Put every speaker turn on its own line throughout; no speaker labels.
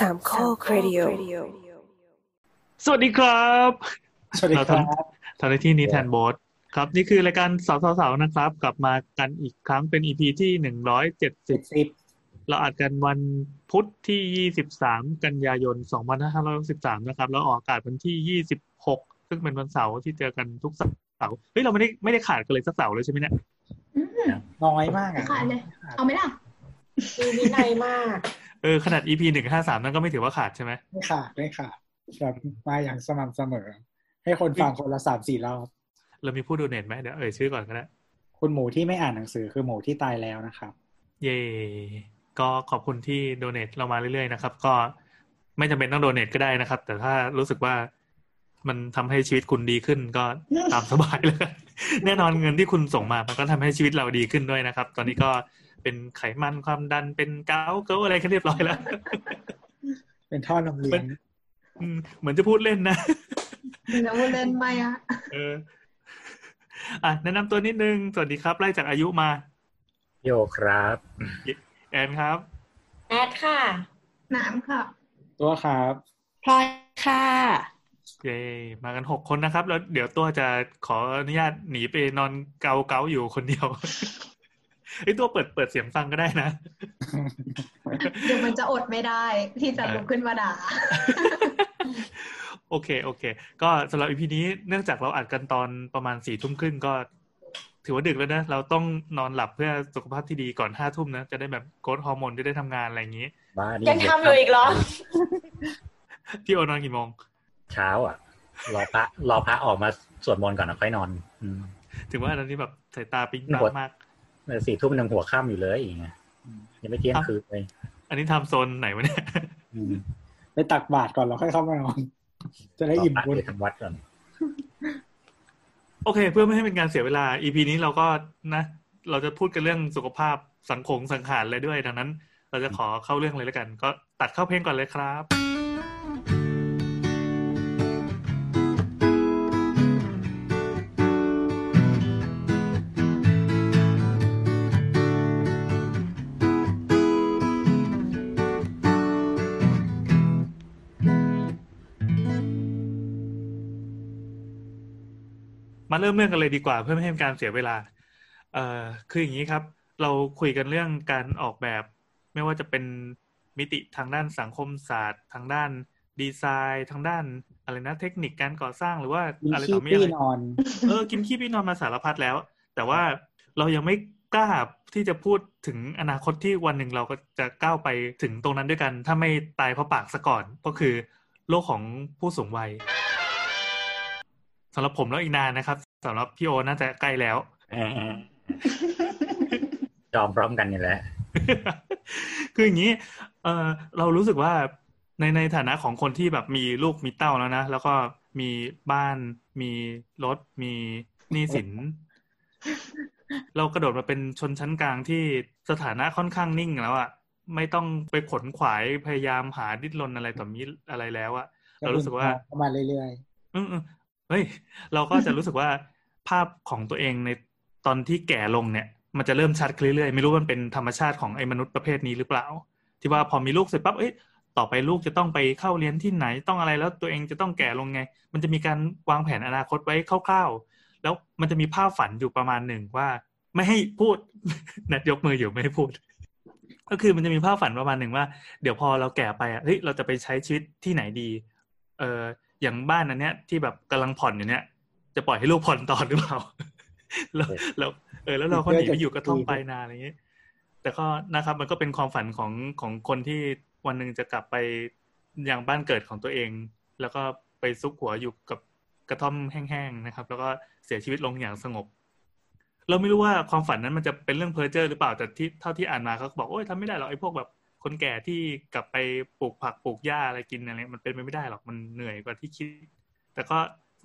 สามข้อครดิโอ
สวัสดีครับ
สวัสดีครับ
ทำในที่นี้แทนโบสครับ นี่คือรายการสาวสาวๆนะครับ กลับมากันอีกครั้งเป็นอีพีที่หนึ่งร้อยเจ็ดสิ
สิ
บบ
สิบ
เราอัดกันวันพุธที่ยี่สิบสามกันยายนสองพันห้าร้อยสิบสามนะครับ แล้วออกอากาศวันที่ยี่สิบหกซึ่งเป็นวันเสาร์ที่เจอกันทุกเสาร์เฮ้ยเราไม่ได้ไม่ได้ขาดกันเลยสักเสาร์เลยใช่ไหมเนี่ย
น้อยมากอะ
ขาดเลย เอาไหมล่ะ
มีวินัยมาก
เออขนาด EP หนึ่งห้าสามนั่นก็ไม่ถือว่าขาดใช่ไหม
ไม่ขาดไม่ขาดแบบมาอย่างสม่ำเสมอ ให้คนฟังคนละสามสี่รอบ
เรามีผู้ดูเน็ตไหมเดี๋ยวเอ่ยชื่อก่อนก็ได้
คุณหมูที่ไม่อ่านหนังสือคือหมูที่ตายแล้วนะครับ
เย่ก็ขอบคุณที่โดเนทเรามาเรื่อยๆนะครับ ก็ไม่จำเป็นต้องโดเนทก็ได้นะครับ แต่ถ้ารู้สึกว่ามันทำให้ชีวิตคุณดีขึ้นก็ตามสบายเลย แน่นอนเงินที่คุณส่งมา มันก็ทำให้ชีวิตเราดีขึ้นด้วยนะครับ ตอนนี้ก็ เป็นไขมันความดันเป็นเกาต์เกาต์อะไรก็เรียบร้อยแล้ว
เป็นท่อนมเลี้ยง
อืมเหมือนจะพูดเล่นนะ
แล้วพูดเล่นไหมอะ
เอออะแนะนำตัวนิดนึง สวัสดีครับ ไล่จากอายุมา
โยครับ
แอนครับ
แอดค่ะ
น้ำค่ะ
ตัวครับ
พลอยค่ะ
เย้มากันหกคนนะครับ แล้วเดี๋ยวตัวจะขออนุญาตหนีไปนอนเกาเกาอยู่คนเดียว ไอ้ยตัวเปิดเปิดเสียงฟังก็ได้นะ
เดี๋ยวมันจะอดไม่ได้ที่จะลุกขึ้นมาด่า
โอเค โอเค ก็สำหรับอีพีนี้เนื่องจากเราอัดกันตอนประมาณสี่ทุ่มครึ่งก็ ถือว่าดึกแล้วนะ เราต้องนอนหลับเพื่อสุขภาพที่ดีก่อนห้าทุ่มนะ จะได้แบบโกรทฮอร์โมนจะได้ทำงานอะไรอย่างนี้
บ้านี่
ยังทำอยู่อีกเหรอ
พี่โอนอนกี่โมง
เช้าอะ รอพระรอพระออกมาสวดมนต์ก่อนนะค่อยนอน อืม
ถึงว่าตอนนี้แบบสายตาปิ๊ง
ห
ตาม
ด
มาก
แต่ สี่ทุ่มยังหัวค่ำอยู่เลยอย่างเงี้ยอืมยังไม่เที่ยงคืนเลย
อันนี้ทำโซนไหนวะเนี่ย
อืม
ไปตักบาตรก่อนแล้วค่อยเข้ามานอนจะได้อิ่ม
รอพ
บุ
ระ
ญ
ไปทำวัดก่อน
โอเค เพื่อไม่ให้เป็นการเสียเวลา EP นี้เราก็นะ เราจะพูดกันเรื่องสุขภาพสังคมสังขารเลยด้วย ดังนั้น เราจะขอเข้าเรื่องเลยแล้วกัน ก็ตัดเข้าเพลงก่อนเลยครับ มาเริ่มเรื่องกันเลยดีกว่า เพื่อไม่ให้เป็นการเสียเวลา เอ่อคืออย่างนี้ครับ เราคุยกันเรื่องการออกแบบ ไม่ว่าจะเป็นมิติทางด้านสังคมศาสตร์ ทางด้านดีไซน์ ทางด้านอะไรนะเทคนิคการก่อสร้างหรือว่า
มี
อะไร
ขี้
ต่อมี
ปี้
อะไร
นอน
เออกินขี้พี่นอนมาสารพัดแล้ว แต่ว่าเรายังไม่กล้าที่จะพูดถึงอนาคตที่วันหนึ่งเราก็จะก้าวไปถึงตรงนั้นด้วยกัน ถ้าไม่ตายเพราะปากซะก่อนก็คือโลกของผู้สูงวัย สำหรับผมแล้วอีกนานนะครับสำหรับพี่โอน่าจะใกล้แล้ว
จอมพร้อมกันนี่แหละ
คืออย่างนี้ เออเรารู้สึกว่าในในฐานะของคนที่แบบมีลูกมีเต้าแล้วนะ แล้วก็มีบ้าน มีรถ มีหนี้สิน เรากระโดดมาเป็นชนชั้นกลางที่สถานะค่อนข้างนิ่งแล้วอะไม่ต้องไปขนขวายพยายามหาดิ้นรนอะไรต่อมีอะไรแล้วอะเรารู้สึกว่า
เข้ามาเรื่อย
อืมๆ เฮ้ย เราก็จะรู้สึกว่าภาพของตัวเองในตอนที่แก่ลงเนี่ย มันจะเริ่มชัดขึ้นเรื่อยๆ ไม่รู้มันเป็นธรรมชาติของไอ้มนุษย์ประเภทนี้หรือเปล่า ที่ว่าพอมีลูกเสร็จปั๊บเอ้ยต่อไปลูกจะต้องไปเข้าเรียนที่ไหนต้องอะไรแล้วตัวเองจะต้องแก่ลงไง มันจะมีการวางแผนอนาคตไว้คร่าวๆ แล้วมันจะมีภาพฝันอยู่ประมาณหนึ่งว่า ไม่ให้พูดนัดยกมืออยู่ไม่ให้พูด ก็คือมันจะมีภาพฝันประมาณหนึ่งว่า เดี๋ยวพอเราแก่ไปอะเฮ้ยเราจะไปใช้ชีวิตที่ไหนดี เออ อย่างบ้านอันเนี้ยที่แบบกำลังผ่อนอยู่เนี้ยจะปล่อยให้ลูกผ่อนต่อหรือเปล่าแล้วแล้วเออแล้วเราก็หนีไปอยู่กระท่อมปลายนาอะไรอย่างเงี้ยแต่ก็นะครับมันก็เป็นความฝันของของคนที่วันหนึ่งจะกลับไปยังบ้านเกิดของตัวเอง แล้วก็ไปซุกหัวอยู่กับกระท่อมแห้งๆนะครับ แล้วก็เสียชีวิตลงอย่างสงบ เราไม่รู้ว่าความฝันนั้นมันจะเป็นเรื่องเพ้อเจ้อหรือเปล่าแต่ที่เท่าที่อ่านมาเขาก็บอกโอ้ยทำไม่ได้หรอกไอ้พวกแบบ คนแก่ที่กลับไปปลูกผักปลูกหญ้าอะไรกินอะไรมันเป็นไปไม่ได้หรอกมันเหนื่อยกว่าที่คิด แต่ก็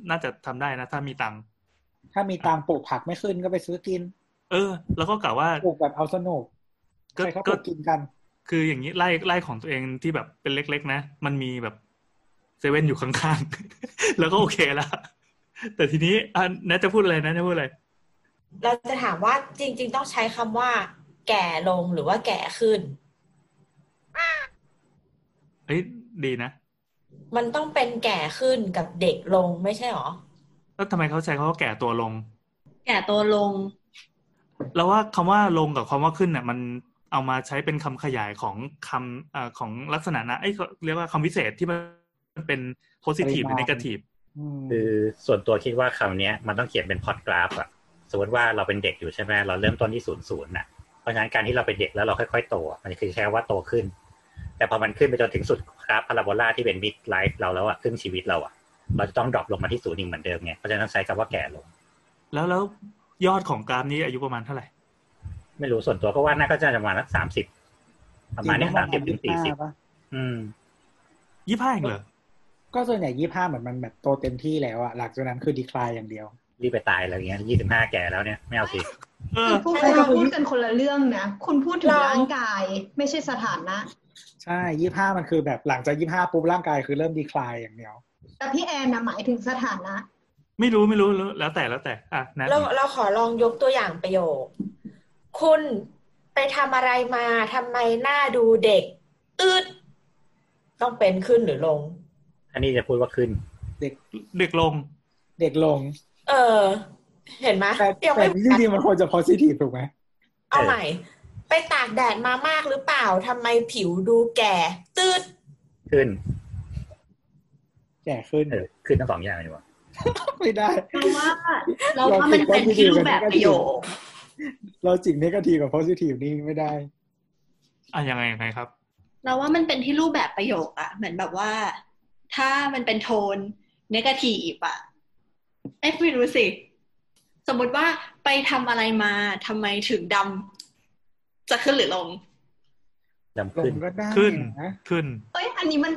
น่าจะทำได้นะ ถ้ามีตังค์
ๆถ้ามีตังค์ปลูกผักไม่ขึ้นก็ไปซื้อกิน
เออ แล้วก็กล่าวว่า
ปลูกแบบเอาสนุก
ก็
ใครเขาป
ก็
ลูกกินกัน
คืออย่างนี้ไล่ไล่ของตัวเองที่แบบเป็นเล็ก ๆ นะ มันมีแบบเซเว่นอยู่ข้างๆ แล้วก็โอเคแล้วแต่ทีนี้อะน่าจะพูดอะไรนะจะพูดอะไร
เราจะถามว่าจริง ๆ ต้องใช้คำว่า แก่ลงหรือว่าแก่ขึ้น
เอ้ยดีนะ
มันต้องเป็นแก่ขึ้นกับเด็กลงไม่ใช่หรอ
แล้วทำไมเขาใช้คำว่าแก่ตัวลง
แก่ตัวลง
เราว่าคำว่าลงกับคำว่าขึ้นเนี่ยมันเอามาใช้เป็นคำขยายของคำเอ่อของลักษณะนะไอ้ยเขาเรียกว่าคำวิเศษณ์ที่มันเป็น positive หรือ negative
อืม
คือส่วนตัวคิดว่าคำเนี้ยมันต้องเขียนเป็นพอดกราฟอะสมมติว่าเราเป็นเด็กอยู่ใช่ไหมเราเริ่มต้นที่ศูนย์ศูนย์น่ะเพราะฉะนั้นการที่เราเป็นเด็กแล้วเราค่อยๆโตอะมันคือใช้คำว่าโตขึ้น แต่พอมันขึ้นไปจนถึงสุดกราฟพาราโบลาที่เป็น midlife เราแล้วอะครึ่งชีวิตเราอะเราจะต้อง drop ลงมาที่ศูนย์อีกเหมือนเดิมไงเพราะฉะนั้นใช้คำว่าแก่ลง
แล้วแล้วยอดของกราฟนี้อายุประมาณเท่าไหร่
ไม่รู้ส่วนตัวก็ว่าน่าก็จะประมาณสักสามสิบประมาณเนี้สามสิบถึงสี่สิบ
ปะ
อืม
ยี่ห้าเองเหรอ
ก็ส่วนใหญ่ยี่ห้าเหมือนมันแบบโตเต็มที่แล้วอะหลังจากนั้นคือดีคลายอย่างเดียว
รีบไปตายอะไรเงี้ยยี่สิบห้าแก่แล้วเนี่ยไม่เอาสิ
เออ
พวก
ใช่
เรา
ก็คือ
พูดกันคนละเรื่องนะ คุณพูดถึง
เรา
ร่างกาย ไม่ใช่สถานะ
ใช่ยี่ห้ามันคือแบบหลังจากยี่ห้าปุ๊บร่างกายคือเริ่มดีคลายอย่างเดียว
แต่พี่แอนนะหมายถึงสถานะ
ไม่รู้ไม่รู้แล้วแต่แล้วแต่อะนะ
เราเราขอลองยกตัวอย่างประโยค คุณไปทำอะไรมาทำไมหน้าดูเด็ก อืดต้องเป็นขึ้นหรือลง
อันนี้จะพูดว่าขึ้น
เด็ก
เด็กลง
เด็กลง
เออ เห็นไหม
แต่
ยัง
แต่
ไม่
จริงๆมันควรจะ positive ถูกไหม
เอาใหม่ ไปตากแดดมามากหรือเปล่าทำไมผิวดูแก่ ตืด
ขึ้น
แก่ขึ้น
เออขึ้นทั้งสองอย่างเลยดีกว่า
ไม่ได้
เราว่าเราว่ามันเป็นที่รูปแบบประโยค
เราจิกเนกาทีฟกับ positive นี่ไม่ได้
อะยังไงยังไงครับ
เราว่ามันเป็นที่รูปแบบประโยคอะเหมือนแบบว่า ถ้ามันเป็นโทนเนกาทีฟอะเอ้ยไม่รู้สิ สมมติว่าไปทำอะไรมาทำไมถึงดำจะขึ้นหรือลง
ดำ
ล
ขึ้น
งก็ได้
ขึ้น
นะ
ขึ้น
เอ้ยอันนี้มัน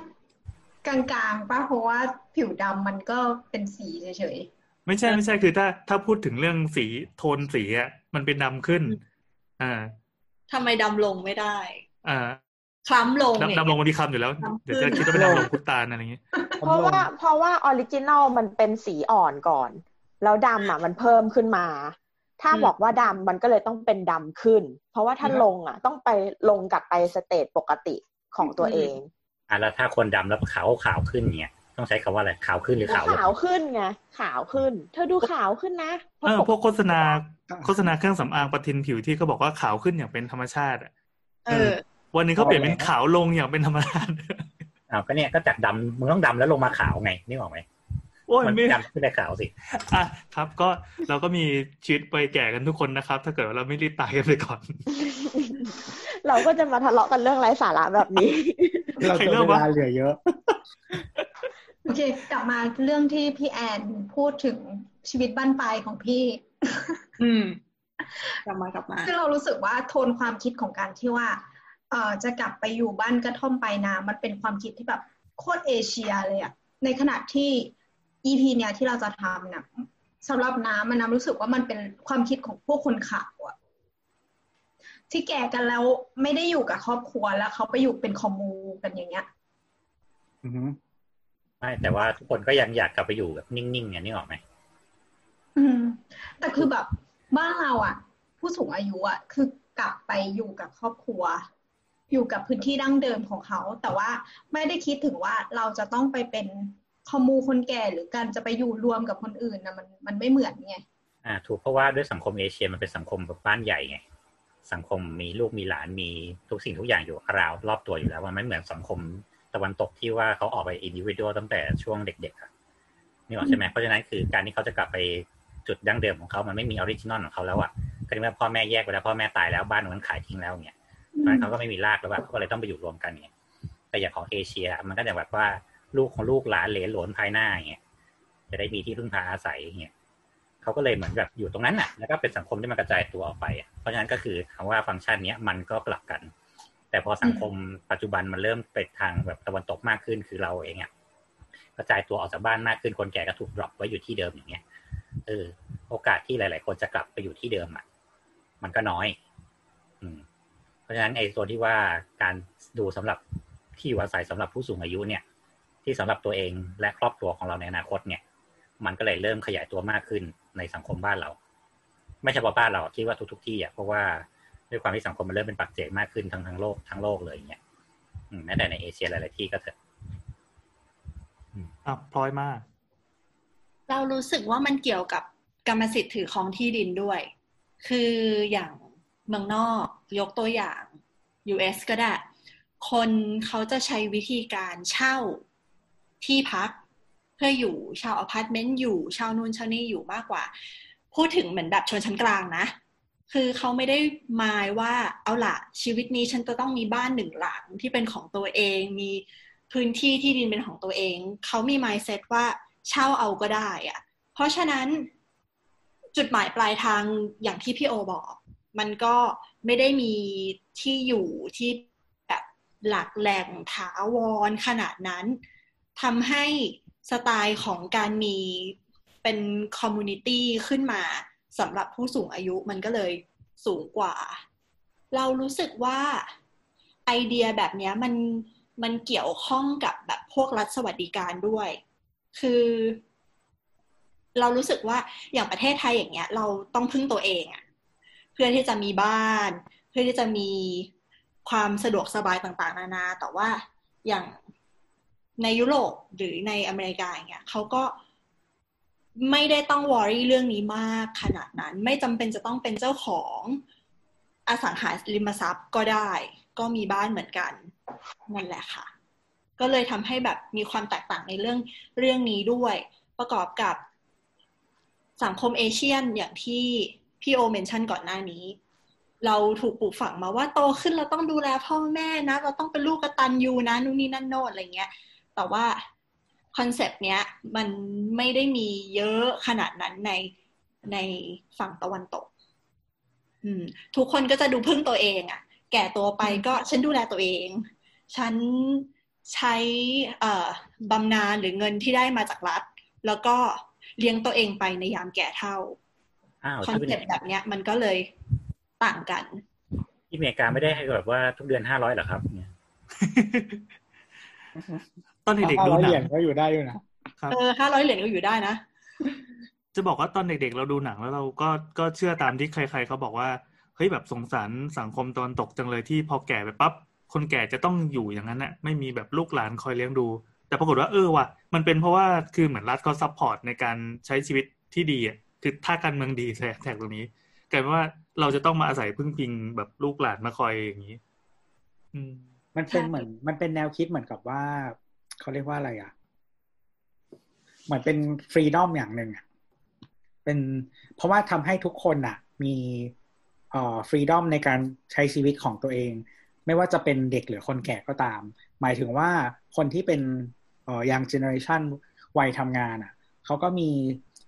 กลางๆป่ะเพราะว่าผิวดำมันก็เป็นสีเฉย
ไม่ใช่ไม่ใช่คือถ้าถ้าพูดถึงเรื่องสีโทนสีอะมันเป็นดำขึ้น อ่า
ทำไมดำลงไม่ได้
อ่า
คล้ำลง
ดำดำลงมันมีคำอยู่แล้ว
ดำขึ้น
เดี๋ยวจะคิดว่าเป็นดำลงพุตานอะไรอย่างงี้
เพราะว่าเพราะว่าออริจินอลมันเป็นสีอ่อนก่อน แล้วดำอะมันเพิ่มขึ้นมา ถ้า
อืม
บอกว่าดำมันก็เลยต้องเป็นดำขึ้น เพราะว่าถ้าลงอะ ต้องไปลงกลับไปสเตจปกติของตัวเอง
อะแล้วถ้าคนดำแล้วขาวขาวขึ้นเนี่ยต้องใช้คำว่าอะไรขาวขึ้นหรือ
ก็
ขาวลง
ขาวขึ้นไงขาวขึ้น เธอดูขาวขึ้นนะเพ
เอ
ราะ
อ
ปก
พวกโฆษณาโฆษณาเครื่องสำอางประทินผิวที่เขาบอกว่าขาวขึ้นอย่างเป็นธรรมชาติอะ
เออ
วันหนึงเขาเปลี่ยนเป็นขาวลงอย่างเป็นธรรมชาติ
อ้าวก็เนี่ยก็จากดำมึงต้องดำแล้วลงมาขาวไงนี่บอกไหม
โอ้ย
มัน
ไม่
ดำขึ้นได้ขาวสิ
อะครับ ก็เราก็มีชีวิตไปแก่กันทุกคนนะครับ ถ้าเกิดว่าเราไม่รีบตายกันไปก่อน
เราก็จะมาทะเลาะกันเรื่องไร้สาระแบบนี้
เรา
ใคร
จะ
เริ่ม
เว
วะ
ลาเหลือเยอะ
ๆโอเคกลับมาเรื่องที่พี่แอนพูดถึงชีวิตบ้านปลายของพี่
อืมกลับมากลับมา
คือเรารู้สึกว่าโทนความคิดของการที่ว่า เอ่อจะกลับไปอยู่บ้านกระท่อมปลายนา มันเป็นความคิดที่แบบโคตรเอเชียเลยอะในขณะที่ EP เนี้ยที่เราจะทำนะสำหรับน้ำมันน้ำรู้สึกว่ามันเป็นความคิดของพวกคนขาวอะที่แก่กันแล้วไม่ได้อยู่กับครอบครัวแล้วเขาไปอยู่เป็นคอมมูกันอย่างเงี้ย
อือหือ
ไม่แต่ว่าทุกคนก็ยังอยากกลับไปอยู่แบบนิ่งๆเนี่ยนี่ออกไหม
อืม แต่คือแบบบ้านเราอะ ผู้สูงอายุอะ คือกลับไปอยู่กับครอบครัว อยู่กับพื้นที่ดั้งเดิมของเขา แต่ว่าไม่ได้คิดถึงว่าเราจะต้องไปเป็น commu คนแก่หรือการจะไปอยู่รวมกับคนอื่นนะมันมันไม่เหมือนไง
อ่า ถูกเพราะว่าด้วยสังคมเอเชียมันเป็นสังคมแบบบ้านใหญ่ไงสังคมมีลูกมีหลานมีทุกสิ่งทุกอย่างอยู่ราวรอบตัวอยู่แล้วมันไม่เหมือนสังคมตะวันตกที่ว่าเขาออกไปอินดิวิ u a l ตั้งแต่ช่วงเด็กๆอะนี่หรอกใช่ไหมเพราะฉะนั้นคือการที่เขาจะกลับไปจุดดั้งเดิมของเขามันไม่มี original ของเขาแล้วอะก็ในเมื่อพ่อแม่แยกไปแล้วพ่อแม่ตายแล้วบ้านนั้นขายทิ้งแล้วเนี่ยเพราะฉะนั้นเขาก็ไม่มีรากแล้วแบบเขาก็เลยต้องไปอยู่รวมกันไงแต่อย่างของเอเชีย มันก็จะแบบว่า ลูกของลูกหลานเหลนหลนภายหน้าอย่างเงี้ยจะได้มีที่พึ่งพาอาศัยอย่างเงี้ยเขาก็เลยเหมือนแบบอยู่ตรงนั้นน่ะ แล้วก็เป็นสังคมที่มันกระจายตัวออกไปอะเพราะฉะนั้นก็คือคำว่าฟังก์ชันเนี้ยมันก็กลับกัน แต่พอสังคมปัจจุบันมันเริ่มไปทางแบบตะวันตกมากขึ้นคือเราเองอะกระจายตัวออกจากบ้านมากขึ้นคนแก่ก็ถูก drop ไว้อยู่ที่เดิมอย่างเงี้ยเออ โอกาสที่หลาย ๆ คนจะกลับไปอยู่ที่เดิมอะมันก็น้อย อืม เพราะฉะนั้นไอ้ตัวที่ว่าการดูสำหรับที่อยู่อาศัยสำหรับผู้สูงอายุเนี่ย ที่สำหรับตัวเองและครอบครัวของเราในอนาคตเนี่ย มันก็เลยเริ่มขยายตัวมากขึ้นในสังคมบ้านเรา ไม่เฉพาะบ้านเราคิดว่าทุกๆที่อะเพราะว่าด้วยความที่สังคมมันเริ่มเป็นปักเจกมากขึ้นทั้งทั้งโลกทั้งโลกเลยอย่างเงี้ยออืมแม้แต่ในเอเชียหลายๆที่ก็เถอะ
อะพลอยมาก
เรารู้สึกว่ามันเกี่ยวกับกรรมสิทธิ์ถือครองที่ดินด้วย คืออย่างเมืองนอกยกตัวอย่าง US ก็ได้ คนเขาจะใช้วิธีการเช่า ที่พักเพื่ออยู่เช่าอพาร์ตเมนต์อยู่เช่านู่นเช่านี่อยู่มากกว่า พูดถึงเหมือนแบบชนชั้นกลางนะ คือเขาไม่ได้หมายว่าเอาล่ะชีวิตนี้ฉันจะต้องมีบ้านหนึ่งหลังที่เป็นของตัวเอง มีพื้นที่ที่ดินเป็นของตัวเอง เขามี mindset ว่าเช่าเอาก็ได้อะเพราะฉะนั้นจุดหมายปลายทางอย่างที่พี่โอบอก มันก็ไม่ได้มีที่อยู่ที่แบบหลักแหล่งถาวรขนาดนั้น ทำให้สไตล์ของการมีเป็น community ขึ้นมาสำหรับผู้สูงอายุมันก็เลยสูงกว่า เรารู้สึกว่าไอเดียแบบนี้มันมันเกี่ยวข้องกับแบบพวกรัฐสวัสดิการด้วย คือ เรารู้สึกว่าอย่างประเทศไทยอย่างเงี้ย เราต้องพึ่งตัวเองอะเพื่อที่จะมีบ้าน เพื่อที่จะมีความสะดวกสบายต่างๆ นานา แต่ว่าอย่าง ในยุโรปหรือในอเมริกาอย่างเงี้ยเขาก็ไม่ได้ต้องวอรี่เรื่องนี้มากขนาดนั้น ไม่จำเป็นจะต้องเป็นเจ้าของอสังหาริมทรัพย์ก็ได้ ก็มีบ้านเหมือนกันนั่นแหละค่ะ ก็เลยทำให้แบบมีความแตกต่างในเรื่องเรื่องนี้ด้วย ประกอบกับสังคมเอเชียนอย่างที่พี่โอเมนชั่นก่อนหน้านี้ เราถูกปลูกฝังมาว่าโตขึ้นเราต้องดูแลพ่อแม่นะ เราต้องเป็นลูกกตัญญูนะนู่นนี่นั่นโน่นอะไรเงี้ย แต่ว่าคอนเซปต์เนี้ยมันไม่ได้มีเยอะขนาดนั้นในในฝั่งตะวันตก อืม ทุกคนก็จะดูพึ่งตัวเองอะ่ะแก่ตัวไปก็ฉันดูแลตัวเอง ฉันใช้เอ่อบำนาญหรือเงินที่ได้มาจากรัฐ แล้วก็เลี้ยงตัวเองไปในยามแก่เท่า
อ้าว
คอน
ที่
เซ็ปต์แบบเนี้ย มันก็เลยต่างกัน
ที่อเมริกาไม่ได้ให้แบบว่าทุกเดือนห้าร้อยหรอครับเนี่ย
ตอนเด็กๆ
ห้า
ดู
ร้อย
หนั
เหรียญ
ง
ก็อยู่ได้อยู่นะ
ครับ
เออห้าร้อยเหรียญก็อยู่ได้นะ
จะบอกว่าตอนเด็กๆเราดูหนังแล้วเราก็ก็เชื่อตามที่ใคร ๆ เขาบอกว่าเฮ้ยแบบสงสารสังคมตะวันตกจังเลยที่พอแก่ไปปั๊บคนแก่จะต้องอยู่อย่างนั้นน่ะไม่มีแบบลูกหลานคอยเลี้ยงดู แต่ปรากฏว่าเออว่ะมันเป็นเพราะว่าคือเหมือนรัฐเขา support ในการใช้ชีวิตที่ดีอะคือถ้าการเมืองดี tag tag ตรงนี้กลายเป็นว่าเราจะต้องมาอาศัยพึ่งพิงแบบลูกหลานมาคอยอย่างนี้ อืม
มันเป็น
ใช่
เหมือนมันเป็นแนวคิดเหมือนกับว่า เขาเรียกว่าอะไรอะ เหมือนเป็น freedom อย่างหนึ่งอะเป็นเพราะว่าทำให้ทุกคนอะ มีเอ่อ freedom ในการใช้ชีวิตของตัวเอง ไม่ว่าจะเป็นเด็กหรือคนแก่ก็ตาม หมายถึงว่าคนที่เป็นเอ่อ young generation วัยทำงานอะเขาก็มี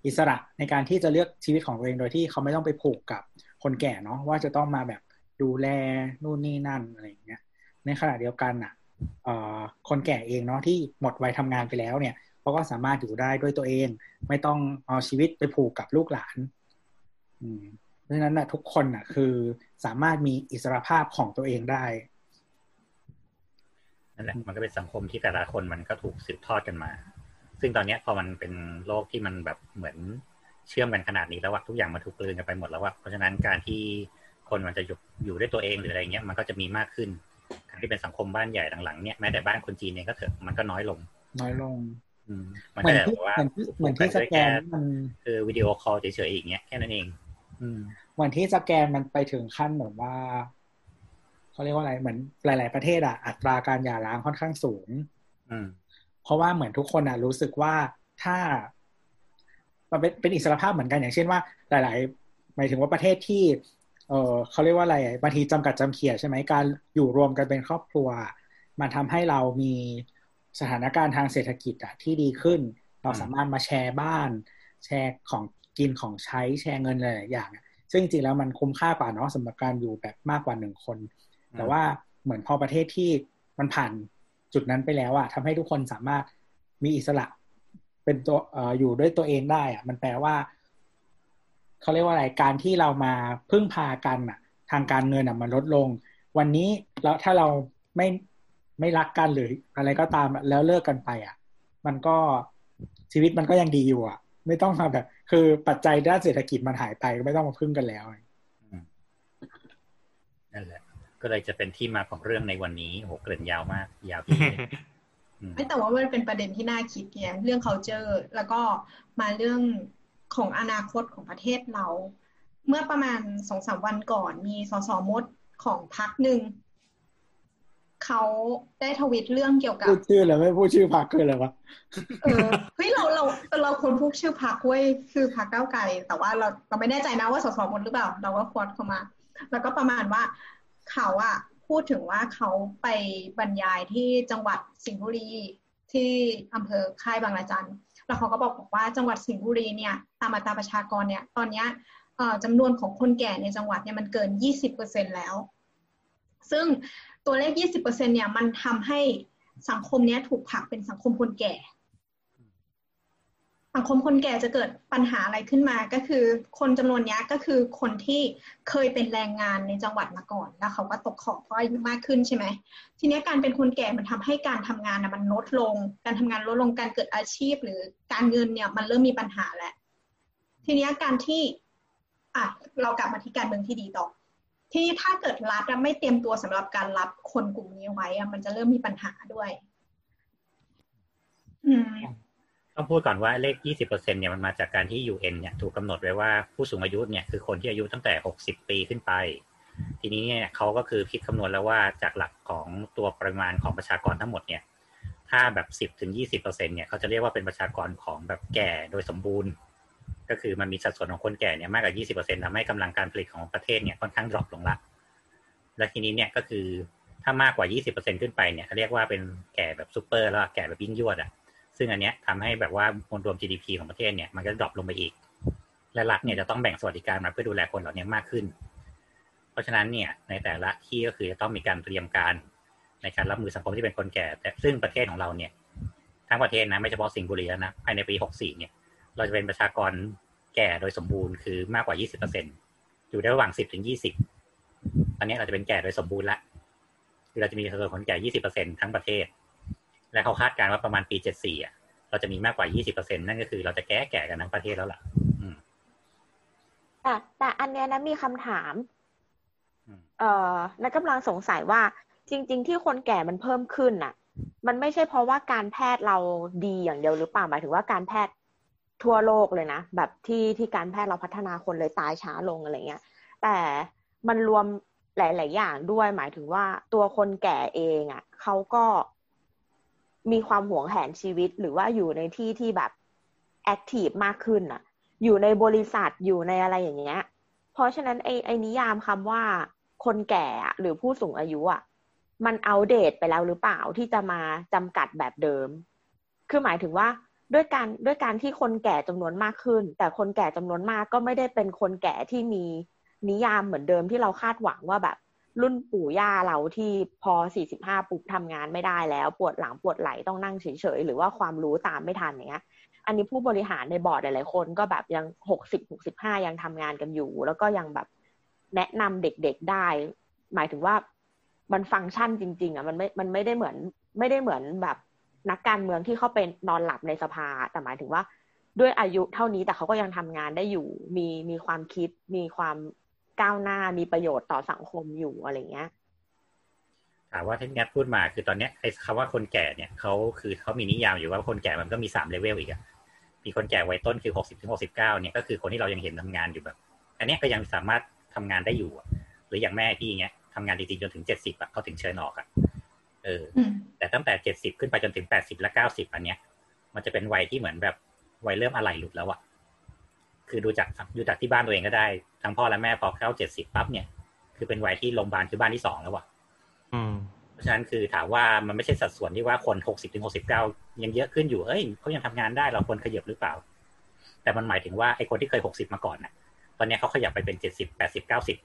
อิสระในการที่จะเลือกชีวิตของตัวเองโดยที่เขาไม่ต้องไปผูกกับคนแก่เนาะว่าจะต้องมาแบบดูแลนู่นนี่นั่นอะไรอย่างเงี้ยในขณะเดียวกันอะ คนแก่เองเนาะที่หมดวัยทำงานไปแล้วเนี่ยเขาก็สามารถอยู่ได้ด้วยตัวเอง ไม่ต้องเอาชีวิตไปผูกกับลูกหลานอืมเพราะฉะนั้นนะทุกคนอะคือสามารถมีอิสรภาพของตัวเองได้
นั่นแหละมันก็เป็นสังคมที่แต่ละคนมันก็ถูกสืบทอดกันมา ซึ่งตอนนี้พอมันเป็นโลกที่มันแบบเหมือนเชื่อมกันขนาดนี้แล้วว่าทุกอย่างมันถูกกลืนกันไปหมดแล้วว่าเพราะฉะนั้นการที่คนมันจะอยู่อยู่ด้วยตัวเองหรืออะไรเงี้ยมันก็จะมีมากขึ้น ที่เป็นสังคมบ้านใหญ่หลังๆเนี่ยแม้แต่บ้านคนจีนเองก็เถอะมันก็น้อยลง
น้อยลง
อืมมัน
เหมื
ก็
อน
จะ
ที่
แบบว่า
เหมือนที่เหมือนที่สแกนมัน
คือวิดีโอคอลเฉยๆอย่างเงี้ยแค่นั้นเอง
อืมเหมือนที่สแกนมันไปถึงขั้นแบบว่าเขาเรียกว่าอะไรเหมือนหลาย ๆประเทศอะอัตราการหย่าร้างค่อนข้างสูง
อืม
เพราะว่าเหมือนทุกคนอะรู้สึกว่าถ้ามันเป็นเป็นอิสรภาพเหมือนกันอย่างเช่นว่า หลาย ๆ หมายถึงว่าประเทศที่ เออเขาเรียกว่าอะไรบางทีจำกัดจำเขียใช่ไหมการอยู่รวมกันเป็นครอบครัว มันทำให้เรามีสถานการณ์ทางเศรษฐกิจอะที่ดีขึ้น เราสามารถมาแชร์บ้าน แชร์ของกินของใช้แชร์เงินหลายอย่าง ซึ่งจริงๆแล้วมันคุ้มค่ากว่าเนาะสำหรับการอยู่แบบมากกว่าหนึ่งคน แต่ว่าเหมือนพอประเทศที่มันผ่านจุดนั้นไปแล้วอะทำให้ทุกคนสามารถมีอิสระ เป็นตัวอออยู่ด้วยตัวเองได้อะมันแปลว่า เขาเรียกว่าอะไรการที่เรามาพึ่งพากันอะทางการเงินอะมันลดลง วันนี้แล้วถ้าเราไม่ไม่รักกันหรืออะไรก็ตามอะแล้วเลิกกันไปอะมันก็ชีวิตมันก็ยังดีอยู่อะไม่ต้องมาแบบ คือปัจจัยด้านเศรษฐกิจมันหายไปก็ไม่ต้องมาพึ่งกันแล้ว
นั่นแหละ ก็เลยจะเป็นที่มาของเรื่องในวันนี้โหเกริ่นยาวมาก ยาวที่อืม
ไม่แต่ว่ามันเป็นประเด็นที่น่าคิดไงเรื่อง culture แล้วก็มาเรื่อง ของอนาคตของประเทศเรา เมื่อประมาณสองสามวันก่อนมีสสมดของพรรคหนึ่งเขาได้ทวิตเรื่องเกี่ยวกับ
พูดชื่อเลยไม่พูดชื่อพรรคคืออะไรวะ
เออเฮ้ยเราเราเราควรพูดชื่อพรรคเว้ยคือพรรคก้าวไกลแต่ว่าเราเราไม่แน่ใจนะว่าสสมดหรือเปล่า เราก็ควรเข้ามา แล้วก็ประมาณว่าเขาอะพูดถึงว่าเขาไปบรรยายที่จังหวัดสิงห์บุรีที่อำเภอค่ายบางระจัน แล้วเขาก็บอกบอกว่าจังหวัดสิงห์บุรีเนี่ยตามอัตราประชากรเนี่ย ตอนนี้จำนวนของคนแก่ในจังหวัดเนี่ยมันเกิน 20%แล้ว ซึ่งตัวเลข 20%เนี่ยมันทำให้สังคมเนี้ยถูกผลักเป็นสังคมคนแก่ สังคมคนแก่จะเกิดปัญหาอะไรขึ้นมา ก็คือคนจำนวนนี้ก็คือคนที่เคยเป็นแรงงานในจังหวัดมาก่อน แล้วเขาก็ตกขอบเพราะอายุมากขึ้นใช่ไหมทีนี้การเป็นคนแก่มันทำให้การทำงานนะมันลดลง การทำงานลดลงการเกิดอาชีพ หรือการเงินเนี่ยมันเริ่มมีปัญหาแล้วทีนี้การที่อะเรากลับมาที่การเมืองที่ดีต่อทีนี้ถ้าเกิดรัฐไม่เตรียมตัวสำหรับการรับคนกลุ่มนี้ไว้มันจะเริ่มมีปัญหาด้วย อืม
ต้องพูดก่อนว่าเลข 20%เนี่ยมันมาจากการที่ UN เนี่ยถูกกำหนดไว้ว่าผู้สูงอายุเนี่ยคือคนที่อายุตั้งแต่ 60 ปีขึ้นไป ทีนี้เนี่ยเขาก็คือคิดคำนวณแล้วว่าจากหลักของตัวปริมาณของประชากรทั้งหมดเนี่ยถ้าแบบ 10ถึง20%เนี่ยเขาจะเรียกว่าเป็นประชากรของแบบแก่โดยสมบูรณ์ ก็คือมันมีสัดส่วนของคนแก่เนี่ยมากกว่า 20%ทำให้กำลังการผลิตของประเทศเนี่ยค่อนข้างดรอปลงละและทีนี้เนี่ยก็คือถ้ามากกว่า 20%ขึ้นไปเนี่ยเขาเรียกว่าเป็นแก่แบบซูเปอร์แล้วแก่แบบยิ่งยวดอะ ซึ่งอันเนี้ยทำให้แบบว่ามวลรวม GDP ของประเทศเนี่ยมันก็ drop ลงไปอีก และรัฐเนี่ยจะต้องแบ่งสวัสดิการมาเพื่อดูแลคนเหล่านี้มากขึ้น เพราะฉะนั้นเนี่ยในแต่ละที่ก็คือจะต้องมีการเตรียมการในการรับมือสังคมที่เป็นคนแก่ แต่ซึ่งประเทศของเราเนี่ยทั้งประเทศนะไม่เฉพาะสิงห์บุรีแล้วนะภายในปี 64 เนี่ย เราจะเป็นประชากรแก่โดยสมบูรณ์คือมากกว่า 20%อยู่ในระหว่าง 10 ถึง 20 ตอนนี้เราจะเป็นแก่โดยสมบูรณ์ละคือเราจะมีสัดส่วนคนแก่ 20%ทั้งประเทศ และเขาคาดการณ์ว่าประมาณปี74อะเราจะมีมากกว่า20%นั่นก็คือเราจะแก่แก่กันทั้งประเทศแล้วล่ะอืม
แต่แต่อันเนี้ยนะมีคำถาม
อืม
เอ่อนักกำลังสงสัยว่าจริง ๆ ที่คนแก่มันเพิ่มขึ้นน่ะ มันไม่ใช่เพราะว่าการแพทย์เราดีอย่างเดียวหรือเปล่าหมายถึงว่าการแพทย์ทั่วโลกเลยนะแบบที่ที่การแพทย์เราพัฒนาคนเลยตายช้าลงอะไรเงี้ย แต่มันรวมหลาย ๆ อย่างด้วยหมายถึงว่าตัวคนแก่เองอะเขาก็ มีความหวงแหนชีวิต หรือว่าอยู่ในที่ที่แบบแอคทีฟมากขึ้นอะอยู่ในบริษัทอยู่ในอะไรอย่างเงี้ย เพราะฉะนั้นไอ้ไอ้นิยามคำว่าคนแก่หรือผู้สูงอายุอะมันเอาเดตไปแล้วหรือเปล่าที่จะมาจำกัดแบบเดิม คือหมายถึงว่าด้วยการด้วยการที่คนแก่จำนวนมากขึ้น แต่คนแก่จำนวนมากก็ไม่ได้เป็นคนแก่ที่มีนิยามเหมือนเดิมที่เราคาดหวังว่าแบบ รุ่นปู่ย่าเราที่พอ 45 ปุ๊บทำงานไม่ได้แล้ว ปวดหลังปวดไหล่ต้องนั่งเฉยๆ หรือว่าความรู้ตามไม่ทันเงี้ย อันนี้ผู้บริหารในบอร์ดหลายๆคนก็แบบยัง 60 65 ยังทำงานกันอยู่ แล้วก็ยังแบบแนะนำเด็กๆได้ หมายถึงว่ามันฟังก์ชันจริง ๆอะมันไม่ มันไม่ได้เหมือน ไม่ได้เหมือนแบบนักการเมืองที่เขาเป็นนอนหลับในสภา แต่หมายถึงว่าด้วยอายุเท่านี้แต่เขาก็ยังทำงานได้อยู่ มีมีความคิด มีความ ก้าวหน้ามีประโยชน์ต่อสังคมอยู่อะไรเงี้ย
ถามว่าที่แนทพูดมาคือตอนเนี้ยไอ้คำว่าคนแก่เนี่ยเขาคือเขามีนิยามอยู่ว่าคนแก่มันก็มีสามเลเวลอีกอะมีคนแก่วัยต้นคือหกสิบถึงหกสิบเก้าเนี่ยก็คือคนที่เรายังเห็นทำงานอยู่แบบ อันเนี้ยก็ยังสามารถทำงานได้อยู่อะหรืออย่างแม่พี่เงี้ยทำงานจริงๆจนถึงเจ็ดสิบอะเขาถึงเชิญออกอะเออ
อืม
แต่ตั้งแต่เจ็ดสิบขึ้นไปจนถึงแปดสิบและเก้าสิบอันเนี้ย มันจะเป็นวัยที่เหมือนแบบวัยเริ่มอะไรหลุดแล้วอะ คือดูจากดูจากที่บ้านตัวเองก็ได้ ทั้งพ่อและแม่พอเข้าเจ็ดสิบปั๊บเนี่ย คือเป็นวัยที่โรงพยาบาลคือบ้านที่สองแล้วอะ
อืม
เพราะฉะนั้นคือถามว่ามันไม่ใช่สัดส่วนที่ว่าคนหกสิบถึงหกสิบเก้ายังเยอะขึ้นอยู่เอ้ยเขายังทำงานได้เราควรขยับหรือเปล่า แต่มันหมายถึงว่าไอ้คนที่เคยหกสิบมาก่อนน่ะ ตอนเนี้ยเขาขยับไปเป็นเจ็ดสิบแปดสิบเก้าสิบ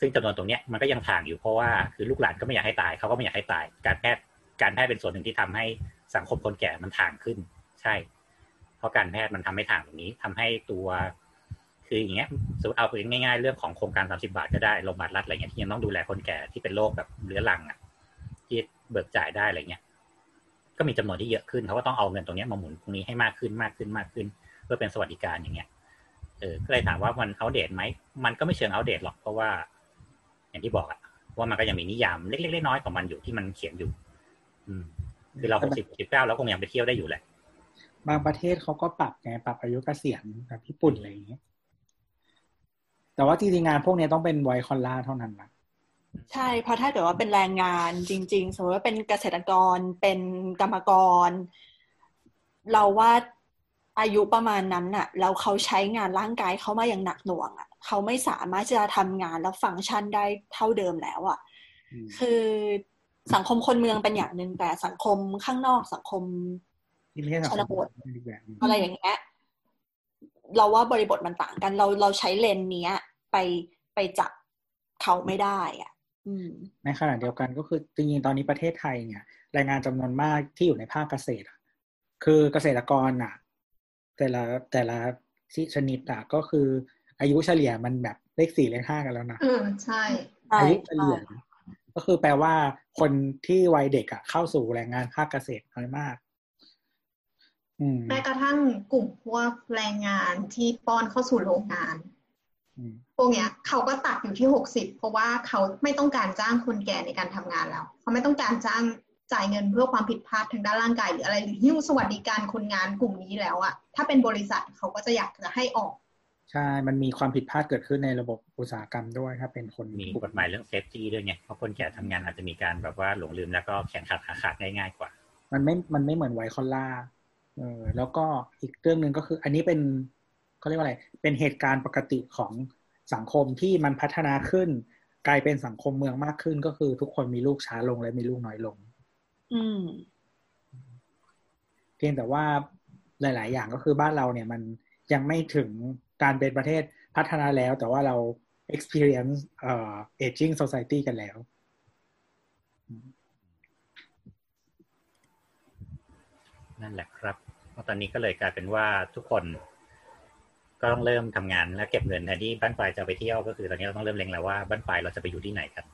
ซึ่งจำนวนตรงเนี้ยมันก็ยังถ่างอยู่เพราะว่าคือลูกหลานก็ไม่อยากให้ตายเขาก็ไม่อยากให้ตาย การแพทย์การแพทย์เป็นส่วนหนึ่งที่ทำให้สังคมคนแก่มันถ่างขึ้น ใช่ เพราะการแพทย์มันทำให้ถ่างตรงนี้ทำให้ตัว คืออย่างเงี้ยสมมติเอาไปง่ายๆเรื่องของโครงการสามสิบาทก็ได้โรงพยาบาลรัฐอะไรเงี้ยที่ยังต้องดูแลคนแก่ที่เป็นโรคแบบเรื้อรังอะที่เบิกจ่ายได้อะไรเงี้ยก็มีจำนวนที่เยอะขึ้นเขาก็ต้องเอาเงินตรงนี้มาหมุนตรงนี้ให้มากขึ้นมากขึ้นมากขึ้น เพื่อเป็นสวัสดิการอย่างเงี้ยเออก็เลยถามว่ามันอัปเดตไหมมันก็ไม่เชิงอัปเดตหรอกเพราะว่า อย่างที่บอกอะว่ามันก็ยังมีนิยามเล็กๆน้อยๆของมันอยู่ที่มันเขียนอยู่ อืมคือเราหกสิบสิบเก้าแล้วคงยังไปเที่ยวได้อยู่แหละ
บางประเทศเขาก็ปรับไงปรับอายุเกษียณแบบญี่ปุ่นอะไรอย่างเงี้ยแต่ว่าจริงๆงานพวกนี้ต้องเป็นไวคอนล่าเท่านั้นนะ
ใช่เพราะถ้าเกิดว่าเป็นแรงงานจริง ๆ สมมติว่าเป็นเกษตรกรเป็นกรรมกร เราว่าอายุประมาณนั้นน่ะแล้วเขาใช้งานร่างกายเขามาอย่างหนักหน่วงอะเขาไม่สามารถจะทำงานแล้วฟังก์ชันได้เท่าเดิมแล้วอะ
อืม
คือสังคมคนเมืองเป็นอย่างหนึ่งแต่สังคมข้างนอกสังคม
ที่ไม่ใช่สัง
ช
คนม
บท
อีกแบบหนึ่ง
อะไรอย่างเงี้ยเราว่าบริบทมันต่างกัน เราเราใช้เลนส์เนี้ย ไปไปจับเขาไม่ได้อะอืม
ในขณะเดียวกันก็คือจริงๆตอนนี้ประเทศไทยเนี่ยแรงงานจำนวนมากที่อยู่ในภาคเกษตรอะคือเกษตรกรอะ แต่ละแต่ละชนิดอะก็คือ อายุเฉลี่ยมันแบบเลขสี่เลขห้ากันแล้วนะ
เออใช่
ใช่
อายุเฉลี่ยนะก็คือแปลว่าคนที่วัยเด็กอะเข้าสู่แรงงานภาคเกษตรน้อยมากอืม
แม้กระทั่งกลุ่มพวกแรงงานที่ป้อนเข้าสู่โรงงาน
อืม
พวกเนี้ยเขาก็ตัดอยู่ที่หกสิบเพราะว่าเขาไม่ต้องการจ้างคนแก่ในการทำงานแล้ว เขาไม่ต้องการจ้างจ่ายเงินเพื่อความผิดพลาดทางด้านร่างกายหรืออะไรหรือหิ้วสวัสดิการคนงานกลุ่มนี้แล้วอะถ้าเป็นบริษัทเขาก็จะอยากจะให้ออก
ใช่ มันมีความผิดพลาดเกิดขึ้นในระบบอุตสาหกรรมด้วยถ้าเป็นคน
มีกฎหมายเรื่องเซฟตี้ด้วยไงเพราะคนแก่ทำงานอาจจะมีการแบบว่าหลงลืมแล้วก็แขนขาดขาขาดง่ายๆกว่า
มันไม่ มันไม่เหมือนไวคอลล่า เออแล้วก็อีกเรื่องหนึ่งก็คือ อันนี้เป็นเขาเรียกว่าอะไร เป็นเหตุการณ์ปกติของสังคมที่มันพัฒนาขึ้น กลายเป็นสังคมเมืองมากขึ้น ก็คือทุกคนมีลูกช้าลงและมีลูกน้อยลง
อืม
เพียงแต่ว่าหลาย ๆ อย่างก็คือบ้านเราเนี่ยมันยังไม่ถึงการเป็นประเทศพัฒนาแล้ว แต่ว่าเรา experience เอ่อ aging society กันแล้ว
นั่นแหละครับเพราะ ตอนนี้ก็เลยกลายเป็นว่าทุกคน ก็ต้องเริ่มทำงานและเก็บเงินแทนที่บ้านปลายจะไปเที่ยวก็คือตอนนี้เราต้องเริ่มเล็งแล้วว่าบ้านปลายเราจะไปอยู่ที่ไหนกัน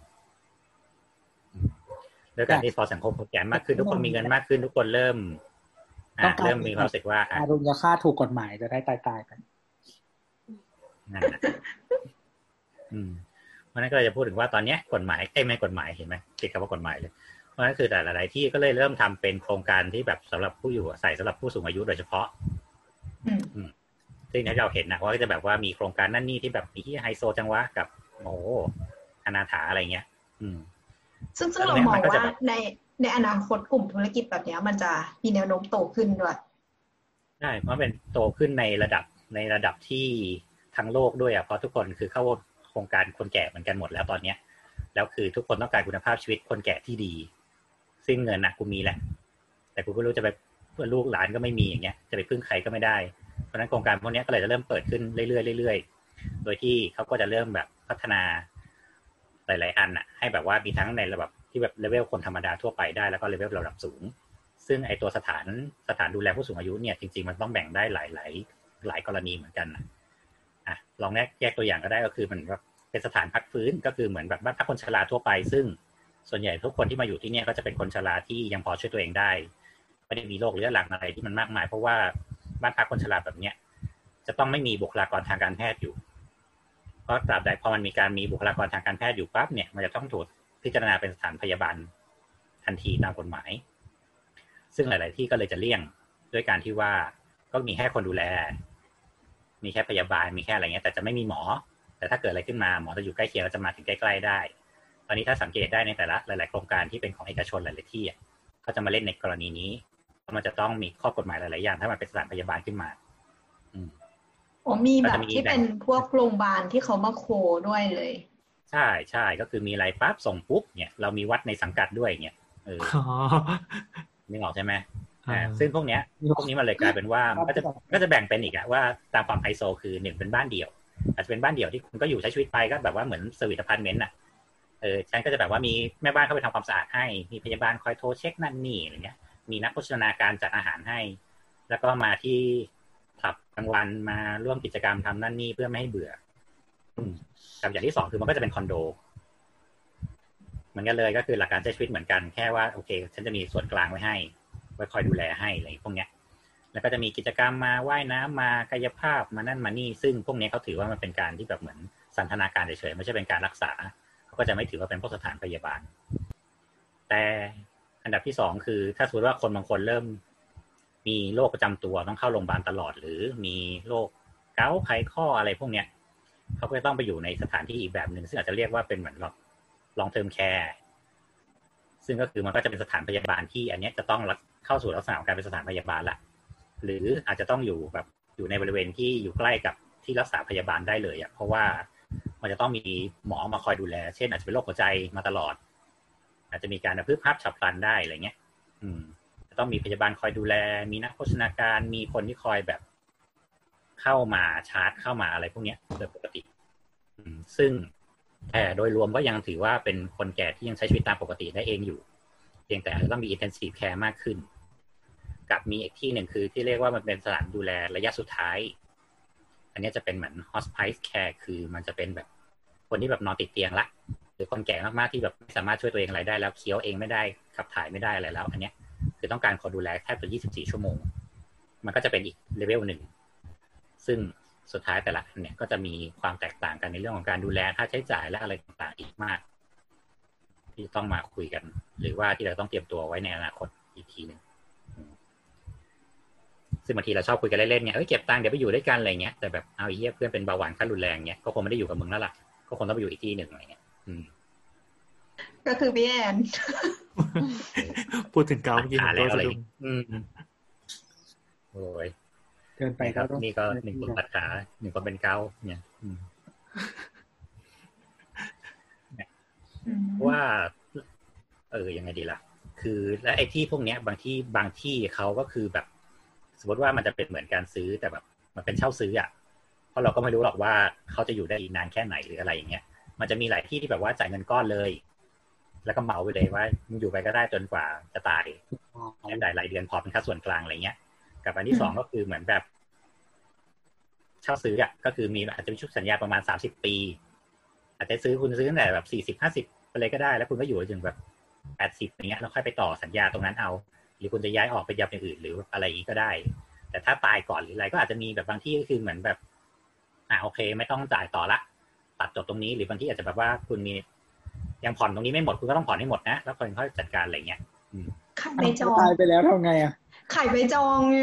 อืมด้วยการที่พอสังคมคนแก่มากขึ้นทุกคนมีเงินมากขึ้นทุกคนเริ่ม
ต้
อ่า
องการ
เริ่มมีความรู้สึกว่าอะ
อารุณค่าถูกกฎหมายจะได้ตายตายๆกัน
นั่นนะอืมเพราะฉะนั้นก็เลยจะพูดถึงว่าตอนเนี้ยกฎหมายเอ้ยไม่กฎหมายเห็นไหมติดคำว่ากฎหมายเลย เพราะฉะนั้นคือแต่หลาย ๆ ที่ก็เลยเริ่มทำเป็นโครงการที่แบบสำหรับผู้อยู่อาศัยสำหรับผู้สูงอายุโดยเฉพาะ
อืม
ซึ่งที่เราเห็นนะว่าก็จะแบบว่ามีโครงการนั่นนี่ที่แบบมีที่ไฮโซจังวะกับโอ้โหอนาถาอะไรเงี้ย อืม
ซึ่งซึ่งเรา
แล้วเนี่ย
มอง
มันก็จะ
ว่า
แบบ
ในในอนาคตกลุ่มธุรกิจแบบเนี้ยมันจะมีแนวโน้มโตขึ้นด้วย
ใช่เพราะเป็นโตขึ้นในระดับในระดับที่ทั้งโลกด้วยอะเพราะทุกคนคือเข้าโครงการคนแก่เหมือนกันหมดแล้วตอนเนี้ยแล้วคือทุกคนต้องการคุณภาพชีวิตคนแก่ที่ดี ซึ่งเงินนะกูมีแหละ แต่กูไม่รู้จะไปเพื่อลูกหลานก็ไม่มีอย่างเงี้ยจะไปพึ่งใครก็ไม่ได้ เพราะฉะนั้นโครงการพวกนี้ก็เลยจะเริ่มเปิดขึ้นเรื่อยๆเรื่อยๆ โดยที่เขาก็จะเริ่มแบบพัฒนาหลาย ๆ อันอะให้แบบว่ามีทั้งในระดับที่แบบเลเวลคนธรรมดาทั่วไปได้แล้วก็เลเวลระดับสูง ซึ่งไอตัวสถานสถานดูแลผู้สูงอายุเนี่ยจริง ๆ มันต้องแบ่งได้หลายหลายหลายกรณีเหมือนกันนะอะลองแยกแยกตัวอย่างก็ได้ก็คือมันแบบเป็นสถานพักฟื้นก็คือเหมือนแบบบ้านพักคนชราทั่วไป ซึ่ง ส่วนใหญ่ทุกคนที่มาอยู่ที่เนี่ยก็จะเป็นคนชราที่ยังพอช่วยตัวเองได้ไม่ได้มีโรคเรื้อรังอะไรที่มันมากมาย เพราะว่าบ้านพักคนชราแบบเนี้ยจะต้องไม่มีบุคลากรทางการแพทย์อยู่ เพราะตราบใดพอมันมีการมีบุคลากรทางการแพทย์อยู่ปั๊บเนี่ยมันจะต้องถูกพิจารณาเป็นสถานพยาบาลทันทีตามกฎหมาย ซึ่งหลาย ๆ ที่ก็เลยจะเลี่ยงด้วยการที่ว่าก็มีแค่คนดูแล มีแค่พยาบาลมีแค่อะไรเงี้ยแต่จะไม่มีหมอ แต่ถ้าเกิดอะไรขึ้นมาหมอจะอยู่ใกล้เคียงแล้วจะมาถึงใกล้ ๆ ได้ ตอนนี้ถ้าสังเกตได้ในแต่ละหลาย ๆ โครงการที่เป็นของเอกชนหลาย ๆ ที่อะก็จะมาเล่นในกรณีนี้เพราะมันจะต้องมีข้อกฎหมายหลาย ๆ อย่าง ถ้ามันเป็นสถานพยาบาลขึ้นมา อืม
อ๋อมีแบ
ก็
บ
จะมี
ที่
แบ่ง
เป็นพวกโรงพยาบาลที่เขามาโคด้วยเลย
ใช่ใช่ก็คือมีอะไรปั๊บส่งปุ๊บเนี่ยเรามีวัดในสังกัดด้วยเนี่ยเออ
อ๋อ
นึกออกใช่ไหม
อ่า
อ่าซึ่งพวกเนี้ยพวกนี้มันเลยกลายเป็นว่ามันก็จะก็จะแบ่งเป็นอีกอะว่าตามความไฮโซคือหนึ่งเป็นบ้านเดี่ยว อาจจะเป็นบ้านเดี่ยวที่คุณก็อยู่ใช้ชีวิตไปก็แบบว่าเหมือน suite apartment อะ เออฉันก็จะแบบว่ามีแม่บ้านเข้าไปทำความสะอาดให้ มีพยาบาลคอยโทรเช็คนั่นนี่อะไรเงี้ย มีนักโภชนาการจัดอาหารให้ แล้วก็มาที่ hub กลางวันมาร่วมกิจกรรมทำนั่นนี่เพื่อไม่ให้เบื่อกับอย่างที่สองคือมันก็จะเป็นคอนโดเหมือนกันเลยก็คือหลักการใช้ชีวิตเหมือนกันแค่ว่าโอเค ฉันจะมีส่วนกลางไว้ให้ ไว้คอยดูแลให้อะไรพวกเนี้ย แล้วก็จะมีกิจกรรมมาว่ายน้ำมากายภาพมานั่นมานี่ซึ่งพวกนี้เขาถือว่ามันเป็นการที่แบบเหมือนสันทนาการเฉยๆไม่ใช่เป็นการรักษา ก็จะไม่ถือว่าเป็นพวกสถานพยาบาล แต่อันดับที่สองคือ ถ้าสมมติว่าคนบางคนเริ่มมีโรคประจำตัวต้องเข้าโรงพยาบาลตลอด หรือมีโรคเกาต์ไขข้ออะไรพวกเนี้ยเขาก็จะต้องไปอยู่ในสถานที่อีกแบบหนึ่งซึ่งอาจจะเรียกว่าเป็นเหมือนลองเทอมแคร์ซึ่งก็คือมันก็จะเป็นสถานพยาบาลที่ อันนี้จะต้องเข้าสู่ลักษณะของการเป็นสถานพยาบาลละหรืออาจจะต้องอยู่แบบอยู่ในบริเวณที่อยู่ใกล้กับที่รักษาพยาบาลได้เลยอะเพราะว่า มันจะต้องมีหมอมาคอยดูแล เช่น อาจจะเป็นโรคหัวใจมาตลอด อาจจะมีการพึบพับฉับพลันได้อะไรเงี้ย อืมจะต้องมีพยาบาลคอยดูแล มีนักโภชนาการ มีคนที่คอยแบบเข้ามาชาร์จเข้ามาอะไรพวกเนี้ยโดยปกติอืมซึ่งแต่โดยรวมก็ยังถือว่าเป็นคนแก่ที่ยังใช้ชีวิตตามปกติได้เองอยู่ เพียงแต่อาจจะต้องมี intensive care มากขึ้น กับมีอีกที่หนึ่งคือที่เรียกว่ามันเป็นสถานดูแลระยะสุดท้าย อันนี้จะเป็นเหมือน hospice care คือมันจะเป็นแบบคนที่แบบนอนติดเตียงละหรือคนแก่มากๆที่แบบไม่สามารถช่วยตัวเองอะไรได้แล้วเคี้ยวเองไม่ได้ขับถ่ายไม่ได้อะไรแล้ว อันเนี้ยคือต้องการคนดูแลแทบจะ 24 ชั่วโมง มันก็จะเป็นอีกเลเวลหนึ่ง ซึ่งสุดท้ายแต่ละอันเนี่ยก็จะมีความแตกต่างกันในเรื่องของการดูแลค่าใช้จ่ายและอะไรต่างๆอีกมาก ที่ต้องมาคุยกัน หรือว่าที่เราต้องเตรียมตัวไว้ในอนาคตอีกทีหนึ่ง ซึ่งบางทีเราชอบคุยกันเล่นๆเนี่ยเอ้ยเก็บตังค์เดี๋ยวไปอยู่ด้วยกันอะไรเงี้ยแต่แบบเอาเยี่ยเพื่อนเป็นเบาหวานขั้นรุนแรงเนี่ยก็คงไม่ได้อยู่กับมึงแล้วล่ะก็คงต้องไปอยู่อีกที่หนึ่งอะไรเงี้ยอืม
ก็คือพี่แอน
พูดถึงเกาเมื่อกี้
หา
ผม
แล้
ก็
วอะไร
สะดุ้ง
อืมโอ้ย
เกินไป
ไปครับ
ต้อง
นี่ก็หนึ่งคนตัดขาหนึ่งคนเป็นเกาเนี่ยอืมว่า เออยังไงดีล่ะ คือ และไอ้ที่พวกเนี้ย บางที่บางที่เขาก็คือแบบส มมติว่ามันจะเป็นเหมือนการซื้อแต่แบบ มันเป็นเช่าซื้ออะเพราะเราก็ไม่รู้หรอกว่าเขาจะอยู่ได้อีกนานแค่ไหนหรืออะไรอย่างเงี้ยมันจะมีหลายที่ที่แบบว่าจ่ายเงินก้อนเลย แล้วก็เหมาไปเลยว่ามึงอยู่ไปก็ได้จนกว่าจะตายแค่จ่ายรายเดือนพอเป็นค่าส่วนกลางอะไรเงี้ย กับอันที่สองก็คือเหมือนแบบ เช่าซื้ออะก็คือมีอาจจะมีชุดสัญญาประมาณสามสิบปี อาจจะซื้อคุณซื้อตั้งแต่แบบสี่สิบห้าสิบไปเลยก็ได้ แล้วคุณก็อยู่จนแบบแปดสิบอย่างเงี้ยแล้วค่อยไปต่อสัญญาตรงนั้นเอา หรือคุณจะย้ายออกไปยับอย่างอื่น หรืออะไรอย่างนี้ก็ได้ แต่ถ้าตายก่อนหรืออะไรก็อาจจะมีแบบบางที่ก็คือเหมือนแบบ อ่าโอเค ไม่ต้องจ่ายต่อละตัดจบตรงนี้หรือบางที่อาจจะแบบว่าคุณมียังผ่อนตรงนี้ไม่หมดคุณก็ต้องผ่อนให้หมดนะแล้วคนค่อยจัดการอะไรเงี้ยอืม
ไข่ใบจอง
ตายไปแล้วทำไงอะ
ไข่ใบจองไง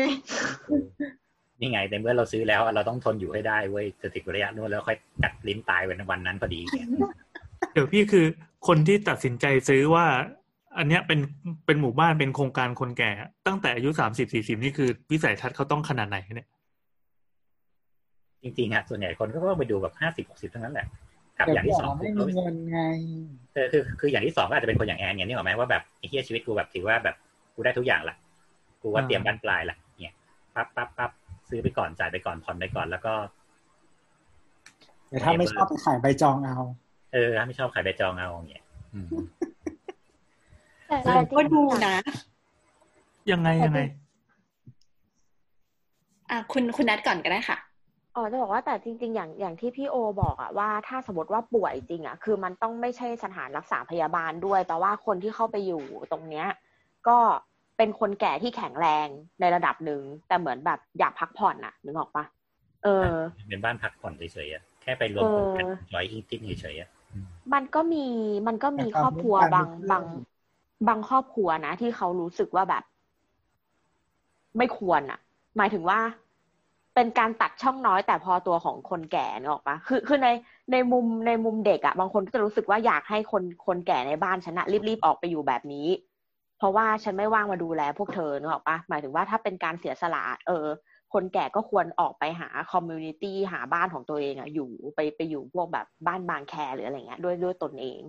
นี่ไงในเมื่อเราซื้อแล้วเราต้องทนอยู่ให้ได้เว้ยจะถึงระยะนู้นแล้วค่อยกัดลิ้นตายวันวันนั้นพอดี
เดี๋ยวพี่คือคนที่ตัดสินใจซื้อว่า อันเนี้ยเป็นเป็นหมู่บ้านเป็นโครงการคนแก่ ตั้งแต่อายุสามสิบสี่สิบนี่คือวิสัยทัศน์เขาต้องขนาดไหนเนี่ย
จริงๆอะส่วนใหญ่คนก็ต้องไปดูแบบห้าสิบหกสิบทั้งนั้นแหละกับ
แต่
อย่าง
พี่
ที่
อ๋
สอ
องไม่มีเงินไง
คือคือคืออย่างที่สองก็อาจจะเป็นคนอย่างแอนเนี่ยนี่หรอกไหมว่าแบบไอ้เฮียชีวิตกูแบบถือว่าแบบกูได้ทุกอย่างละกูว่า
อ่า
เตรียมบ้านปลายละเนี่ยปั๊บปั๊บปั๊บซื้อไปก่อนจ่ายไปก่อนผ่อนไปก่อนแล้วก็
แต่ถ้าไม่ชอบไปขายใบจองเอา
เออถ้าไม่ชอบขายใบจองเอาอย่างเงี้ยอืม
แต่
เราก็ดูนะ
ยังไงยังไง
อะคุณคุณนัดก่อนก็ได้ค่ะ
อ๋อจะบอกว่าแต่จริง ๆ อย่างอย่างที่พี่โอบอกอะว่าถ้าสมมติว่าป่วยจริงอะคือมันต้องไม่ใช่สถานรักษาพยาบาลด้วย แต่ว่าคนที่เข้าไปอยู่ตรงเนี้ย ก็เป็นคนแก่ที่แข็งแรงในระดับหนึ่งแต่เหมือนแบบอยากพักผ่อนอะนึกออกปะเออ
เป็นบ้านพักผ่อนเฉยๆอะแค่ไปรวมกลุ่มกัน
เออ
จอยอีติ้งเฉยๆอะอืม
มันก็มีมันก็มี
แต่
ครอบครัว
ความ
บาง
รู้สึก
บาง บางครอบครัวนะที่เขารู้สึกว่าแบบ ไม่ควรอะหมายถึงว่าเป็นการตัดช่องน้อยแต่พอตัวของคนแก่นออกปะคือคือในในมุมในมุมเด็กอะบางคนก็จะรู้สึกว่าอยากให้คนคนแก่ในบ้านฉันอะรีบๆออกไปอยู่แบบนี้ เพราะว่าฉันไม่ว่างมาดูแลพวกเธอนออกปะหมายถึงว่าถ้าเป็นการเสียสละเออ คนแก่ก็ควรออกไปหา community หาบ้านของตัวเองอะอยู่ไปไปอยู่พวกแบบบ้านบางแคหรืออะไรเงี้ยด้วยด้วยตนเอง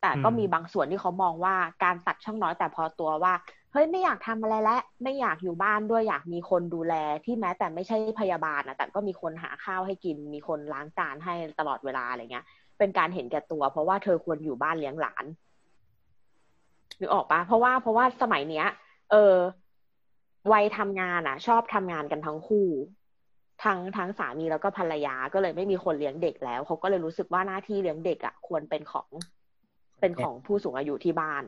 แต่ก็
อืม
มีบางส่วนที่เขามองว่าการตัดช่องน้อยแต่พอตัวว่าเฮ้ยไม่อยากทำอะไรแล้วไม่อยากอยู่บ้านด้วยอยากมีคนดูแลที่แม้แต่ไม่ใช่พยาบาลนะแต่ก็มีคนหาข้าวให้กิน มีคนล้างจานให้ตลอดเวลาอะไรเงี้ย เป็นการเห็นแก่ตัว เพราะว่าเธอควรอยู่บ้านเลี้ยงหลานนึกออกปะเพราะว่าเพราะว่าสมัยเนี้ย เออ วัยทำงานอะ ชอบทำงานกันทั้งคู่ ทั้งทั้งสามีแล้วก็ภรรยาก็เลยไม่มีคนเลี้ยงเด็กแล้วเขาก็เลยรู้สึกว่าหน้าที่เลี้ยงเด็กอะควรเป็นของเป็นของผู้สูงอายุที่บ้าน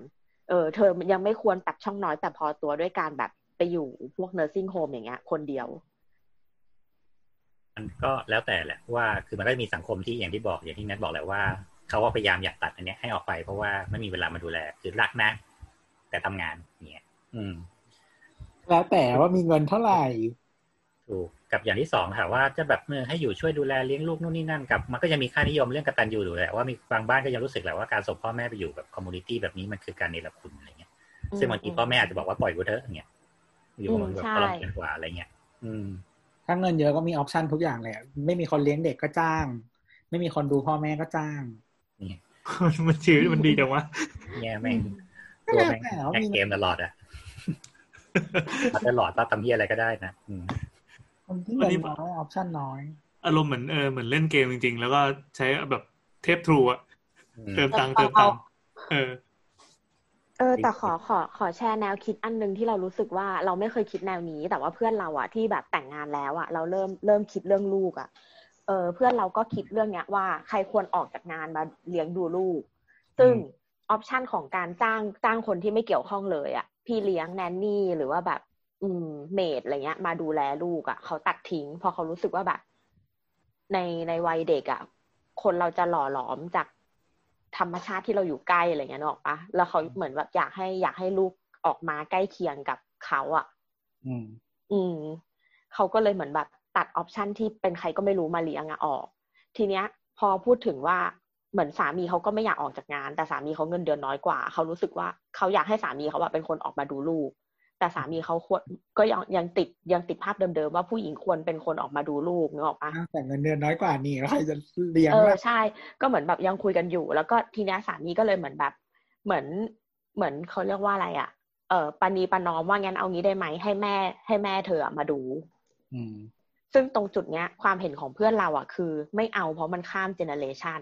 เออ เธอยังไม่ควรตัดช่องน้อยแต่พอตัวด้วยการแบบไปอยู่พวก nursing home อย่างเงี้ย คนเดียว
มันก็แล้วแต่แหละว่าคือมันก็จะมีสังคมที่อย่างที่บอกอย่างที่นัทบอกแหละว่าเขาว่าพยายามอยากตัดอันเนี้ยให้ออกไปเพราะว่าไม่มีเวลามาดูแลคือรักนะ แต่ทำงานเนี่ยอืม
แล้วแต่ว่ามีเงินเท่าไหร่
ถูกกับอย่างที่สองค่ะว่าจะแบบเมื่อให้อยู่ช่วยดูแลเลี้ยงลูกนู่นนี่นั่นกับ มันก็ยังมีค่านิยมเรื่องกตัญญูอยู่แหละว่ามีบางบ้านก็ยังรู้สึกแหละว่าการส่งพ่อแม่ไปอยู่แบบ community แบบนี้มันคือการเนรคุณอะไรเงี้ย ซึ่งบางทีพ่อแม่อาจจะบอกว่าปล่อยกูเถอะอย่างเงี้ยอยู่กับมันแบบทรมานกว่าอะไรเงี้ยอืม
ถ้าเงินเยอะก็มี option ทุกอย่างเลยอะไม่มีคนเลี้ยงเด็กก็จ้าง ไม่มีคนดูพ่อแม่ก็จ้าง
มันชีวิตมันดีจังวะ
แง่แม่ง
ก็
ตัว
แล้ว
แม่ง
แต่ว่า
แอค
มี
เกมตลอดอะ มาตลอดปั๊บทำเหี้ยอะไรก็ได้นะอืม
คนที่เงินน้อยออปชันน้อย
อารมณ์เหมือนเออเหมือนเล่นเกมจริง ๆ แล้วก็ใช้แบบเทปทรูอะ
อืม
เติมตังค์เติมตังค์เออ
เออ แต่ขอขอขอแชร์แนวคิดอันหนึงที่เรารู้สึกว่าเราไม่เคยคิดแนวนี้ แต่ว่าเพื่อนเราอะที่แบบแต่งงานแล้วอะเราเริ่มเริ่มคิดเรื่องลูกอะเออเพื่อนเราก็คิดเรื่องเนี้ยว่าใครควรออกจากงานมาเลี้ยงดูลูก ซึ่ง option ของการจ้างจ้างคนที่ไม่เกี่ยวข้องเลยอะ พี่เลี้ยง nanny หรือว่าแบบ อืม maid อะไรเงี้ย มาดูแลลูกอะเขาตัดทิ้งเพราะเขารู้สึกว่าแบบ ในในวัยเด็กอะคนเราจะหล่อหลอมจากธรรมชาติที่เราอยู่ใกล้อะไรเงี้ยนึกออกปะแล้วเขาเหมือนแบบอยากให้อยากให้ลูกออกมาใกล้เคียงกับเขาอะ
อืม
อืมเขาก็เลยเหมือนแบบตัดออปชันที่เป็นใครก็ไม่รู้มาเลี้ยงอะออก ทีเนี้ย พอพูดถึงว่า เหมือนสามีเขาก็ไม่อยากออกจากงาน แต่สามีเขาเงินเดือนน้อยกว่าเขารู้สึกว่าเขาอยากให้สามีเขาแบบเป็นคนออกมาดูลูก แต่สามีเขาควรก็ยังยังติดยังติดภาพเดิมๆว่าผู้หญิงควรเป็นคนออกมาดูลูกนึกออกปะ
แต่เงินเดือนน้อยกว่านี่แล้วใครจะเลี้ยง
เออ
ล่ะ
ใช่ ก็เหมือนแบบยังคุยกันอยู่ แล้วก็ทีเนี้ยสามีก็เลยเหมือนแบบ เหมือนเหมือนเขาเรียกว่าอะไรอะเออปณีปนอมว่างั้นเอางี้ได้ไหมให้แม่ ให้แม่เธออะมาดู
อืม
ซึ่งตรงจุดเนี้ย ความเห็นของเพื่อนเราอะ คือ ไม่เอาเพราะมันข้ามเจเนเรชัน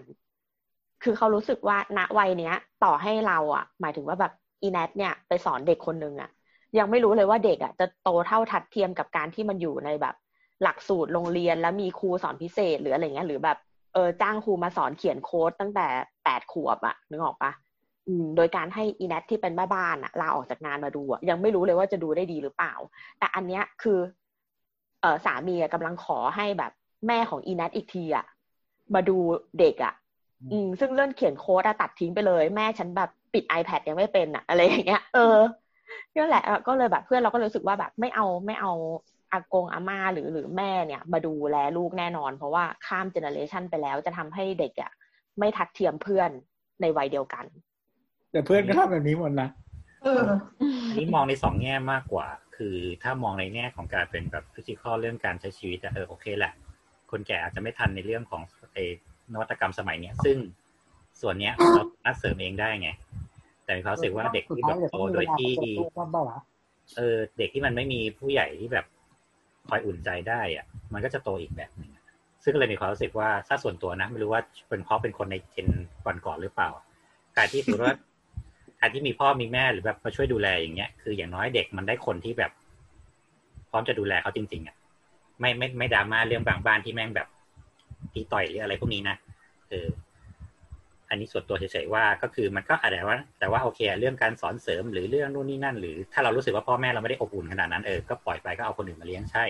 คือเขารู้สึกว่าณวัยเนี้ย ต่อให้เราอะหมายถึงว่าแบบอีแนทเนี่ยไปสอนเด็กคนหนึ่งอะยังไม่รู้เลยว่าเด็กอะจะโตเท่าทัดเทียมกับการที่มันอยู่ในแบบ หลักสูตรโรงเรียนแล้วมีครูสอนพิเศษหรืออะไรเงี้ย หรือแบบเออจ้างครูมาสอนเขียนโค้ดตั้งแต่แปดขวบอะนึกออกปะอืมโดยการให้อีแนทที่เป็นแม่บ้านอะลาออกจากงานมาดูอะยังไม่รู้เลยว่าจะดูได้ดีหรือเปล่า แต่อันเนี้ยคือ เออสามีอะกำลังขอให้แบบแม่ของอีแนทอีกทีอะมาดูเด็กอะ อืมซึ่งเรื่องเขียนโค้ดอะตัดทิ้งไปเลย แม่ฉันแบบปิด iPad ยังไม่เป็นอะอะไรอย่างเงี้ย เออนั่นแหละอะก็เลยแบบเพื่อนเราก็รู้สึกว่าแบบไม่เอาไม่เอาอากงอาม่าหรือหรือแม่เนี่ย มาดูแลลูกแน่นอน เพราะว่าข้ามเจเนอเรชันไปแล้วจะทำให้เด็กอะไม่ทัดเทียมเพื่อนในวัยเดียวกัน
แต่เพื่อนก็ทำแบบนี้หมดนะ
เออ
อันนี้มองในสองแง่มากกว่า คือถ้ามองในแง่ของการเป็นแบบฟิสิกอลเรื่องการใช้ชีวิตอะเออโอเคแหละ คนแก่อาจจะไม่ทันในเรื่องของเออ นวัตกรรมสมัยเนี้ย ซึ่งส่วนเนี้ยเราสามารถเสริมเองได้ไง แต่มีความรู้สึกว่าเด็กที่แบบโตโดยที่
ว่าเปล่าวะ
เออเด็กที่มันไม่มีผู้ใหญ่ที่แบบคอยอุ่นใจได้อะมันก็จะโตอีกแบบหนึ่งอะซึ่งก็เลยมีความรู้สึกว่าถ้าส่วนตัวนะ ไม่รู้ว่าเป็นเพราะเป็นคนในเจนก่อนๆหรือเปล่า การที่สมมติว่าการที่มีพ่อมีแม่หรือแบบมาช่วยดูแลอย่างเงี้ยคืออย่างน้อยเด็กมันได้คนที่แบบ พร้อมจะดูแลเขาจริง ๆอะไม่ไม่ไม่ดราม่าเรื่องบางบ้านที่แม่งแบบ ตีต่อยหรืออะไรพวกนี้นะเอออันนี้ส่วนตัวเฉยๆว่าก็คือมันก็อาจจะว่า แต่ว่าโอเคเรื่องการสอนเสริมหรือเรื่องนู่นนี่นั่น หรือถ้าเรารู้สึกว่าพ่อแม่เราไม่ได้อบอุ่นขนาดนั้นเออก็ปล่อยไปก็เอาคนอื่นมาเลี้ยงใช่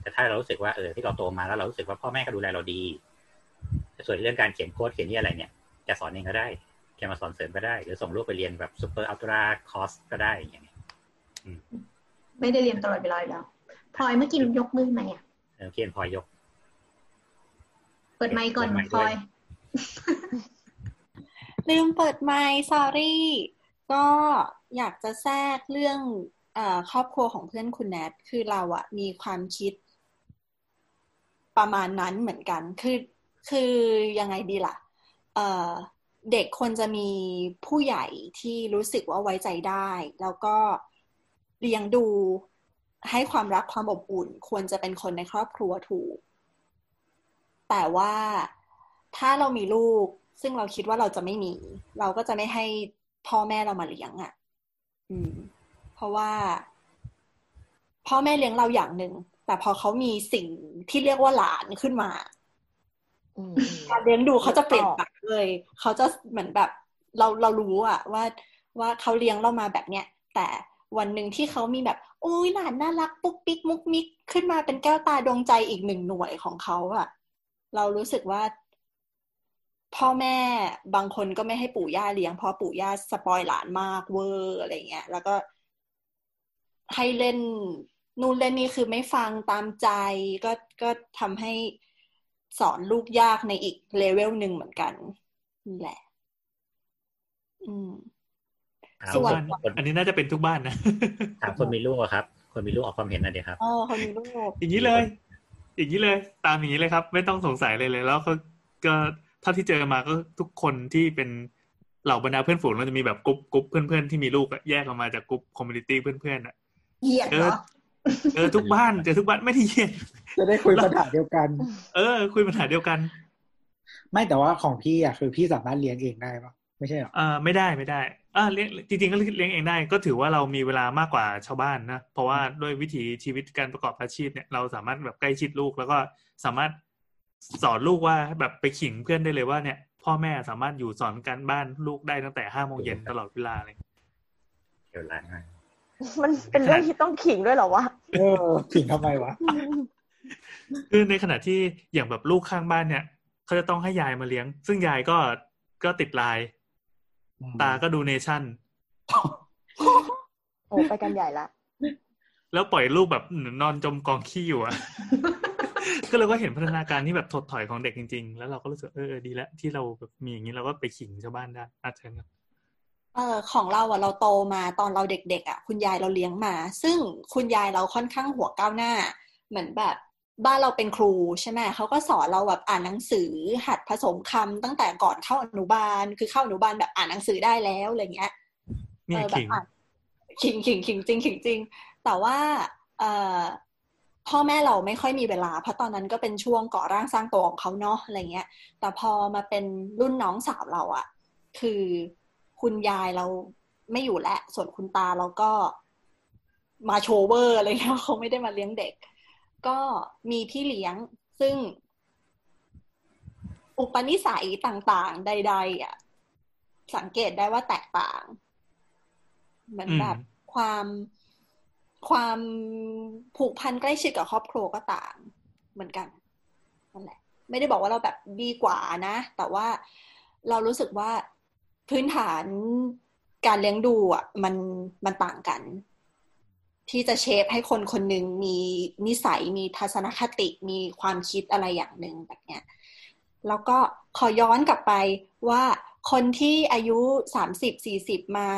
แต่ถ้าเรารู้สึกว่าเออที่เราโตมาแล้วเรารู้สึกว่าพ่อแม่ก็ดูแลเราดีแต่ส่วนเรื่องการเขียนโค้ดเขียนที่อะไรเนี่ยจะสอนเองก็ได้แค่มาสอนเสริมก็ได้ หรือส่งลูกไปเรียนแบบ super ultra course ก็ได้อย่างเงี้ย
ไม่ได้เรียนตลอดเวลาอยู่แล้วพลอยเมื่อกี้ยกมือไหมอะ
เออเขียนพอยยก
เปิดไมค์ก่อน
เปิดไมค์
พลอย
ด้วย
ลืมเปิดไมค์ sorry ก็อยากจะแทรกเรื่องเออครอบครัวของเพื่อนคุณแนทคือเราอะมีความคิด ประมาณนั้นเหมือนกัน คือคือยังไงดีล่ะเออเด็กควรจะมีผู้ใหญ่ที่รู้สึกว่าไว้ใจได้ แล้วก็เลี้ยงดูให้ความรักความอบอุ่น ควรจะเป็นคนในครอบครัวถูก แต่ว่าถ้าเรามีลูก ซึ่งเราคิดว่าเราจะไม่มี เราก็จะไม่ให้พ่อแม่เรามาเลี้ยงอะ่ะ อืม เพราะว่า พ่อแม่เลี้ยงเราอย่างหนึ่งแต่พอเขามีสิ่งที่เรียกว่าหลานขึ้นมา
อืม
การเลี้ยงดูเขาจะเปลี่ยนไปเลยเขาจะเหมือนแบบเราเรารู้อะว่าว่าเขาเลี้ยงเรามาแบบเนี้ยแต่วันหนึ่งที่เขามีแบบโอ้ยหลานน่ารักปุ๊กปิ๊กมุกมิกขึ้นมาเป็นแก้วตาดวงใจอีกหนึ่งหน่วยของเขาอะ เรารู้สึกว่าพ่อแม่บางคนก็ไม่ให้ปู่ย่าเลี้ยงเพราะปู่ย่า spoil หลานมาก over อะไรเงี้ย แล้วก็ให้เล่นนู่นเล่นนี่คือไม่ฟังตามใจก็ก็ทำให้สอนลูกยากในอีกเลเวลหนึ่งเหมือนกันนี่แหละ อืม
ถาม
ส่วน
คน
อันนี้น่าจะเป็นทุกบ้านนะ
ถามคนมีลูกอะครับ คนมีลูกออกความเห็นหน่อยดีครับ
อ๋อคนมีลูก
อย่างนี้เลย อย่างนี้เลยตามอย่างนี้เลยครับ ไม่ต้องสงสัยเลยเลย แล้วก็ก็เท่าที่เจอมาก็ทุกคนที่เป็นเหล่าบรรดาเพื่อนฝูงมันจะมีแบบ group group เพื่อนๆที่มีลูกอะแยกออกมาจาก group community เพื่อนๆอะ
เหยียดเหรอ
เออทุกบ้านเจอทุกบ้านไม่ได้เย็น
จะได้คุยปัญหาเดียวกัน
เออ คุยปัญหาเดียวกัน
ไม่แต่ว่าของพี่อะคือพี่สามารถเลี้ยงเองได้ปะ ไม่ใช่หรอ
อ่าไม่ได้ไม่ได้อ่าเลี้ยงจริงๆก็เลี้ยงเองได้ ก็ถือว่าเรามีเวลามากกว่าชาวบ้านนะ เพราะว่าด้วยวิถีชีวิตการประกอบอาชีพเนี่ยเราสามารถแบบใกล้ชิดลูก แล้วก็สามารถสอนลูกว่าแบบไปขิงเพื่อนได้เลยว่าเนี่ยพ่อแม่สามารถอยู่สอนการบ้านลูกได้ตั้งแต่ห้าโมงเย็นตลอดเวลาเลย
เดี๋ยวล้างให้
มันเป็นเรื่องที่ต้องขิงด้วยเหรอวะ
เออผิงทำไมวะ
คือในขณะที่อย่างแบบลูกข้างบ้านเนี่ย เขาจะต้องให้ยายมาเลี้ยง ซึ่งยายก็ก็ติดไลน์ ตาก็ดูเนชั่น
โอ้ไปกันใหญ่ละ
แล้วปล่อยลูกแบบนอนจมกองขี้อยู่อะก็เลยว่าเห็นพัฒนาการที่แบบถดถอยของเด็กจริง ๆ แล้วเราก็รู้สึกเออเออดีแล้วที่เราแบบมีอย่างนี้เราก็ไปขิงชาวบ้านได้อาเชิญครับ
เออของเราอะเราโตมาตอนเราเด็กๆอะ คุณยายเราเลี้ยงมา ซึ่งคุณยายเราค่อนข้างหัวก้าวหน้า เหมือนแบบ บ้านเราเป็นครูใช่ไหมเขาก็สอนเราแบบอ่านหนังสือหัดผสมคำตั้งแต่ก่อนเข้าอนุบาล คือเข้าอนุบาลแบบอ่านหนังสือได้แล้วอะไรเงี้ย
เนี่ย
เออแบบ
ขิง
อะขิงขิงขิงจริงขิงจริง แต่ว่าเอ่อพ่อแม่เราไม่ค่อยมีเวลา เพราะตอนนั้นก็เป็นช่วงก่อร่างสร้างตัวของเขาเนาะอะไรเงี้ย แต่พอมาเป็นรุ่นน้องสาวเราอะคือคุณยายเราไม่อยู่แล้วส่วนคุณตาเราก็มาโชว์เวอร์อะไรเงี้ยเขาไม่ได้มาเลี้ยงเด็ก ก็มีพี่เลี้ยง ซึ่ง อุปนิสัยต่างๆ ใด ๆ อะ สังเกตได้ว่าแตกต่าง เหมือน
อืม
แบบความความผูกพันใกล้ชิดกับครอบครัวก็ต่าง เหมือนกันนั่นแหละ ไม่ได้บอกว่าเราแบบดีกว่านะ แต่ว่าเรารู้สึกว่าพื้นฐานการเลี้ยงดูอะ มันมันต่างกัน ที่จะเชฟให้คนคนหนึ่งมีนิสัยมีทัศนคติมีความคิดอะไรอย่างหนึ่งแบบเนี้ยแล้วก็ขอย้อนกลับไปว่าคนที่อายุสามสิบสี่สิบมา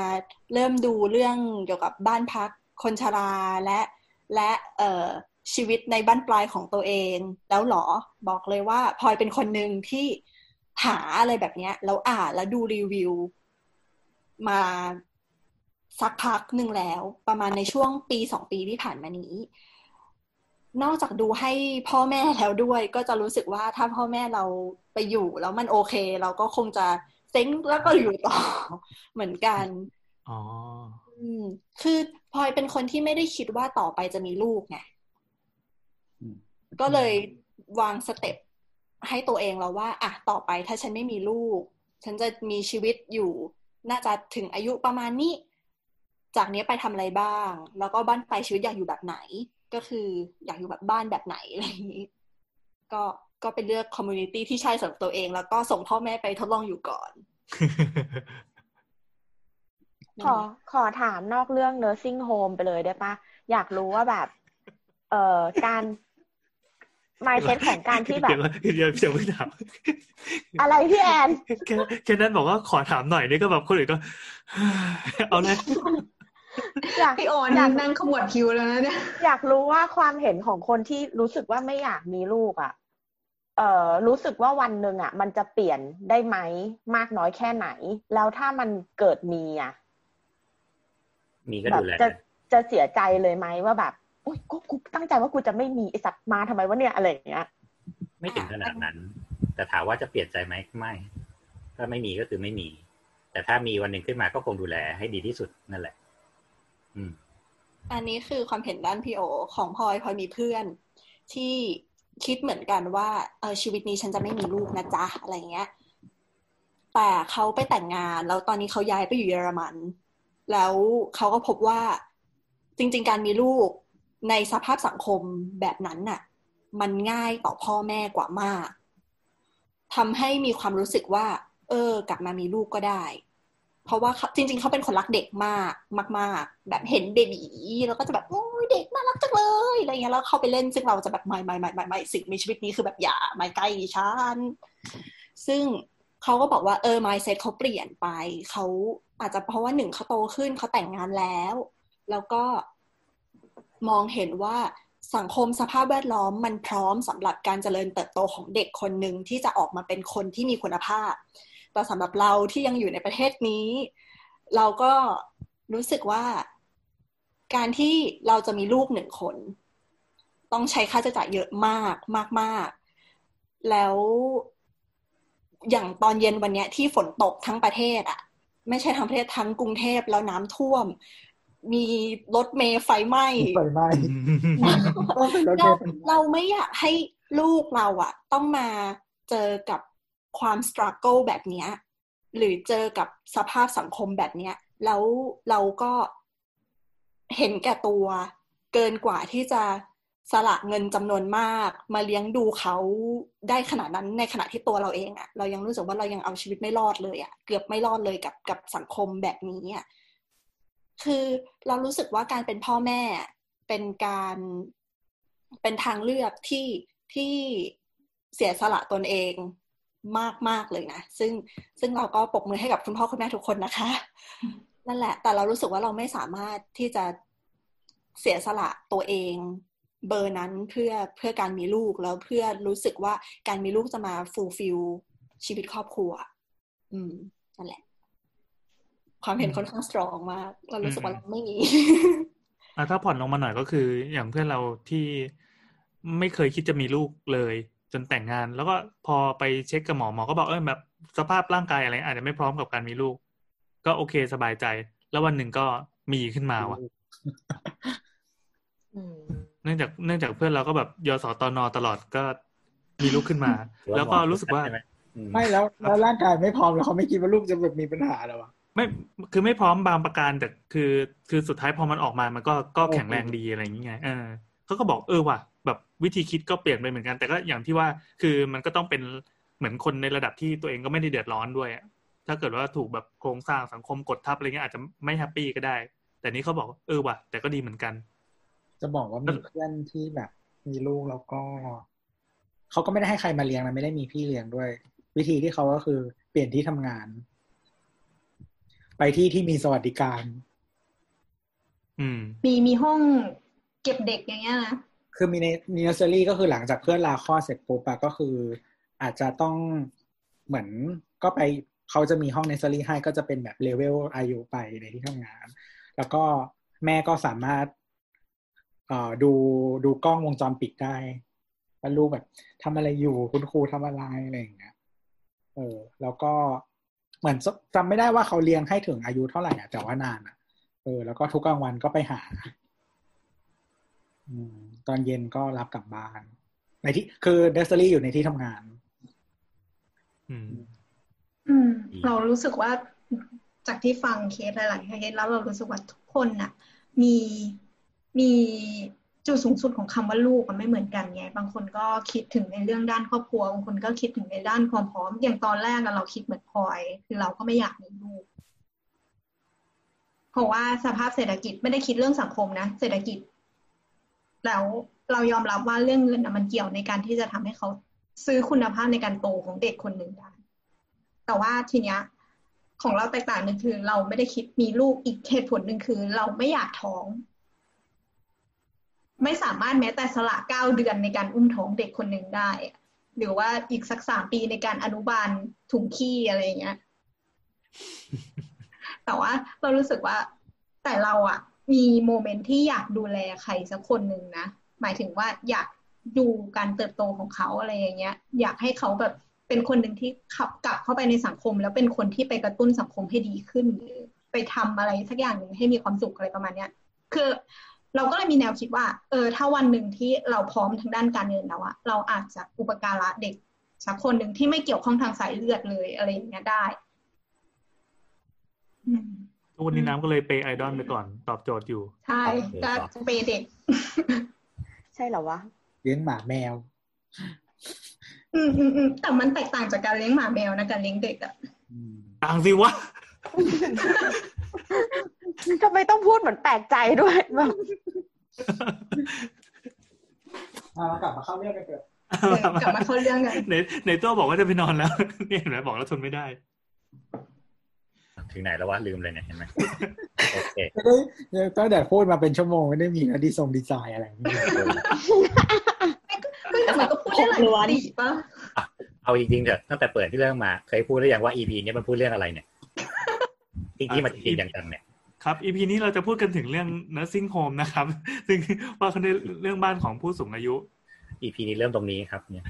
เริ่มดูเรื่องเกี่ยวกับบ้านพักคนชราและและเอ่อชีวิตในบ้านปลายของตัวเอง แล้วหรอบอกเลยว่าพลอยเป็นคนหนึ่งที่หาอะไรแบบเนี้ยแล้วอ่านแล้วดูรีวิว มา สักพักหนึ่งแล้ว ประมาณในช่วงปีสองปีที่ผ่านมานี้ นอกจากดูให้พ่อแม่แล้วด้วย ก็จะรู้สึกว่าถ้าพ่อแม่เราไปอยู่แล้วมันโอเค เราก็คงจะเซ้งแล้วก็อยู่ต่อเหมือนกัน
อ๋อ
อืม คือพลอยเป็นคนที่ไม่ได้คิดว่าต่อไปจะมีลูกไง
อืม
ก็เลยวาง step ให้ตัวเองแล้วว่าอะต่อไปถ้าฉันไม่มีลูก ฉันจะมีชีวิตอยู่ น่าจะถึงอายุประมาณนี้ จากนี้ไปทำอะไรบ้าง แล้วก็บั้นปลายชีวิตอยากอยู่แบบไหน ก็คืออยากอยู่แบบบ้านแบบไหนอะไรอย่างนี้ ก็ก็ไปเลือก community ที่ใช่สำหรับตัวเอง แล้วก็ส่งพ่อแม่ไปทดลองอยู่ก่อน
ขอขอถามนอกเรื่อง nursing home ไปเลยได้ปะอยากรู้ว่าแบบ เอ่อการ mindset ของการที่แบบ
เดี๋ยวเดี๋ยวเดี๋ยวเพิ่งถาม
อะไรพี่แอน
แค่แค่นั้นบอกว่าขอถามหน่อยนี่ก็แบบคนอื่นก็ เอาเลย
อยาก
พี่โอน
อยาก
นั่งขมวดคิวแล้วนะเนี่ย
อยากรู้ว่าความเห็นของคนที่รู้สึกว่าไม่อยากมีลูกอะ เอ่อรู้สึกว่าวันหนึ่งอะ มันจะเปลี่ยนได้ไหมมากน้อยแค่ไหน แล้วถ้ามันเกิดมีอะ
มีก็
แบบ
ดูแล
จะจะเสียใจเลยไหมว่าแบบโอ๊ยกูกูตั้งใจว่ากูจะไม่มีไอสัตว์มาทำไมวะเนี่ยอะไรอย่างเงี้ย
ไม่ถึงขนาดนั้น แต่ถามว่าจะเปลี่ยนใจไหมไม่ถ้าไม่มีก็คือไม่มี แต่ถ้ามีวันหนึ่งขึ้นมาก็คงดูแลให้ดีที่สุดนั่นแหละ อั
นนี้คือความเห็นด้านพี่โอ ของพลอยพลอยมีเพื่อน ที่คิดเหมือนกันว่าเออชีวิตนี้ฉันจะไม่มีลูกนะจ๊ะอะไรเงี้ย แต่เขาไปแต่งงาน แล้วตอนนี้เขาย้ายไปอยู่เยอรมัน แล้วเขาก็พบว่าจริง ๆ การมีลูกในสภาพสังคมแบบนั้นน่ะ มันง่ายต่อพ่อแม่กว่ามากทำให้มีความรู้สึกว่า เออ กลับมามีลูกก็ได้ เพราะว่าเขาจริง ๆ เขาเป็นคนรักเด็กมากมาก ๆ แบบเห็นเบบีแล้วก็จะแบบโอ้ยเด็กน่ารักจังเลยอะไรเงี้ยแล้วเข้าไปเล่นซึ่งเราจะแบบไม่ไม่ไม่ไม่ไม่สิ่งมีชีวิตนี้คือแบบอย่าไม่ใกล้ฉันซึ่งเขาก็บอกว่าเออ mindset เขาเปลี่ยนไปเขาอาจจะเพราะว่าหนึ่งเขาโตขึ้นเขาแต่งงานแล้ว แล้วก็มองเห็นว่าสังคมสภาพแวดล้อมมันพร้อมสำหรับการเจริญเติบโตของเด็กคนหนึ่งที่จะออกมาเป็นคนที่มีคุณภาพ แต่สำหรับเราที่ยังอยู่ในประเทศนี้ เราก็รู้สึกว่า การที่เราจะมีลูกหนึ่งคน ต้องใช้ค่าใช้จ่ายเยอะมากมากมากแล้วอย่างตอนเย็นวันเนี้ยที่ฝนตกทั้งประเทศอะไม่ใช่ทั้งประเทศทั้งกรุงเทพแล้วน้ำท่วม มีรถเมล์ไฟไหม้
ไฟไหม้ต้องเป็นรถเม
เรา
ล์ไฟไหม้
เราไม่อยากให้ลูกเราอะต้องมาเจอกับ ความสตรั g เกิลแบบเนี้ยหรือเจอกับสภาพสังคมแบบเนี้ยแล้วเราก็เห็นแก่ตัวเกินกว่าที่จะสละเงินจำนวนมาก มาเลี้ยงดูเขาได้ขนาดนั้นในขณะที่ตัวเราเองอะเรายังรู้สึกว่าเรายังเอาชีวิตไม่รอดเลยอะเกือบไม่รอดเลยกับกับสังคมแบบนี้อะคือเรารู้สึกว่าการเป็นพ่อแม่เป็นการเป็นทางเลือกที่ที่เสียสละตนเอง มากมากเลยนะ ซึ่งซึ่งเราก็ปรบมือให้กับคุณพ่อคุณแม่ทุกคนนะคะ นั่นแหละ แต่เรารู้สึกว่าเราไม่สามารถที่จะเสียสละตัวเองเบอร์นั้นเพื่อเพื่อการมีลูกแล้วเพื่อรู้สึกว่าการมีลูกจะมา fulfill ชีวิตครอบครัว อืมนั่นแหละ ความเห็นค่อนข้าง strong มากเรารู้สึกว่าเราไม่มี
อะถ้าผ่อนลงมาหน่อยก็คือ อย่างเพื่อนเราที่ไม่เคยคิดจะมีลูกเลย จนแต่งงาน แล้วก็พอไปเช็คกับหมอหมอก็บอกเออแบบสภาพร่างกายอะไร อาจจะไม่พร้อมกับการมีลูก ก็โอเคสบายใจ แล้ววันหนึ่งก็มีขึ้นมาว่ะ
อืม
เนื่องจากเนื่องจากเพื่อนเราก็แบบยศตนตลอดก็มีลูกขึ้นมา
หรือ
แล้วก็
หมอ
รู้สึกว่า
ใช่ไหมอืม
ไม่แล้วแล้วร่างกายไม่พร้อมแล้วเขาไม่คิดว่าลูกจะแบบมีปัญหาหรอวะ
ไม่คือไม่พร้อมบางประการแต่คือคือสุดท้ายพอมันออกมามันก็ก็
โอเค
แข็งแรงดีอะไรอย่างเงี้ยเออเขาก็บอกเออว่ะแบบ วิธีคิดก็เปลี่ยนไปเหมือนกัน แต่ก็อย่างที่ว่าคือมันก็ต้องเป็นเหมือนคนในระดับที่ตัวเองก็ไม่ได้เดือดร้อนด้วยอะถ้าเกิดว่าถูกแบบโครงสร้างสังคมกดทับอะไรเงี้ยอาจจะไม่ happy ก็ได้ แต่นี้เขาบอกเออว่ะแต่ก็ดีเหมือนกัน
จะบอกว่ามีเพื่อนที่แบบ มีลูกแล้วก็เขาก็ไม่ได้ให้ใครมาเลี้ยงนะไม่ได้มีพี่เลี้ยงด้วย วิธีที่เขาก็คือ เปลี่ยนที่ทำงาน ไปที่ที่มีสวัสดิการ
อืม
มีมีห้องเก็บเด็กอย่างเงี้ยนะ
คือมีในนอร์เซอรี่ก็คือหลังจากเพื่อนลาคลอดเสร็จปุ๊บอะก็คือ อาจจะต้องเหมือนก็ไปเขาจะมีห้องเนอร์เซอรี่ให้ก็จะเป็นแบบเลเวลอายุไปในที่ทำงาน แล้วก็แม่ก็สามารถเอ่อดูดูกล้องวงจรปิดได้ว่าลูกแบบทำอะไรอยู่คุณครูทำอะไรอะไรอย่างเงี้ยเออ แล้วก็เหมือนจำไม่ได้ว่าเขาเลี้ยงให้ถึงอายุเท่าไหร่อะแต่ว่านานอะเออ แล้วก็ทุกกลางวันก็ไปหา อืม ตอนเย็นก็รับกลับบ้าน ในที่คือเนสเซอรี่อยู่ในที่ทำงาน
อืม
อืม เรารู้สึกว่าจากที่ฟังเคสหลาย ๆ เคสแล้วเรารู้สึกว่าทุกคนน่ะ มีมีจุดสูงสุดของคำว่าลูกมันไม่เหมือนกันไง บางคนก็คิดถึงในเรื่องด้านครอบครัว บางคนก็คิดถึงในด้านความพร้อม อย่างตอนแรกอะเราคิดเหมือนพลอย คือเราก็ไม่อยากมีลูก เพราะว่าสภาพเศรษฐกิจไม่ได้คิดเรื่องสังคมนะ เศรษฐกิจ แล้วเรายอมรับว่าเรื่องเงินมันเกี่ยวในการที่จะทำให้เขาซื้อคุณภาพในการโตของเด็กคนหนึ่งได้ แต่ว่าทีเนี้ยของเราแตกต่างหนึ่งคือ เราไม่ได้คิดมีลูกอีกเหตุผลหนึ่งคือ เราไม่อยากท้อง ไม่สามารถแม้แต่สละเก้าเดือนในการอุ้มท้องเด็กคนหนึ่งได้ หรือว่าอีกสักสามปีในการอนุบาลถุงขี้อะไรอย่างเงี้ย แต่ว่าเรารู้สึกว่าแต่เราอะ มีโมเมนต์ที่อยากดูแลใครสักคนหนึ่งนะ หมายถึงว่าอยากดูการเติบโตของเขาอะไรอย่างเงี้ย อยากให้เขาแบบเป็นคนหนึ่งที่ขับกลับเข้าไปในสังคม แล้วเป็นคนที่ไปกระตุ้นสังคมให้ดีขึ้นหรือไปทำอะไรสักอย่างหนึ่งให้มีความสุขอะไรประมาณเนี้ยคือเราก็เลยมีแนวคิดว่า เออ ถ้าวันหนึ่งที่เราพร้อมทางด้านการเงินแล้วอะเราอาจจะอุปการะเด็กสักคนหนึ่งที่ไม่เกี่ยวข้องทางสายเลือดเลยอะไรอย่างเงี้ยได้ อืม
ทุกวันนี้น้ำก็เลยเปย์ไอดอลไปก่อนตอบโจทย์อยู่
ใช่ก็จะเปย์เด็ก
ใช่เหรอวะ
เลี้ยงหมาแมว
อืมอืมอืมแต่มันแตกต่างจากการเลี้ยงหมาแมวนะการเลี้ยงเด็กอะ
อืม
ต่างสิวะ
ทำไมต้องพูดเหมือนแปลกใจด้วยแบบ
อ่ากลับมาเข้าเรื่องกันเถอะ
เออกลับมาเข้าเรื่องกัน
ในในตัวบอกว่าจะไปนอนแล้ว นี่เห็นไหมบอกแล้วทนไม่ได้
ถึงไหนแล้ววะลืมเลยเนี่ยเห็นไหมโอเค
ไม่ได้ตั้งแต่พูดมาเป็นชั่วโมงไม่ได้มีนะดีทรงดีไซน์อะไรอย่างเงี้ย
ก็แต่มันก็พูดได้หลายปีป่ะ
เอาจริงๆเถอะตั้งแต่เปิดที่เรื่องมา เคยพูดหรือยังว่า EP เนี้ยมันพูดเรื่องอะไรเนี่ยจริงๆมันจริงๆจังๆเนี่ย
ครับ EP นี้เราจะพูดกันถึงเรื่อง nursing home นะครับ ซึ่งว่ากันในเรื่องบ้านของผู้สูงอายุ
EP นี้เริ่มตรงนี้ครับ เนี่ย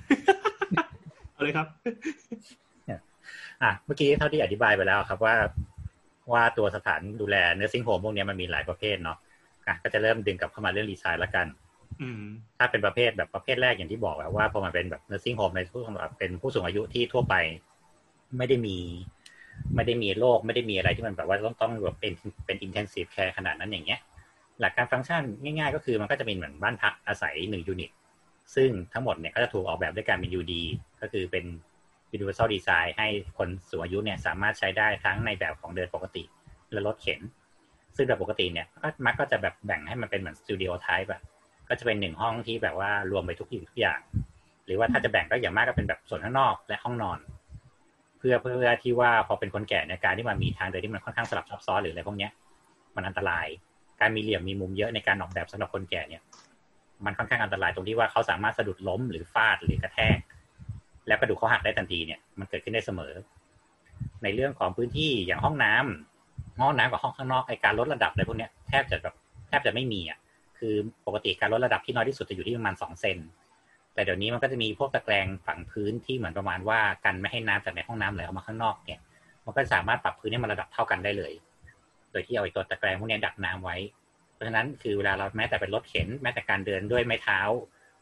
เอาเลยครับ
อะเมื่อกี้เท่าที่อธิบายไปแล้วครับว่า ว่าตัวสถานดูแล nursing home พวกเนี้ยมันมีหลายประเภทเนาะอะก็จะเริ่มดึงกลับเข้ามาเรื่องดีไซน์ละกัน
อืม
ถ้าเป็นประเภทแบบประเภทแรกอย่างที่บอกอะว่าพอมันเป็นแบบ nursing home ในผู้สำหรับเป็นผู้สูงอายุที่ทั่วไป ไม่ได้มี ไม่ได้มีโรคไม่ได้มีอะไรที่มันแบบว่าต้องต้องแบบเป็นเป็น intensive care ขนาดนั้นอย่างเงี้ยหลักการฟังก์ชันง่ายๆ ก็คือมันก็จะเป็นเหมือนบ้านพักอาศัยหนึ่ง unit ซึ่งทั้งหมดเนี่ยก็จะถูกออกแบบด้วยการเป็น UD ก็คือเป็น Universal Design ให้คนสูงอายุเนี่ยสามารถใช้ได้ทั้งในแบบของเดินปกติและรถเข็น ซึ่งแบบปกติเนี่ยก็มักก็จะแบบแบ่งให้มันเป็นเหมือนสตูดิโอไทป์อะก็จะเป็นหนึ่งห้องที่แบบว่ารวมไปทุกอย่างทุกอย่าง หรือว่าถ้าจะแบ่งก็อย่างมากก็เป็นแบบส่วนข้างนอกและห้องนอน เพื่อเพื่อที่ว่าพอเป็นคนแก่ในยการที่มันมีทางเดินที่มันค่อนข้างสลับซับซ้อนหรืออะไรพวกเนี้ย มันอันตราย การมีเหลี่ยมมีมุมเยอะในการออกแบบสำหรับคนแก่เนี่ย มันค่อนข้างอันตรายตรงที่ว่าเขาสามารถสะดุดล้มหรือฟาดหรือกระแทก แล้วกระดูกเขาหักได้ทันทีเนี่ยมันเกิดขึ้นได้เสมอ ในเรื่องของพื้นที่อย่างห้องน้ำห้องน้ำกับห้องข้างนอกไอการลดระดับอะไรพวกเนี้ยแทบจะแบบแทบจะไม่มีอะคือปกติการลดระดับที่น้อยที่สุดจะอยู่ที่ประมาณสองเซนแต่เดี๋ยวนี้มันก็จะมีพวกตะแกรงฝังพื้นที่เหมือนประมาณว่ากันไม่ให้น้ำจากในห้องน้ำไหลออกมาข้างนอกเนี่ย มันก็สามารถปรับพื้นให้มันระดับเท่ากันได้เลย โดยที่เอาไอ้ตัวตะแกรงพวกเนี้ยดักน้ำไว้ เพราะฉะนั้นคือเวลาเราแม้แต่เป็นรถเข็นแม้แต่การเดินด้วยไม้เท้า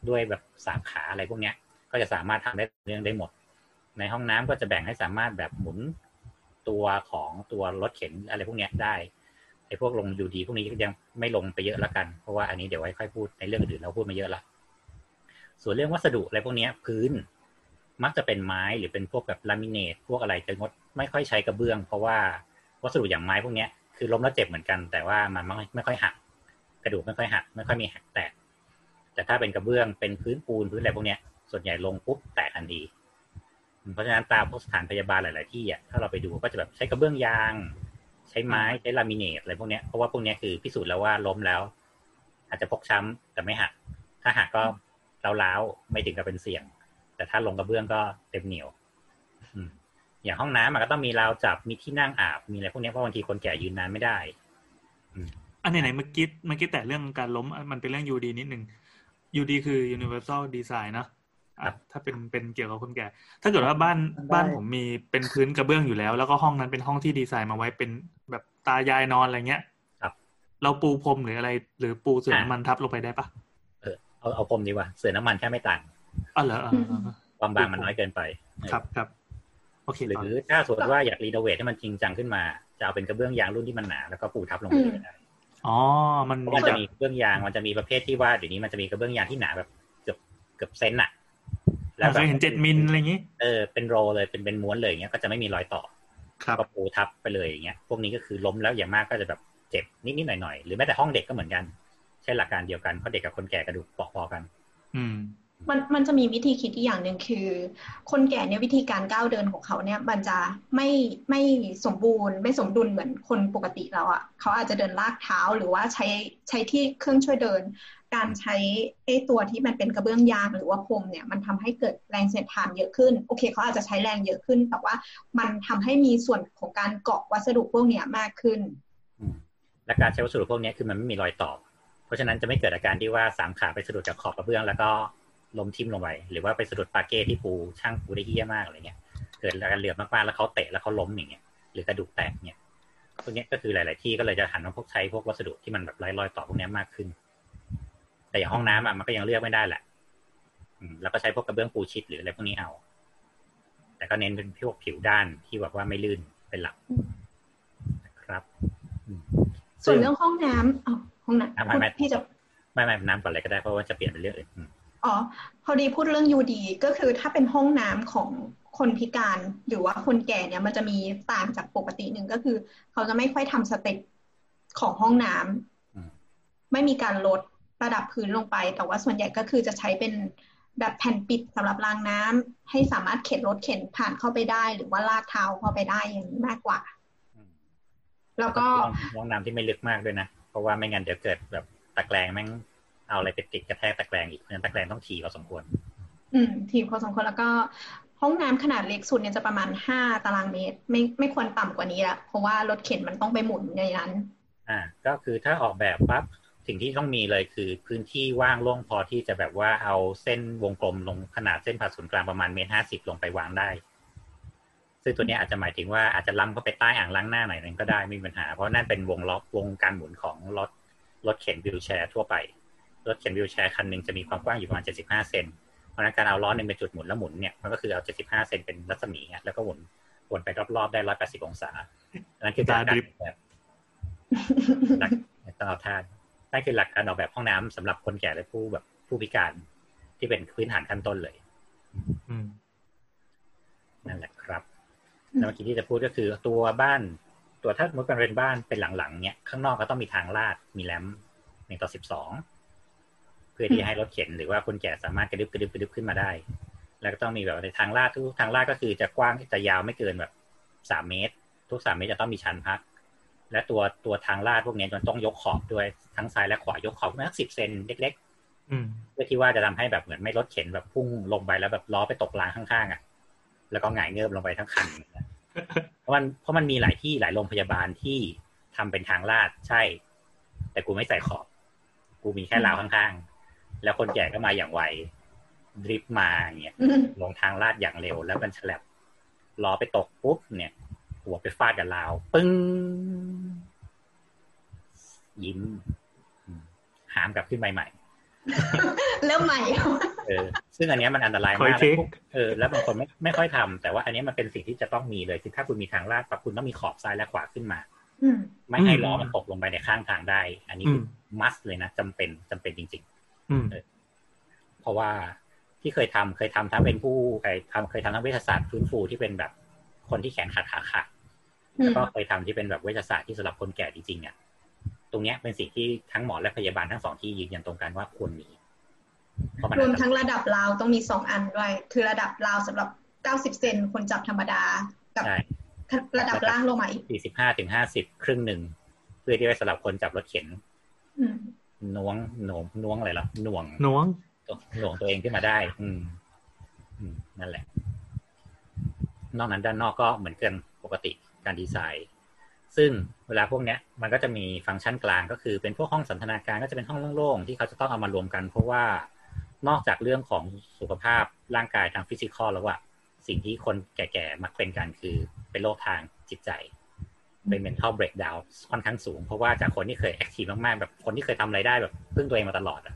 ด้วยแบบสามขาอะไรพวกเนี้ย ก็จะสามารถทำได้เรื่องได้หมด ในห้องน้ำก็จะแบ่งให้สามารถแบบหมุนตัวของตัวรถเข็นอะไรพวกเนี้ยได้ไอ้พวกลงยูดีพวกนี้ยังไม่ลงไปเยอะละกัน เพราะว่าอันนี้เดี๋ยวไว้ค่อยพูดในเรื่องอื่นเราพูดมาเยอะละส่วนเรื่องวัสดุอะไรพวกนี้พื้นมักจะเป็นไม้หรือเป็นพวกแบบลามิเนตพวกอะไรจะงดไม่ค่อยใช้กระเบื้อง เพราะว่าวัสดุอย่างไม้พวกนี้คือล้มแล้วเจ็บเหมือนกัน แต่ว่ามันไม่ไม่ค่อยหัก กระดูกไม่ค่อยหัก ไม่ค่อยมีหักแตกแต่ถ้าเป็นกระเบื้องเป็นพื้นปูนพื้นอะไรพวกนี้ ส่วนใหญ่ลงปุ๊บแตกทันทีเพราะฉะนั้นตามพวกสถานพยาบาลหลาย ๆ ที่อะถ้าเราไปดูก็จะแบบใช้กระเบื้องยาง ใช้ไม้ใช้ลามิเนตอะไรพวกเนี้ยเพราะว่าพวกเนี้ยคือพิสูจน์แล้วว่าล้มแล้ว อาจจะพกช้ำแต่ไม่หัก ถ้าหักก็ล้าวๆไม่ถึงกับเป็นเสี่ยง แต่ถ้าลงกระเบื้องก็เต็มเหนียวอืมอย่างห้องน้ำมันก็ต้องมีราวจับมีที่นั่งอาบมีอะไรพวกเนี้ยเพราะบางทีคนแก่ยืนนานไม่ได้
อันไหนๆเมื่อกี้เมื่อกี้แต่เรื่องการล้มมันเป็นเรื่อง UD นิดนึง UD คือ Universal Design เนอะ อะถ้าเป็นเป็นเกี่ยวกับคนแก่ ถ้าเกิดว่าบ้านบ้านผมมีเป็นพื้นกระเบื้องอยู่แล้ว แล้วก็ห้องนั้นเป็นห้องที่ดีไซน์มาไว้เป็นแบบตายายนอนอะไรเงี้ย
ครับ
เราปูพรมหรืออะไร หรือปูเสื่อน้ำมันทับลงไปได้ปะ
เออเอาเอาพรมดีกว่าเสือน้ำมันแค่ไม่ต่าง
อ๋อเหรออ่าอ่าอ่า
ความบางมันน้อยเกินไป
ครับครับโอเค
หรื
ต่อ
อถ้าสมมติว่าอยากรีโนเวทให้มันจริงจังขึ้นมา จะเอาเป็นกระเบื้องยางรุ่นที่มันหนาแล้วก็ปูทับลงไปเลยก็ได้
อ๋อ มัน
เพราะมันจะมีกระเบื้องยางมันจะมีประเภทที่ว่าเดี๋ยวนี้มันจะมีกระเบื้องยางที่หนาแบบเกือบเกือบเซนอะ แล้ว
เค
แบบ
ยเห็นเจ็ดมิลอะไรอย่างงี้
เออเป็นโรลเลยเป็นเป็นม้วนเลยอย่างเงี้ยก็จะไม่มีรอยต่อ
ครับ
ก็ปูทับไปเลยอย่างเงี้ยพวกนี้ก็คือล้มแล้วอย่างมากก็จะแบบเจ็บนิดๆหน่อยๆหรือแม้แต่ห้องเด็กก็เหมือนกัน ใช้หลักการเดียวกันเพราะเด็กกับคนแก่กระดูกพอๆกัน
อืม
มันมันจะมีวิธีคิดอีกอย่างหนึ่งคือ คนแก่เนี่ยวิธีการก้าวเดินของเขาเนี่ย มันจะไม่ไม่สมบูรณ์ ไม่สมดุลเหมือนคนปกติเราอะ่ะเขาอาจจะเดินลากเท้าหรือว่าใช้ใช้ที่เครื่องช่วยเดิน การใช้ไอ้ตัวที่มันเป็นกระเบื้องยางหรือว่าพรมเนี่ยมันทำให้เกิดแรงเสียดทานเยอะขึ้น โอเคเขาอาจจะใช้แรงเยอะขึ้น แต่ว่ามันทำให้มีส่วนของการเกาะวัสดุพวกเนี้ยมากขึ้น
และการใช้วัสดุพวกนี้คือมันไม่มีรอยต่อเพราะฉะนั้นจะไม่เกิดอาการที่ว่าสามขาไปสะดุดกับขอบกระเบื้อง แล้วก็ล้มทิ่มลงไปหรือว่าไปสะดุดปาเก้ที่ปูช่างปูได้เหี้ยมากอะไรเงี้ยเกิดการเหลือบมากๆแล้วเขาเตะแล้วเขาล้มอย่างเงี้ยหรือกระดูกแตกเนี่ยพวกเนี้ยก็คือหลาย ๆ ที่ก็เลยจะหันมาพวกใช้พวกวัสดุที่มันแบบไร้รอยต่อพวกเนี้ยมากขึ้น แต่อย่างห้องน้ำอะมันก็ยังเลือกไม่ได้แหละอืมแล้วก็ใช้พวกกระเบื้องปูชิดหรืออะไรพวกนี้เอา แต่ก็เน้นเป็นพวกผิวด้านที่แบบว่าไม่ลื่นเป็นหลักนะครับอืม
ส่วนเรื่องห้องน้ำอ๋อห้องน้
อะไม่ไม่ำ
พี่จะ
ไม่ไม่น้ำก่อนเลยก็ได้เพราะว่าจะเปลี่ยนเป็นเรื่องอื่นอืม
อ๋อพอดีพูดเรื่องยูดีก็คือถ้าเป็นห้องน้ำของคนพิการหรือว่าคนแก่เนี่ยมันจะมีต่างจากปกติหนึ่งก็คือ เขาจะไม่ค่อยทำสเต็ปของห้องน้ำ
อืม
ไม่มีการลด ระดับพื้นลงไป แต่ว่าส่วนใหญ่ก็คือจะใช้เป็นแบบแผ่นปิดสำหรับรางน้ำให้สามารถเข็นรถเข็นผ่านเข้าไปได้ หรือว่าลากเท้าเข้าไปได้อย่างนี้มากกว่า
อืม
แล้วก็
ห้องห้องน้ำที่ไม่ลึกมากด้วยนะ เพราะว่าไม่งั้นเดี๋ยวเกิดแบบตะแกรงแม่งเอาอะไรไปติดกระแทกตะแกรงอีกเพราะฉะนั้นตะแกรงต้องถี่พอสมควร
อืมทีมพอสมควรแล้วก็ห้องน้ำขนาดเล็กสุดเนี่ยจะประมาณห้าตารางเมตร ไม่ไม่ควรต่ำกว่านี้ละเพราะว่ารถเข็นมันต้องไปหมุนในนั้น
อ่า ก็คือถ้าออกแบบปั๊บ สิ่งที่ต้องมีเลยคือพื้นที่ว่างโล่งพอที่จะแบบว่าเอาเส้นวงกลมลงขนาดเส้นผ่าศูนย์กลางประมาณเมตรห้าสิบลงไปวางได้ ซึ่งตัวเนี้ยอาจจะหมายถึงว่าอาจจะล้ำเข้าไปใต้อ่างล้างหน้าหน่อยนึงก็ได้ไม่มีปัญหา เพราะนั่นเป็นวงล็อกวงการหมุนของรถรถเข็นวิวแชร์ทั่วไป รถเข็นวิวแชร์คันหนึ่งจะมีความกว้างอยู่ประมาณ75เซนเพราะฉะนั้นการเอาล้อหนึ่งเป็นจุดหมุนแล้วหมุนเนี่ยมันก็คือเอา75เซนเป็นรัศมีอะแล้วก็หมุนวนไปรอบๆได้180องศาอันนั้นคือการ
ตาดริฟ
แบบหลักต้องเอาท่า นั่นคือหลักการออกแบบห้องน้ำสำหรับคนแก่และผู้แบบผู้พิการที่เป็นพื้นฐานขั้นต้นเลย
อืม
นั่นแหละครับแล้วเมื่อกี้ที่จะพูดก็คือตัวบ้าน ตัวถ้าสมมติมันเป็นบ้านเป็นหลังๆเนี่ยข้างนอกก็ต้องมีทางลาดมีแรมหนึ่งต่อสิบสองเพื่อที่ให้รถเข็นหรือว่าคนแก่สามารถกระดึบกระดึบกระดึบขึ้นมาได้ แล้วก็ต้องมีแบบในทางลาดทุกทางลาดก็คือจะกว้างจะยาวไม่เกินแบบสามเมตร ทุกสามเมตรจะต้องมีชั้นพัก และตัวตัวทางลาดพวกนี้มันต้องยกขอบด้วยทั้งซ้ายและขวายกขอบประมาณสิบเซนเล็กๆ
อืม
เพื่อที่ว่าจะทำให้แบบเหมือนไม่รถเข็นแบบพุ่งลงไปแล้วแบบล้อไปตกรางข้างๆอะ แล้วก็หงายเงิบลงไปทั้งคันเพราะมันเพราะมันมีหลายที่หลายโรงพยาบาลที่ทำเป็นทางลาดใช่ แต่กูไม่ใส่ขอบ กูมีแค่ราวข้างๆ แล้วคนแก่ก็มาอย่างไวดริฟต์มาอย่างเงี้ย
อืม
ลงทางลาดอย่างเร็วแล้วมันฉลับล้อไปตกปุ๊บเนี่ย หัวไปฟาดกับราว ปึ้ง ยิ้มอืมหามกลับขึ้นไปใหม่
เริ่มใหม่
เออ ซึ่งอันเนี้ยมันอันตราย
คอย
มาก
เช็ค
เออ แล้วบางคนไม่ไม่ค่อยทำแต่ว่าอันเนี้ยมันเป็นสิ่งที่จะต้องมีเลย คือถ้าคุณมีทางลาดปั๊บคุณต้องมีขอบซ้ายและขวาขึ้นมา
อืม
ไม่ให้ล้อมันตกลงไปในข้างทางได้ อันนี้
อื
คือ
ม
มัสเลยนะจำเป็นจำเป็นจริง
อืม
ๆเพราะว่าที่เคยทำเคยทำทั้งเป็นผู้เคยทำเคยทำทั้งเวชศาสตร์ฟื้นฟูที่เป็นแบบคนที่แขนขาดขาขาด
อื
แล้ว
ม
ก็เคยทำที่เป็นแบบเวชศาสตร์ที่สำหรับคนแก่จริงๆอะตรงเนี้ยเป็นสิ่งที่ทั้งหมอและพยาบาลทั้งสองที่ยืนยันตรงกันว่าควรมีเพราะมัน
รว
อั
ม
นต
ทั้ง
ราย
ระดับราวต้องมีสองอันด้วย คือระดับราวสำหรับเก้าสิบเซนคนจับธรรมดากับ
ใช่
ระดับล่างลงมาอีก
สี่สิบห้าถึงห้าสิบครึ่งหนึ่ง เพื่อที่ไว้สำหรับคนจับรถเข็น
อืม
น้วงหน่วงน้วงอะไรหรอหน่วง
หน่วง
หน่วงตัวเองขึ้นมาได้อืมอืมนั่นแหละ นอกนั้นด้านนอกก็เหมือนกันปกติ การดีไซน์ ซึ่งเวลาพวกเนี้ยมันก็จะมีฟังก์ชันกลางก็คือเป็นพวกห้องสันทนาการก็จะเป็นห้องโล่งๆ ที่เขาจะต้องเอามารวมกัน เพราะว่านอกจากเรื่องของสุขภาพร่างกายทาง physical แล้วอะสิ่งที่คนแก่ๆ มักเป็นกันคือเป็นโรคทางจิตใจ เป็น mental breakdown ค่อนข้างสูง เพราะว่าจากคนที่เคย active มากๆ แบบคนที่เคยทำอะไรได้แบบพึ่งตัวเองมาตลอดอะ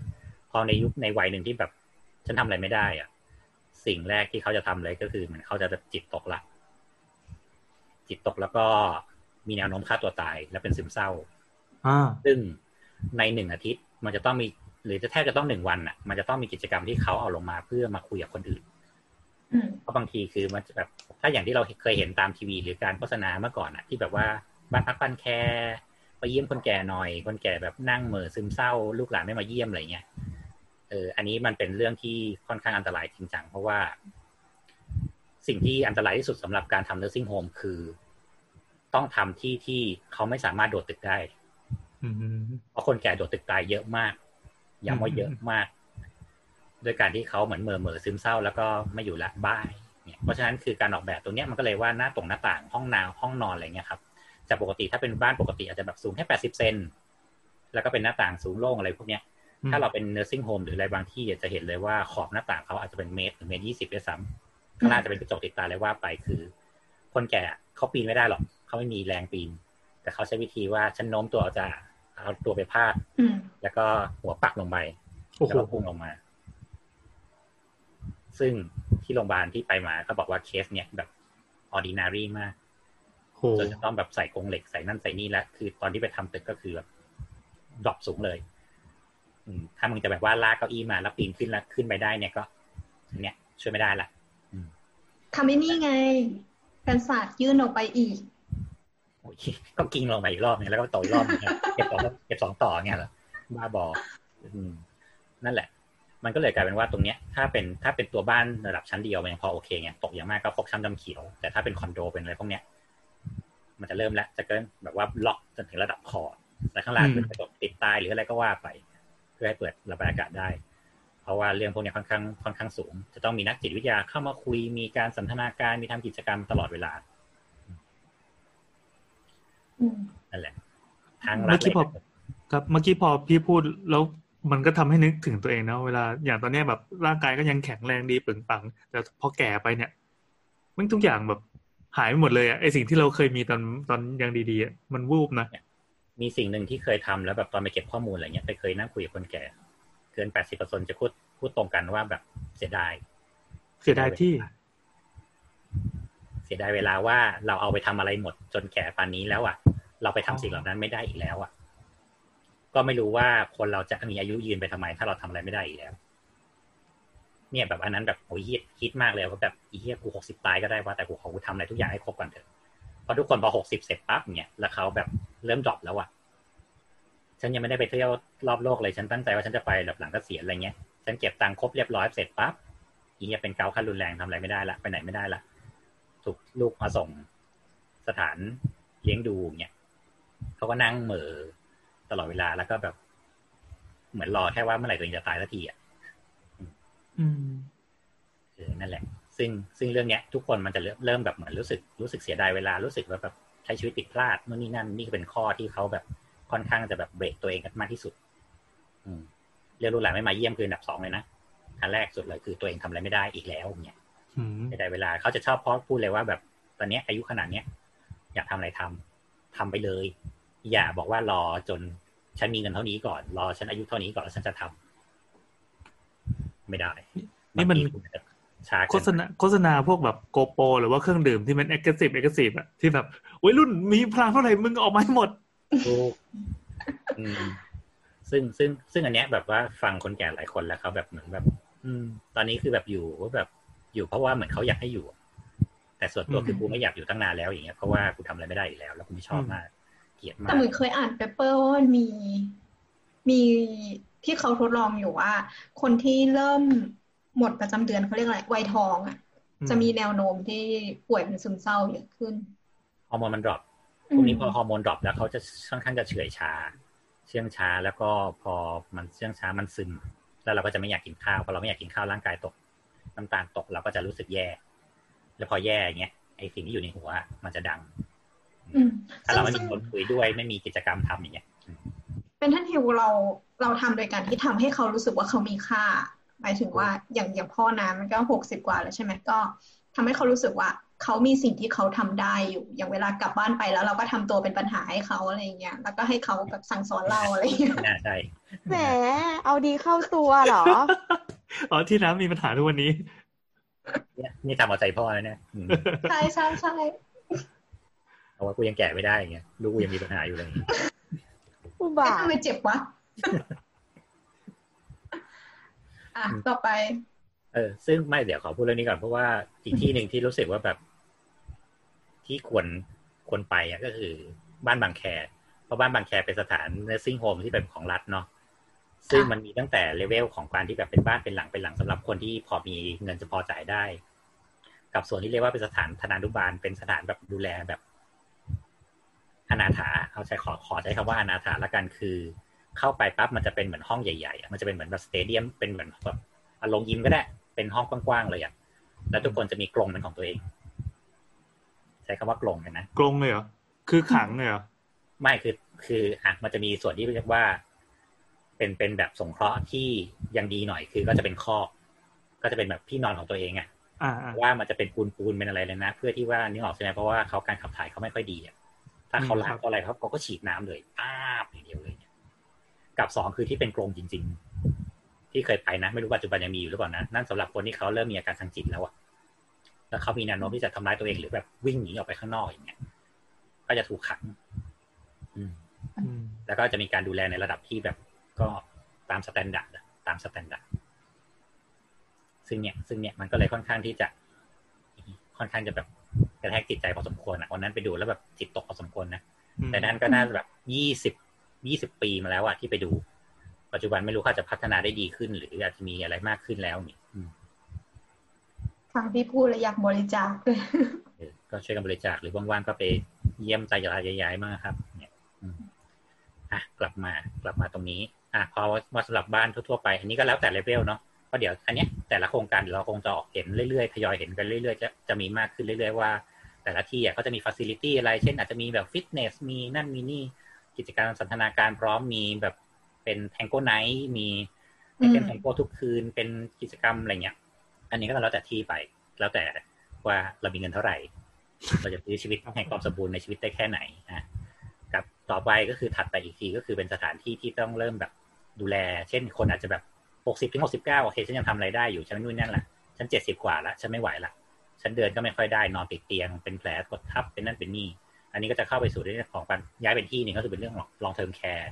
พอในยุคในวัยหนึ่งที่แบบฉันทำอะไรไม่ได้อะสิ่งแรกที่เขาจะทำเลยก็คือเหมือนเขาจะจิตตกลัก จิตตกแล้วก็มีแนวโน้มฆ่าตัวตาย และเป็นซึมเศร้า
อ่า
ซึ่งในหนึ่งอาทิตย์มันจะต้องมี หรือจะแทบจะต้องหนึ่งวันอะ มันจะต้องมีกิจกรรมที่เขาเอาลงมาเพื่อมาคุยกับคนอื่น
อืม
เพราะบางทีคือมันจะแบบถ้าอย่างที่เราเคยเห็นตามทีวี หรือการโฆษณาเมื่อก่อนอะ ที่แบบว่าบ้านพักบ้านแคร์ไปเยี่ยมคนแก่หน่อย คนแก่แบบนั่งเหม่อซึมเศร้า ลูกหลานไม่มาเยี่ยมอะไรเงี้ยเอออันนี้มันเป็นเรื่องที่ค่อนข้างอันตรายจริงจังเพราะว่า สิ่งที่อันตรายที่สุดสำหรับการทำ nursing home คือ ต้องทำที่ที่เขาไม่สามารถโดดตึกได้
อืม
เพราะคนแก่โดดตึกตายเยอะมากย้ำว่าเยอะมาก ด้วยการที่เขาเหมือนเหม่อเหม่อซึมเศร้า แล้วก็ไม่อยู่ละบ้ายเนี่ยเพราะฉะนั้นคือการออกแบบตรงเนี้ยมันก็เลยว่าหน้าตรงหน้าต่างห้องนาห้องนอนอะไรเงี้ยครับจากปกติถ้าเป็นบ้านปกติอาจจะแบบสูงแค่แปดสิบเซนแล้วก็เป็นหน้าต่างสูงโล่งอะไรพวกเนี้ยถ้าเราเป็น nursing home หรืออะไรบางที่จะเห็นเลยว่าขอบหน้าต่างเขาอาจจะเป็นเมตรหรือเมตรยี่สิบด้วยซ้ำ ข้างหน้าจะเป็นกระจกติดตาเลยว่าไปคือ คนแก่เขาปีนไม่ได้หรอกเขาไม่มีแรงปีน แต่เขาใช้วิธีว่าฉันโน้มตัวเอาจะเอาตัวไปพาด
อืม
แล้วก็หัวปักลงไป
โอ้
แล้ว
โห
ก็พุ่งลงมา ซึ่งที่โรงพยาบาลที่ไปมาก็บอกว่าเคสเนี่ยแบบ ordinary มาก
โห
จนจะต้องแบบใส่กรงเหล็กใส่นั่นใส่นี่แล้วคือตอนที่ไปทำตึกก็คือแบบดรอปสูงเลยออืมถ้ามึงจะแบบว่าลากเก้าอี้มาแล้วปีนขึ้นแล้วขึ้นไปได้เนี่ยก็เนี่ยช่วยไม่ได้ละ
ทำไอ้นี่ไงกันศาสตร์ยื่นออกไปอีก
โอ้ยก็กิ้งลงไปอีกรอบเนึงแล้วก็ต่ออีกรอบเนี่ยเก็บสองเก็บสองต่อเนี่ยเหรอบ้าบอนั่นแหละ มันก็เลยกลายเป็นว่าตรงเนี้ย ถ้าเป็นถ้าเป็นตัวบ้านระดับชั้นเดียวมันยังพอโอเคไงตกอย่างมากก็ฟกช้ำดำเขียว แต่ถ้าเป็นคอนโดเป็นอะไรพวกเนี้ย มันจะเริ่มแล้วจะเกินแบบว่าล็อกจนถึงระดับคอร์ดแต่ข้างล่างเป็นกระจกติดใต้หรืออะไรก็ว่าไป เพื่อให้เปิดระบายอากาศได้ เพราะว่าเรื่องพวกนี้ค่อนข้างค่อนข้างสูง จะต้องมีนักจิตวิทยาเข้ามาคุยมีการสันทนาการมีทำกิจกรรมตลอดเวลา
อืม
นั่นแหละทางรั
เมื่
ฐ
อกี้พอครับเมื่อกี้พอพี่พูดแล้วมันก็ทำให้นึกถึงตัวเองนะเวลาอย่างตอนเนี้ยแบบร่างกายก็ยังแข็งแรงดีปึงปัง แต่พอแก่ไปเนี่ยมันทุกอย่างแบบหายไปหมดเลยอะไอสิ่งที่เราเคยมีตอนตอนยังดีๆอะมันวูบนะ
มีสิ่งหนึ่งที่เคยทำแล้วแบบตอนไปเก็บข้อมูลอะไรเงี้ยไปเคยนั่งคุยกับคนแก่ เกินแปดสิบเปอร์เซ็นจะพูดพูดตรงกันว่าแบบเสียดาย
เสียดายที่
เสียดายเวลาว่าเราเอาไปทำอะไรหมด จนแก่ปานนี้แล้วอะ เราไปทำสิ่งเหล่านั้นไม่ได้อีกแล้วอะ ก็ไม่รู้ว่าคนเราจะมีอายุยืนไปทำไม ถ้าเราทำอะไรไม่ได้อีกแล้ว เนี่ยแบบอันนั้นแบบโอ้ยฮิตฮิตมากเลยว่าแบบอีเหี้ยกูหกสิบตายก็ได้ว่าแต่กูขอกูทำอะไรทุกอย่างให้ครบก่อนเถอะเพราะทุกคนพอหกสิบเสร็จปั๊บเนี่ยแล้วเขาแบบเริ่มดรอปแล้วอะ ฉันยังไม่ได้ไปเที่ยวรอบโลกเลยฉันตั้งใจว่าฉันจะไปแบบหลังเกษียณอะไรเงี้ยฉันเก็บตังค์ครบเรียบร้อยเสร็จปั๊บอีเนี่ยเป็นเกาขั้นรุนแรงทำอะไรไม่ได้ละไปไหนไม่ได้ละถูกลูกมาส่งสถานเลี้ยงดูเนี่ยเขาก็นั่งเหม่อตลอดเวลาแล้วก็แบบ เหมือนรอแค่ว่าเมื่อไหร่ตัวเองจะตายสักทีอะ
อืม
เออนั่นแหละ ซึ่งซึ่งเรื่องเนี้ย ทุกคนมันจะเริ่มเริ่มแบบเหมือนรู้สึกรู้สึกเสียดายเวลารู้สึกว่าแบบใช้ชีวิตผิดพลาดนู่นนี่นั่น นี่เป็นข้อที่เขาแบบ ค่อนข้างจะแบบเบรกตัวเองกันมากที่สุด อืมเรื่องลูกหลานไม่มาเยี่ยมคืออันดับสองเลยนะอันแรกสุดเลยคือตัวเองทำอะไรไม่ได้อีกแล้วเนี่ย
อืม
เสียดายเวลาเขาจะชอบพอพูดเลยว่าแบบตอนเนี้ยอายุขนาดเนี้ยอยากทำอะไรทำทำไปเลย อย่าบอกว่ารอจนฉันมีเงินเท่านี้ก่อน รอฉันอายุเท่านี้ก่อนแล้วฉันจะทำไม่ได้
นี่มัน
บางทีคุณจะช้าเกิ
โฆษณาโฆษณาพวกแบบโกโปรหรือว่าเครื่องดื่มที่มันเอ็กซ์ซีฟเอ็กซ์ซีฟอะที่แบบวัยรุ่นมีพลังเท่าไหร่มึงออกมาให้หมด
ถูกอืมซึ่งซึ่งซึ่งอันเนี้ยแบบว่าฟังคนแก่หลายคนแล้วเขาแบบเหมือนแบบ อืม ตอนนี้คือแบบอยู่ว่าแบบอยู่เพราะว่าเหมือนเขาอยากให้อยู่ แต่ส่วนตัว
อืม
คือกูไม่อยากอยู่ตั้งนานแล้วอย่างเงี้ยเพราะว่ากูทำอะไรไม่ได้อีกแล้ว แล้วกูไม่ชอบ
อืม
มาก เกลียดมา
แต่
ก
เหมือนเคอ่าน paper ว่ามันมีมีที่เขาทดลองอยู่ว่า คนที่เริ่มหมดประจำเดือนเขาเรียกอะไรวัยทองอะ จะมีแนวโน้มที่ป่วยเป็นซึมเศร้าเยอะขึ้น
ฮอร์โมนมัน drop พวกนี้พอฮอร์โมน drop แล้วเขาจะค่อนข้างจะเฉื่อยชา เชื่องช้าแล้วก็พอมันเชื่องช้ามันซึม แล้วเราก็จะไม่อยากกินข้าวพอเราไม่อยากกินข้าวร่างกายตกน้ำตาลตกเราก็จะรู้สึกแย่ แล้วพอแย่อย่างเงี้ยไอ้สิ่งที่อยู่ในหัวอะมันจะดัง
อืม
ถ้าเราไม่
ซึ่
มี
ง
คนคุยด้วยไม่มีกิจกรรมทำอย่างเงี้ย
เป็นท่านฮิวเราเราทำโดยการที่ทำให้เขารู้สึกว่าเขามีค่าหมายถึงว่าอย่างอย่างพ่อนะมันก็หกสิบกว่าแล้วใช่ไหมก็ทำให้เขารู้สึกว่า เขามีสิ่งที่เขาทำได้อยู่ อย่างเวลากลับบ้านไปแล้ว เราก็ทำตัวเป็นปัญหาให้เขาอะไรอย่างเงี้ย แล้วก็ให้เขาแบบสั่งสอนเราอะไรอย่างเงี้ย
ไม่น่าใช่
แหมเอาดีเข้าตัวเหรอ
อ๋อที่น้ำมีปัญหาทุกวันนี้
เนี่ยนี่ทำเอาใจพ่อแล้วเนี่ยอืม
ใช่ใช่ใช่
เพราะว่ากูยังแก่ไม่ได้อย่างเงี้ยลูกกูยังมีปัญหาอยู่เลย
อุ
เอ๊ะ
บาท
ทำไมเจ็บวะอะต่อไป
เออซึ่งไม่เดี๋ยวขอพูดเรื่องนี้ก่อนเพราะว่าอีกที่หนึ่งที่รู้สึกว่าแบบ ที่ควรควรไปก็คือบ้านบางแค เพราะบ้านบางแคเป็นสถาน nursing home ที่เป็นของรัฐเนาะซึ่งมันมีตั้งแต่เลเวลของการที่แบบเป็นบ้านเป็นหลังเป็นหลังสำหรับคนที่พอมีเงินจะพอจ่ายได้ กับส่วนที่เรียกว่าเป็นสถานธนานุบาลเป็นสถานแบบดูแลแบบอนาถาเอาใช้ขอขอใช้คำว่าอนาถาละกันคือ เข้าไปปั๊บมันจะเป็นเหมือนห้องใหญ่ๆมันจะเป็นเหมือนแบบสเตเดียมเป็นเหมือนแบบอารมณ์ยิมก็ได้เป็นห้องกว้างๆเลยอะแล้วทุกคนจะมีกรงเป็นของตัวเอง ใช้คำว่ากรงกันนะ
กรงเลยเหรอคือขังเลยเหรอ
ไม่คือคืออะมันจะมีส่วนที่เรียกว่า เป็นเป็นแบบสงเคราะห์ที่ยังดีหน่อยคือก็จะเป็นคอกก็จะเป็นแบบที่นอนของตัวเองอะ
อ่าอ่า
ว่ามันจะเป็นปูนปูนเป็นอะไรเลยนะ เพื่อที่ว่านึกออกใช่ไหมเพราะว่าเขาการขับถ่ายเขาไม่ค่อยดีอะถ้าเขาล้างเขาอะไรเขาเขาก็ฉีดน้ำเลยป้าบอย่างเดียวเลยเนี่ยกับสองคือที่เป็นกรงจริง ๆ ที่เคยไปนะ ไม่รู้ปัจจุบันยังมีอยู่หรือเปล่านะนั่นสำหรับคนที่เขาเริ่มมีอาการทางจิตแล้วอะ แล้วเขามีแนวโน้มที่จะทำร้ายตัวเองหรือแบบวิ่งหนีออกไปข้างนอกอย่างเงี้ย ก็จะถูกขังอืม
อืม
แล้วก็จะมีการดูแลในระดับที่แบบก็ตาม standard ตาม standard ซึ่งเนี่ย ซึ่งเนี่ยมันก็เลยค่อนข้างที่จะ ค่อนข้างจะแบบกระแทกจิตใจพอสมควรอะวันนั้นไปดูแล้วแบบจิตตกพอสมควรนะ
อืม
แต่นั้นก็น่าจะแบบยี่สิบยี่สิบปีมาแล้วอะที่ไปดู ปัจจุบันไม่รู้เขาจะพัฒนาได้ดีขึ้น หรืออาจจะมีอะไรมากขึ้นแล้วนี่อืม
ฟังพี่พูดแล้วอยากบริจาคเลย
เออก็ช่วยกันบริจาคหรือว่างๆก็ไปเยี่ยมใจยายายๆมากครับ เนี่ยอืมอะกลับมากลับมาตรงนี้ อะพอมาสำหรับบ้านทั่วๆไป อันนี้ก็แล้วแต่เลเวลเนาะเพราะเดี๋ยวอันเนี้ยแต่ละโครงการเดี๋ยวเราคงจะออกเห็นเรื่อยๆทยอยเห็นกันเรื่อยๆจะจะมีมากขึ้นเรื่อยๆว่า แต่ละที่อะก็จะมี facility อะไร เช่น อาจจะมีแบบฟิตเนสมีนั่นมีนี่กิจกรรมสันทนาการพร้อมมีแบบเป็น tango night มี
อืม
เป็นแทงโก้ทุกคืนเป็นกิจกรรมอะไรเงี้ย อันนี้ก็แล้วแต่ที่ไป แล้วแต่ว่าเรามีเงินเท่าไหร่ เราจะซื้อชีวิตแห่งความสมบูรณ์ในชีวิตได้แค่ไหนอะกับต่อไปก็คือถัดไปอีกทีก็คือเป็นสถานที่ที่ต้องเริ่มแบบดูแล เช่นคนอาจจะแบบหกสิบถึงหกสิบเก้าโอเคฉันยังทำอะไรได้อยู่ฉันนู่นนั่นแหละฉันเจ็ดสิบกว่าละฉันไม่ไหวละฉันเดินก็ไม่ค่อยได้นอนติดเตียงเป็นแผลกดทับเป็นนั่นเป็นนี่อันนี้ก็จะเข้าไปสู่เรื่องของการย้ายเป็นที่หนึ่งก็คือเป็นเรื่องของ long term care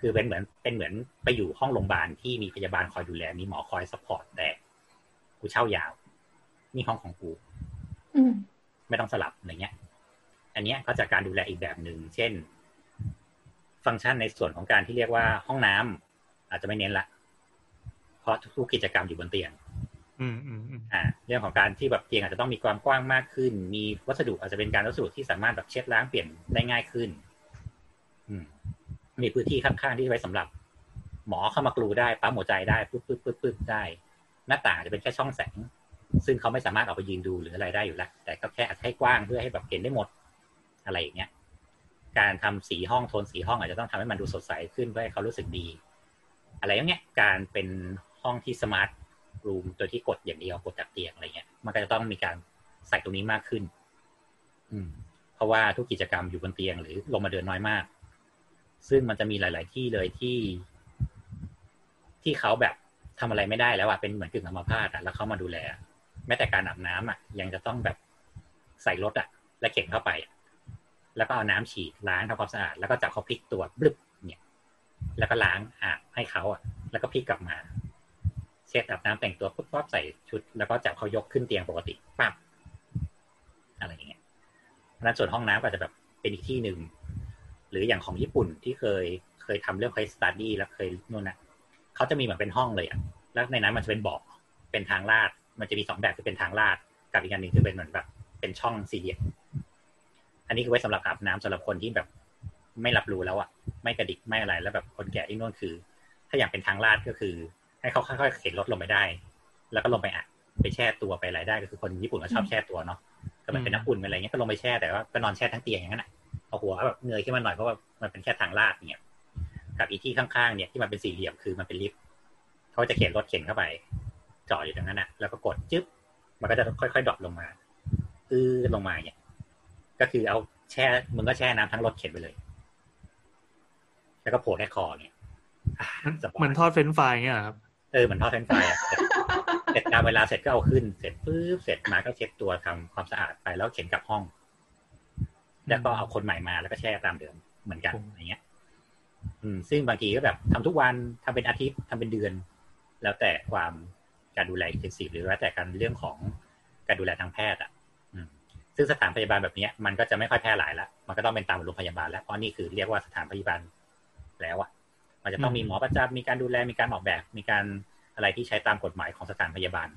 คือเป็นเหมือนเป็นเหมือนไปอยู่ห้องโรงพยาบาลที่มีพยาบาลคอยดูแลมีหมอคอย support แต่ กูเช่ายาว นี่ห้องของกู
อืม
ไม่ต้องสลับอะไรเงี้ย อันเนี้ยก็จะการดูแลอีกแบบหนึ่ง เช่น ฟังก์ชันในส่วนของการที่เรียกว่าห้องน้ำอาจจะไม่เน้นละเพราะทุกๆกิจกรรมอยู่บนเตียง
อืมอืมอืม
อ่า เรื่องของการที่แบบเตียงอาจจะต้องมีความกว้างมากขึ้น มีวัสดุอาจจะเป็นการวัสดุที่สามารถแบบเช็ดล้างเปลี่ยนได้ง่ายขึ้น อืม มีพื้นที่ข้างๆที่ไว้สำหรับ หมอเข้ามากลูได้ปั๊มหัวใจได้ปึ๊บปึ๊บปึ๊บปึ๊บได้ หน้าต่างจะเป็นแค่ช่องแสง ซึ่งเขาไม่สามารถออกไปยืนดูหรืออะไรได้อยู่แล้ว แต่ก็แค่ให้กว้างเพื่อให้แบบเห็นได้หมดอะไรอย่างเงี้ย การทำสีห้องโทนสีห้องอาจจะต้องทำให้มันดูสดใสขึ้นเพื่อให้เขารู้สึกดี อะไรอย่างเงี้ย การเป็นห้องที่สมาร์ทรูมโดยที่กดอย่างเดียวกดจากเตียงอะไรเงี้ย มันก็จะต้องมีการใส่ตรงนี้มากขึ้น อืม เพราะว่าทุกกิจกรรมอยู่บนเตียงหรือลงมาเดินน้อยมาก ซึ่งมันจะมีหลาย ๆ ที่เลยที่ ที่เขาแบบ ทำอะไรไม่ได้แล้วอะเป็นเหมือนกึ่งอัมพาตอะแล้วเขามาดูแล แม้แต่การอาบน้ำอะยังจะต้องแบบใส่รถอะและเข็นเข้าไป แล้วก็เอาน้ำฉีดล้างทำความสะอาด แล้วก็จับเขาพลิกตัวบลึบเนี่ย แล้วก็ล้างอาบให้เขาอะแล้วก็พลิกกลับมา เช็ดอาบน้ำแต่งตัวปุ๊บปั๊บใส่ชุด แล้วก็จับเขายกขึ้นเตียงปกติปั๊บอะไรอย่างเงี้ยเพราะฉะนั้นส่วนห้องน้ำก็อาจจะแบบเป็นอีกที่หนึ่งหรืออย่างของญี่ปุ่นที่เคยเคยทำเรื่อง case study แล้วเคยนู่นนะ เขาจะมีเหมือนเป็นห้องเลยอะแล้วในนั้นมันจะเป็นเบาะเป็นทางลาด มันจะมีสองแบบคือเป็นทางลาด กับอีกอันหนึ่งคือเป็นเหมือนแบบเป็นช่องสี่เหลี่ยมอันนี้คือไว้สำหรับอาบน้ำสำหรับคนที่แบบไม่รับรู้แล้วอะไม่กระดิกไม่อะไรแล้วแบบคนแก่ที่นู่นคือ ถ้าอย่างเป็นทางลาดก็คือ ให้เขาค่อยๆเข็นรถลงไปได้ แล้วก็ลงไปอะไปแช่ตัวไปอะไรได้ก็คือคนญี่ปุ่นก็ชอบแช่ตัวเนาะก็มันเป็นน้ำอุ่นเป็นอะไรเงี้ยก็ลงไปแช่แต่ว่าก็นอนแช่ทั้งเตียงอย่างนั้นอะเอาหัวแบบเงยขึ้นมาหน่อยเพราะว่ามันเป็นแค่ทางลาดเนี่ย กับอีที่ข้างๆเนี่ยที่มันเป็นสี่เหลี่ยมคือมันเป็นลิฟต์เขาจะเข็นรถเข็นเข้าไปจอดอยู่ตรงนั้นนะแล้วก็กดจึ๊บมันก็จะค่อยๆ drop ลงมาอื้อลงมาเนี่ย ก็คือเอาแช่มึงก็แช่น้ำทั้งรถเข็นไปเลย แล้วก็โผล่แค่คอเนี่ยอะสบาย
เหมือนทอดเฟรนช์ฟรายเงี้ยเหรอครับ
เออเหมือนทอดเฟรนช์ฟรายอะเสร็จเสร็จตามเวลาเสร็จก็เอาขึ้นเสร็จปุ๊บเสร็จมาก็เช็ดตัวทำความสะอาดไปแล้วเข็นกลับห้อง แล้วก็เอาคนใหม่มาแล้วก็แช่ตามเดิมเหมือนกัน
โอ้
อย่างเงี้ยอืม ซึ่งบางทีก็แบบทำทุกวันทำเป็นอาทิตย์ทำเป็นเดือน แล้วแต่ความการดูแล intensive หรือว่าแต่การเรื่องของการดูแลทางแพทย์อะอืมซึ่งสถานพยาบาลแบบเนี้ยมันก็จะไม่ค่อยแพร่หลายละมันก็ต้องเป็นตามโรงพยาบาลแล้วเพราะนี่คือเรียกว่าสถานพยาบาลแล้วอะ มันจะต้องมีหมอประจำมีการดูแลมีการออกแบบ มีการอะไรที่ใช้ตามกฎหมายของสถานพยาบาล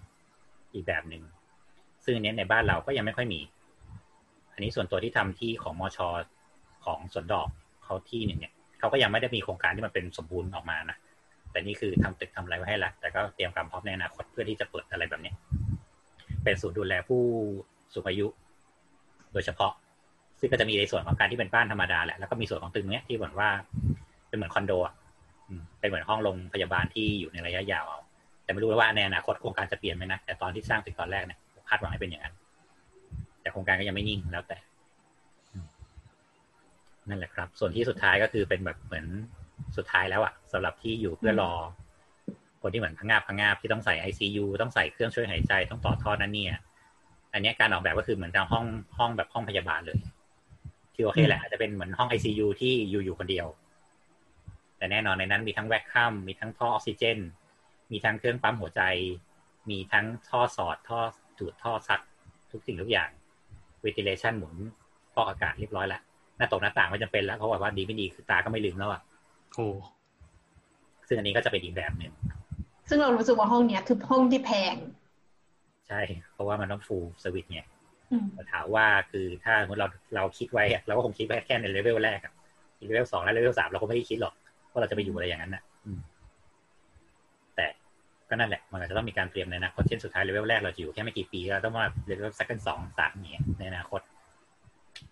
อีกแบบหนึ่งซึ่งอันเนี้ยในบ้านเราก็ยังไม่ค่อยมี อันนี้ส่วนตัวที่ทำที่ของมอชอของสวนดอกเขาที่หนึ่งเนี่ย เขาก็ยังไม่ได้มีโครงการที่มันเป็นสมบูรณ์ออกมานะแต่นี่คือทำตึกทำอะไรไว้ให้ละแต่ก็เตรียมความพร้อมในอนาคตเพื่อที่จะเปิดอะไรแบบนี้ เป็นศูนย์ดูแลผู้สูงอายุ โดยเฉพาะ ซึ่งก็จะมีในส่วนของการที่เป็นบ้านธรรมดาแหละแล้วก็มีส่วนของตึกเนี้ยที่เหมือนว่าเป็นเหมือนคอนโดอะเป็นเหมือนห้องโรงพยาบาลที่อยู่ในระยะยาวเอาแต่ไม่รู้ว่าในอนาคตโครงการจะเปลี่ยนไหมนะแต่ตอนที่สร้างตึกตอนแรกเนี่ยคาดหวังให้เป็นอย่างนั้นแต่โครงการก็ยังไม่นิ่งแล้วแต่ นั่นแหละครับ ส่วนที่สุดท้ายก็คือเป็นแบบเหมือนสุดท้ายแล้วอะสำหรับที่อยู่เพื่อรอ คนที่เหมือนพังงาบพังงาบที่ต้องใส่ไอซียูต้องใส่เครื่องช่วยหายใจต้องต่อท่อนั่นเนี่ย อันเนี้ยการออกแบบก็คือเหมือนห้องห้องแบบห้องพยาบาลเลยที่โอเคแหละอาจจะเป็นเหมือนห้องไอซียูที่อยู่อยู่คนเดียวแต่แต่แน่นอนในนั้นมีทั้งแวคคัมมีทั้งท่อออกซิเจน มีทั้งเครื่องปั๊มหัวใจ มีทั้งท่อสอดท่อดูดท่อซัก ทุกสิ่งทุกอย่าง ventilation หมุนฟอกอากาศเรียบร้อยแล้ว หน้าตกหน้าต่างไม่จำเป็นแล้วเพราะว่าดีไม่ดีคือตาก็ไม่ลืมแล้วอะ
โอ้
ซึ่งอันนี้ก็จะเป็นอีกแบบหนึ่ง
ซึ่งเรารู้สึกว่าห้องเนี้ยคือห้องที่แพง
ใช่ เพราะว่ามันต้อง full suite ไง
อืม
แต่ถามว่าคือถ้าสมมติเราเราคิดไว้อะเราก็คงคิดไว้แค่ในเลเวลแรกอะเลเวลสองและเลเวลสามเราก็ไม่ได้คิดหรอกว่าเราจะไปอยู่อะไรอย่างนั้นนะอืมแต่ก็นั่นแหละ มันอาจจะต้องมีการเตรียมในอนาคตเช่นสุดท้ายเลเวลแรกเราจะอยู่แค่ไม่กี่ปีเราต้องมาเลเวลสักกันสองสามเนี่ยในอนาคต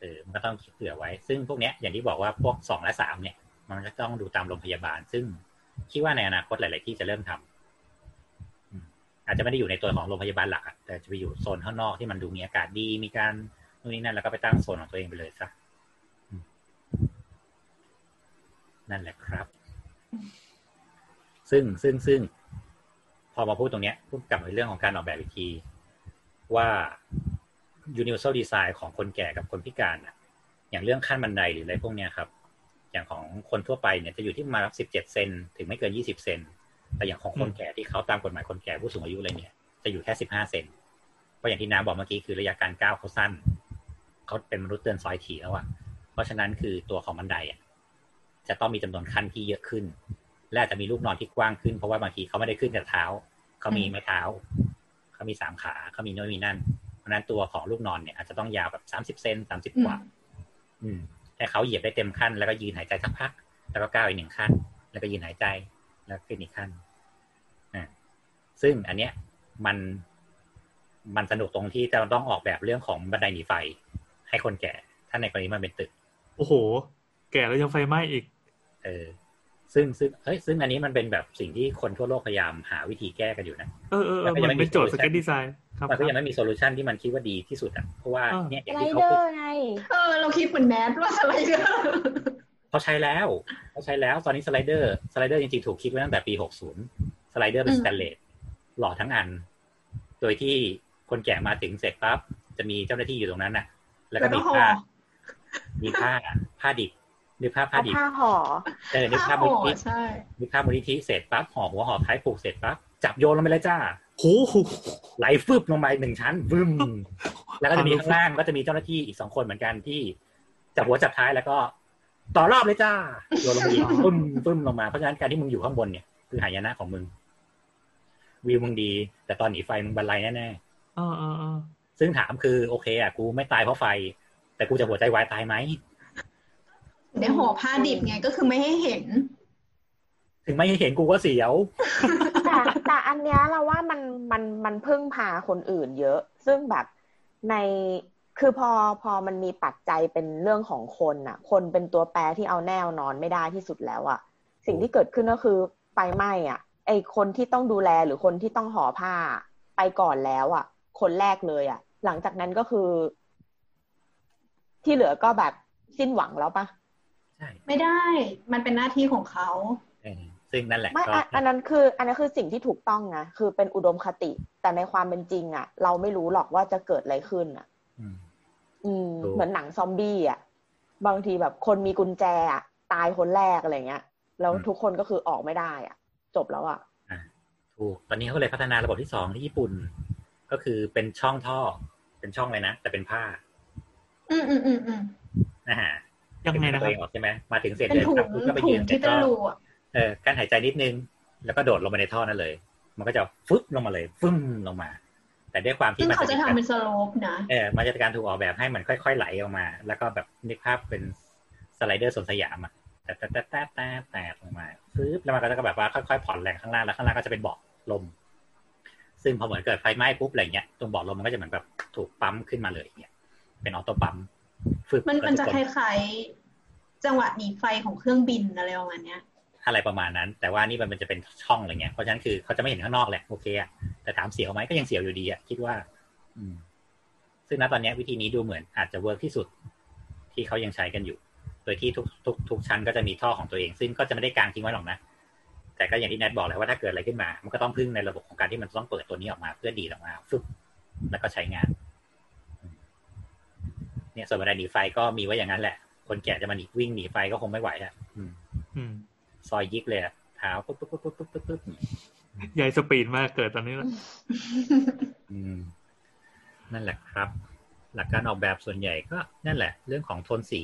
เออมันก็ต้องคิดเผื่อไว้ ซึ่งพวกเนี้ยอย่างที่บอกว่าพวกสองและสามเนี่ย มันจะต้องดูตามโรงพยาบาล ซึ่งคิดว่าในอนาคตหลาย ๆ ที่จะเริ่มทำอืมอาจจะไม่ได้อยู่ในตัวของโรงพยาบาลหลักแต่จะไปอยู่โซนข้างนอกที่มันดูมีอากาศดี มีการนู่นนี่นั่นแล้วก็ไปตั้งโซนของตัวเองไปเลยซะนั่นแหละครับ ซึ่งซึ่งซึ่งพอมาพูดตรงเนี้ยพูดกลับมาเรื่องของการออกแบบอีกที ว่า universal design ของคนแก่กับคนพิการอะอย่างเรื่องขั้นบันไดหรืออะไรพวกเนี้ยครับ อย่างของคนทั่วไปเนี่ยจะอยู่ที่ประมาณสิบเจ็ดเซนถึงไม่เกินยี่สิบเซนแต่อย่างของคนแก่ที่เขาตามกฎหมายคนแก่ผู้สูงอายุเลยเนี่ย จะอยู่แค่สิบห้าเซนเพราะอย่างที่น้าบอกเมื่อกี้คือระยะการก้าวเขาสั้นเขาเป็นมนุษย์เตือนซอยถี่แล้วอะเพราะฉะนั้นคือตัวของบันไดอะจะต้องมีจำนวนขั้นที่เยอะขึ้น และอาจจะมีลูกนอนที่กว้างขึ้นเพราะว่าบางทีเขาไม่ได้ขึ้นกับเท้าเขามีไม้เท้าเขามีสามขาเขามีโน้นมีนั่น เพราะฉะนั้นตัวของลูกนอนเนี่ยอาจจะต้องยาวแบบสามสิบเซนสามสิบกว่า อืมให้เขาเหยียบได้เต็มขั้น แล้วก็ยืนหายใจสักพัก แล้วก็ก้าวอีกหนึ่งขั้น แล้วก็ยืนหายใจแล้วขึ้นอีกขั้นอ่าซึ่งอันเนี้ยมันมันสนุกตรงที่จะต้องออกแบบเรื่องของบันไดหนีไฟ ให้คนแก่ ถ้าในกรณีมันเป็นตึก
โอ้โห แก่แล้วยังไฟไหม้อีก
เออ ซึ่งซึ่งเฮ้ยซึ่งอันนี้มันเป็นแบบสิ่งที่คนทั่วโลกพยายามหาวิธีแก้กันอยู่นะ
เออเออเอ
แล้
อ
วก็ยัง
มัน
ไม่มี
เป็นโจทย์ส
solution
เก็ตดีไซน์ครับ
มันก็ยัง
ครับ
ไม่มีโซลูชันที่มันคิดว่าดีที่สุดอะเพราะว่า
อ่า
เนี่ยอ
ส
ย่าง
ไล
ที่เขา
เดอ
พูด
ร์ไง
เออเราคิดเหมือนแนทว่าสไลเดอร์
เขาใช้แล้วเขาใช้แล้วตอนนี้สไลเดอร์สไลเดอร์จริงๆถูกคิดไว้ตั้งแต่ปี60สไลเดอร์เป็น
อื
ส
ม
แตนเลสหล่อทั้งอัน โดยที่คนแก่มาถึงเสร็จปั๊บจะมีเจ้าหน้าที่อยู่ตรงนั้นน่ะ แล้วก็
แล้วก็
มี
ห่อ
ผ้ามีผ้าผ้าดิบ นึกภาพผ้า
เอา
ดิบ
ผ้าห่อ
เออนึกภาพมูล
ห่อ
นิธิ
ใช่
นึกภาพมูลนิธิเสร็จปั๊บห่อหัวห่อท้ายผูกเสร็จปั๊บจับโยนลงไปเลยจ้า
โห
ไหลฟึบลงไปหนึ่งชั้นวึมแล้วก็จะมีข้างล่างก็จะมีเจ้าหน้าที่อีกสองคนเหมือนกันที่จับหัวจับท้ายแล้วก็ ต่อรอบเลยจ้าโยนลงไปอีกฟึมฟึมลงมาเพราะฉะนั้นการที่มึงอยู่ข้างบนเนี่ยคือหายนะของมึง วิวมึงดี แต่ตอนหนีไฟมึงบรรลัยแน่
เออเออเออ
ๆซึ่งถามคือโอเคอะกูไม่ตายเพราะไฟ แต่กูจะหัวใจวายตายไหม
ในห่อผ้าดิบไงก็คือไม่ให้เห็น
ถึงไม่ให้เห็นกูก็เสียว
แต่แต่อันเนี้ยเราว่ามันมันมันพึ่งพาคนอื่นเยอะ ซึ่งแบบในคือพอพอมันมีปัจจัยเป็นเรื่องของคนน่ะ คนเป็นตัวแปรที่เอาแน่วนอนไม่ได้ที่สุดแล้วอะสิ่งที่เกิดขึ้นก็คือไฟไหม้อะไอคนที่ต้องดูแลหรือคนที่ต้องห่อผ้า ไปก่อนแล้วอะคนแรกเลยอะหลังจากนั้นก็คือ ที่เหลือก็แบบสิ้นหวังแล้วปะ
ใช่
ไม่ได้ มันเป็นหน้าที่ของเขา
เออซึ่งนั่นแหละ
ไม่
ก็
อันอันนั้นคือ อันนั้นคือสิ่งที่ถูกต้องนะคือเป็นอุดมคติ แต่ในความเป็นจริงอะเราไม่รู้หรอกว่าจะเกิดอะไรขึ้นอะ
อืม
อืม
ถูก
เหมือนหนังซอมบี้อะ บางทีแบบคนมีกุญแจอะตายคนแรกอะไรเงี้ย แล้วทุกคนก็คือออกไม่ได้ อะ จบแล้วอะ
ถูกตอนนี้เขาก็เลยพัฒนาระบบที่สองที่ญี่ปุ่น ก็คือเป็นช่องท่อ เป็นช่องเลยนะแต่เป็นผ้า
อืมอืมอืมอืม
นะฮะ
ยังไงนะค
ตัว
รับ
เองออกใช่ไหมมาถึงเสร็จ
เป็น
เลย
ถุง
ครับปุ๊บก็ไป
ถุ
ยื
ง
นเสร็
ที่
จ
เป็น
ก็
รูอะ
เออการหายใจนิดนึง แล้วก็โดดลงไปในท่อนั่นเลย มันก็จะฟึบลงมาเลยฟึ่มลงมา แต่ด้วยความที่
ซึ่ง
มัน
เขาจะทำเปเป็น slope นะ
เออมันจะการถูกออกแบบให้มันค่อย ๆ ไหลออกมา แล้วก็แบบนึกภาพเป็นสไลเดอร์สวนสยามอะแต่แต่แต่แต่แต่แต่ลงมาฟึบแล้วมันก็จะแบบว่าค่อยๆผ่อนแรงข้างล่างแล้วข้างล่างก็จะเป็นเบาะลม ซึ่งพอเหมือนเกิดไฟไหม้ปุ๊บอะไรเงี้ยตรงเบาะลมมันก็จะเหมือนแบบถูกปั๊มขึ้นมาเลยอย่างเงี้ยเป็น auto pump ฟึบ
มัน
แล้ว
มันจะ
ทุก
ค
ค
ล้ายๆ จังหวะหนีไฟของเครื่องบินอะไรประมาณเนี้ย
อะไรประมาณนั้น แต่ว่านี่มันจะเป็นช่องอะไรเงี้ยเพราะฉะนั้นคือเขาจะไม่เห็นข้างนอกแหละโอเคอะแต่ถามเสียวไหมก็ยังเสียวอยู่ดีอะคิดว่า อืม ซึ่งณตอนเนี้ยวิธีนี้ดูเหมือนอาจจะเวิร์กที่สุด ที่เขายังใช้กันอยู่ โดยที่ทุกทุกทุกชั้นก็จะมีท่อของตัวเอง ซึ่งก็จะไม่ได้กางทิ้งไว้หรอกนะแต่ก็อย่างที่แนทบอกแหละว่าถ้าเกิดอะไรขึ้นมา มันก็ต้องพึ่งในระบบของการที่มันต้องเปิดตัวนี้ออกมา เพื่อดีดออกมาฟึบแล้วก็ใช้งานอืม เนี่ยส่วนบันไดหนีไฟก็มีไว้อย่างนั้นแหละ คนแก่จะมาหนีวิ่งหนีไฟก็คงไม่ไหวอะอืม
อืม
สอยยิกเลยอะเท้าปุ๊บปุ๊บปุ๊บปุ๊บปุ๊บปุ๊บปุ๊บ
ใหญ่สปีดมากเกิดตอนนี้แล้ว
อืมนั่นแหละครับ หลักการออกแบบส่วนใหญ่ก็นั่นแหละ เรื่องของโทนสี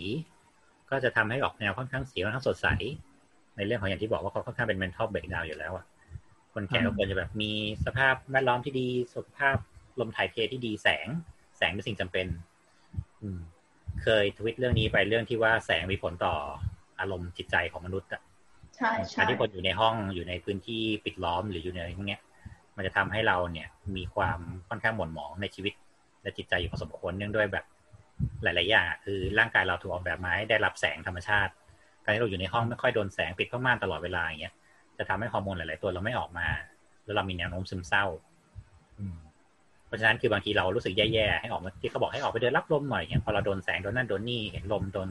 ก็จะทำให้ออกแนวค่อนข้างสีค่อนข้างสดใส ในเรื่องของอย่างที่บอกว่าเขาค่อนข้างเป็น mental breakdown อยู่แล้วอะคนแก่ก็ควรจะแบบมีสภาพแวดล้อมที่ดีสุขภาพลมถ่ายเทที่ดีแสง แสงเป็นสิ่งจำเป็นอืม เคยทวิตเรื่องนี้ไปเรื่องที่ว่าแสงมีผลต่ออารมณ์จิตใจของมนุษย์อะ
ใช่ใช่
การที่คนอยู่ในห้องอยู่ในพื้นที่ปิดล้อมหรืออยู่ในอะไรพวกเนี้ย มันจะทำให้เราเนี่ย มีความค่อนข้างหม่นหมองในชีวิตและจิตใจอยู่พอสมควรเนื่องด้วยแบบหลาย ๆ อย่างอะคือร่างกายเราถูกออกแบบมาให้ได้รับแสงธรรมชาติการที่เราอยู่ในห้องไม่ค่อยโดนแสงปิดผ้าม่านตลอดเวลาอย่างเงี้ยจะทำให้ฮอร์โมนหลาย ๆ ตัวเราไม่ออกมา แล้วเรามีแนวโน้มซึมเศร้าอืม เพราะฉะนั้นคือบางทีเรารู้สึกแย่ๆให้ออกมาที่เขาบอกให้ออกไปเดินรับลมหน่อยเงี้ยพอเราโดนแสงโดนนั่นโดนนี่เห็นลมโดน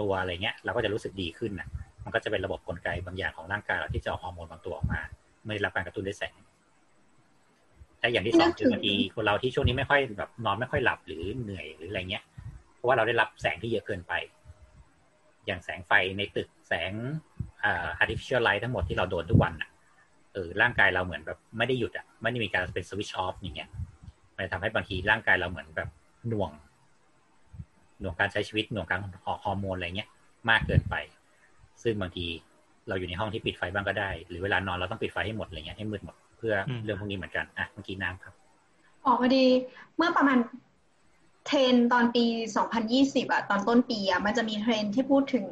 ตัวอะไรเงี้ยเราก็จะรู้สึกดีขึ้นนะมันก็จะเป็นระบบกลไกบางอย่างของร่างกายเราที่จะออกฮอร์โมนบางตัวออกมาเมื่อได้รับการกระตุ้นด้วยแสงแต่อย่างที่สองคือบางทีคนเราที่ช่วงนี้ไม่ค่อยแบบนอนไม่ค่อยหลับหรือเหนื่อยหรืออะไรเงี้ยเพราะว่าเราได้รับแสงที่เยอะเกินไป อย่างแสงไฟในตึกแสงอ่า artificial light ทั้งหมดที่เราโดนทุกวันอะเออร่างกายเราเหมือนแบบไม่ได้หยุดอะไม่ได้มีการเป็น switch off อย่างเงี้ย มันจะทำให้บางทีร่างกายเราเหมือนแบบหน่วง หน่วงการใช้ชีวิตหน่วงการออกฮอร์โมนอะไรเงี้ยมากเกินไป ซึ่งบางทีเราอยู่ในห้องที่ปิดไฟบ้างก็ได้ หรือเวลานอนเราต้องปิดไฟให้หมดอะไรเงี้ยให้มืดหมดเพื่อเรื่องพวกนี้เหมือนกันอะเมื่อกี้น้ำครับ
ออกพอดีเมื่อประมาณเทรนด์ตอนปี 2020อะตอนต้นปีอะมันจะมีเทรนด์ที่พูดถึง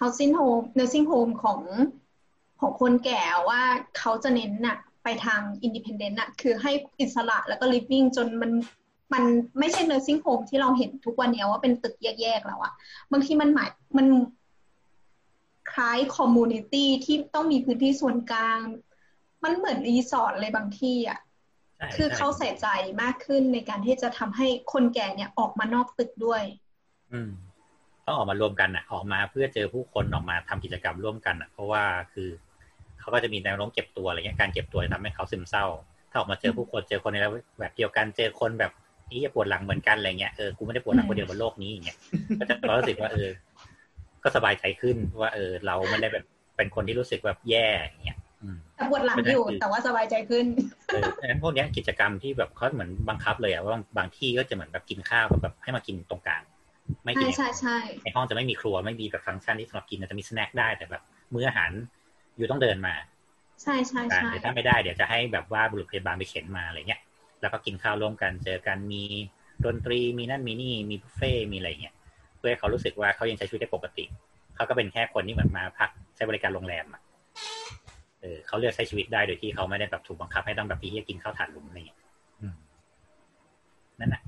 housing home nursing home ของของคนแก่ว่าเขาจะเน้นน่ะ ไปทาง independent น่ะคือให้อิสระแล้วก็ living จนมันมันไม่ใช่ nursing home ที่เราเห็นทุกวันเนี้ยว่าเป็นตึกแยกๆแล้วอะบางทีมันหมายมันคล้าย community ที่ต้องมีพื้นที่ส่วนกลาง มันเหมือนรีสอร์ทเลยบางที่อะ
ใช่
คือ
ใช่
เขาใส่ใจมากขึ้นในการที่จะทำให้คนแก่เนี่ยออกมานอกตึกด้วย
อืมต้องออกมารวมกันอะ ออกมาเพื่อเจอผู้คนออกมาทำกิจกรรมร่วมกันอะ เพราะว่าคือ เขาก็จะมีแนวโน้มเก็บตัวอะไรเงี้ยการเก็บตัวจะทำให้เขาซึมเศร้า ถ้าออกมาเจอผู้คนเจอคนในแบบเดียวกันเจอคนแบบนี่จะปวดหลังเหมือนกันอะไรเงี้ยเออกูไม่ได้ปวดหลังคนเดียวบนโลกนี้อย่างเงี้ยก็จะรู้สึกว่าเออ ก็สบายใจขึ้นว่า เออ เราไม่ได้แบบเป็นคนที่รู้สึกแบบแย่อย่างเงี้ยอืม
แต่ปวดหลังอยู่
เป็นไง
แต่ว่าสบายใจขึ้น
เออดังนั้นพวกเนี้ยกิจกรรมที่แบบเขาเหมือนบังคับเลยอะว่าบางบางที่ก็จะเหมือนแบบกินข้าวก็แบบให้มากินตรงกลางไม่กิ
ใช่
น
ใช่ใช่
ในห้องจะไม่มีครัวไม่มีแบบฟังก์ชันที่สำหรับกินอาจจะมีสแน็คได้แต่แบบมื้ออาหาร อยู่ต้องเดินมา
ใช่ใช่
การ
ใช่
แต่ถ้าไม่ได้เดี๋ยวจะให้แบบว่าบุรุษพยาบาลไปเข็นมาอะไรเงี้ยแล้วก็กินข้าวร่วมกันเจอกันมีดนตรีมีนั่นมีนี่มีบุฟเฟ่ต์มีอะไรเงี้ยเพื่อให้เขารู้สึกว่าเขายังใช้ชีวิตได้ปกติ เขาก็เป็นแค่คนที่เหมือนมาพักใช้บริการโรงแรมอะเออเขาเลือกใช้ชีวิตได้โดยที่เขาไม่ได้แบบถูกบังคับให้ต้องแบบพี่กินข้าวถ่านหลุมอะไรเงี้ยอืมนั่นแหละ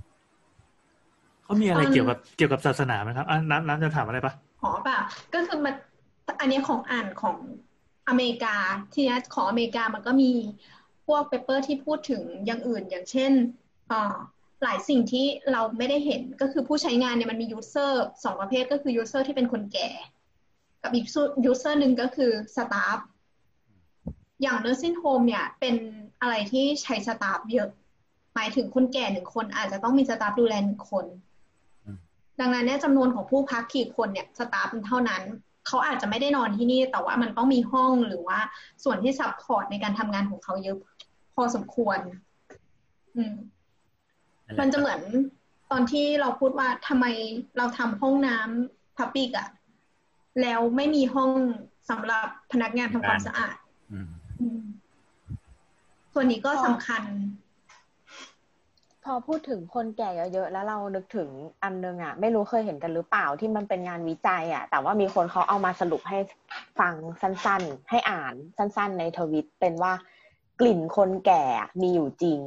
เขเขามีอะไรเกี่ยวกับเกี่ยวกับศาสนาไหมครับอะน้ำน้ำจะถามอะไรปะ
อ๋อเปล่าก็คือมันอันเนี้ยของอ่านของ อเมริกา ทีนี้ของอเมริกามันก็มีพวก paper ที่พูดถึงอย่างอื่น อย่างเช่นอ่าหลายสิ่งที่เราไม่ได้เห็นก็คือผู้ใช้งานเนี่ยมันมี user สองประเภทก็คือ user ที่เป็นคนแก่ กับอีก user หนึ่งก็คือ staffอย่าง nursing home เนี่ยเป็นอะไรที่ใช้ staff เยอะ หมายถึงคนแก่หนึ่งคนอาจจะต้องมี staff ดูแลหนึ่งคน ดังนั้นเนี่ยจำนวนของผู้พักกี่คนเนี่ย staff เป็นเท่านั้น เขาอาจจะไม่ได้นอนที่นี่ แต่ว่ามันต้องมีห้องหรือว่าส่วนที่ support ในการทำงานของเขาเยอะพอสมควร อืม
นั่นแหละ
มันจะเหมือนตอนที่เราพูดว่าทำไมเราทำห้องน้ำ public อะแล้วไม่มีห้องสำหรับพนักงานทำความสะอาด
อืม
อืมส่วนนี้ก็สำคัญ
พอพูดถึงคนแก่เยอะๆ แล้วเรานึกถึงอันนึงอะ ไม่รู้เคยเห็นกันหรือเปล่าที่มันเป็นงานวิจัยอะ แต่ว่ามีคนเขาเอามาสรุปให้ฟังสั้นๆ ให้อ่านสั้นๆ ในทวิตเป็นว่ากลิ่นคนแก่มีอยู่จริง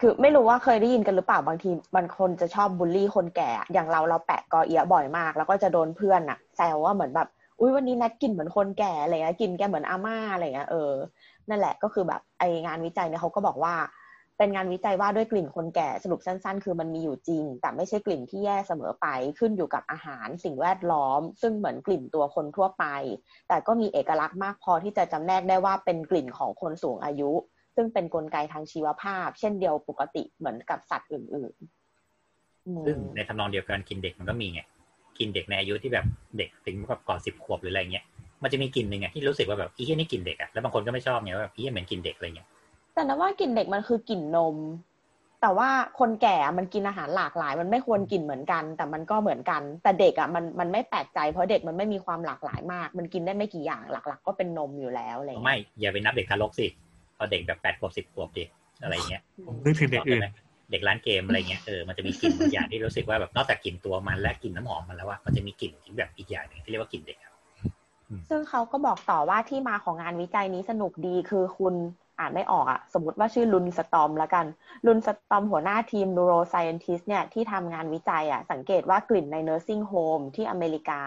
คือไม่รู้ว่าเคยได้ยินกันหรือเปล่าบางทีบางคนจะชอบบูลลี่คนแก่ อย่างเราเราแปะกอเอียบ่อยมาก แล้วก็จะโดนเพื่อนอะแซวว่าเหมือนแบบอุ้ยวันนี้นัดกินเหมือนคนแก่อะไรเงี้ยกินแกเหมือนอาม่าอะไรเงี้ยเออนั่นแหละก็คือแบบไองานวิจัยเนี่ยเขาก็บอกว่า เป็นงานวิจัยว่าด้วยกลิ่นคนแก่สรุปสั้น ๆ คือมันมีอยู่จริง แต่ไม่ใช่กลิ่นที่แย่เสมอไปขึ้นอยู่กับอาหารสิ่งแวดล้อม ซึ่งเหมือนกลิ่นตัวคนทั่วไป แต่ก็มีเอกลักษณ์มากพอที่จะจำแนกได้ว่าเป็นกลิ่นของคนสูงอายุ ซึ่งเป็นนกลไกทางชีวภาพ เช่นเดียวปกติเหมือนกับสัตว์อื่นๆอืม
ซึ่งในทำนองเดียวกันกินเด็กมันก็มีไงกินเด็กในอายุที่แบบเด็กถึงแบบก่อนสิบขวบหรืออะไรเงี้ยมันจะมีกลิ่นหนึ่งไงที่รู้สึกว่าแบบอีเหี้ยนี่กลิ่นเด็กอะแล้วบางคนก็ไม่ชอบไงว่าแบบอีเหี้ยเหมือนกลิ่นเด็กอะไรเงี้ย
แต่นะว่ากลิ่นเด็กมันคือกลิ่นนม แต่ว่าคนแก่มันกินอาหารหลากหลาย มันไม่ควรกินเหมือนกัน แต่มันก็เหมือนกัน แต่เด็กอะมันมันไม่แปลกใจเพราะเด็กมันไม่มีความหลากหลายมาก มันกินได้ไม่กี่อย่างหลัก ๆ ก็เป็นนมอยู่แล้วอะไรอย่างเงี้ย
ไม่อย่าไปนับเด็กทารกสิเอาเด็กแบบแปดขวบสิบขวบดิอะไรเงี้ย
ผมนึกถึงเด็กอื่น
เด็กร้านเกมอะไรเงี้ยเออมันจะมีกลิ่นบางอย่างที่รู้สึกว่าแบบนอกจากกลิ่นตัวมันและกลิ่นน้ำหอมมันแล้วว่ามันจะมีกลิ่นที่แบบอีกอย่างหนึ่งที่เรียกว่ากลิ่นเด็กครับ
ซึ่งเขาก็บอกต่อว่าที่มาของงานวิจัยนี้สนุกดีคือคุณ อ่านไม่ออกอะสมมติว่าชื่อลุนสตอมแล้วกันลุนสตอมหัวหน้าทีม neuroscientist เนี่ยที่ทำงานวิจัยอะสังเกตว่ากลิ่นใน nursing home ที่อเมริกา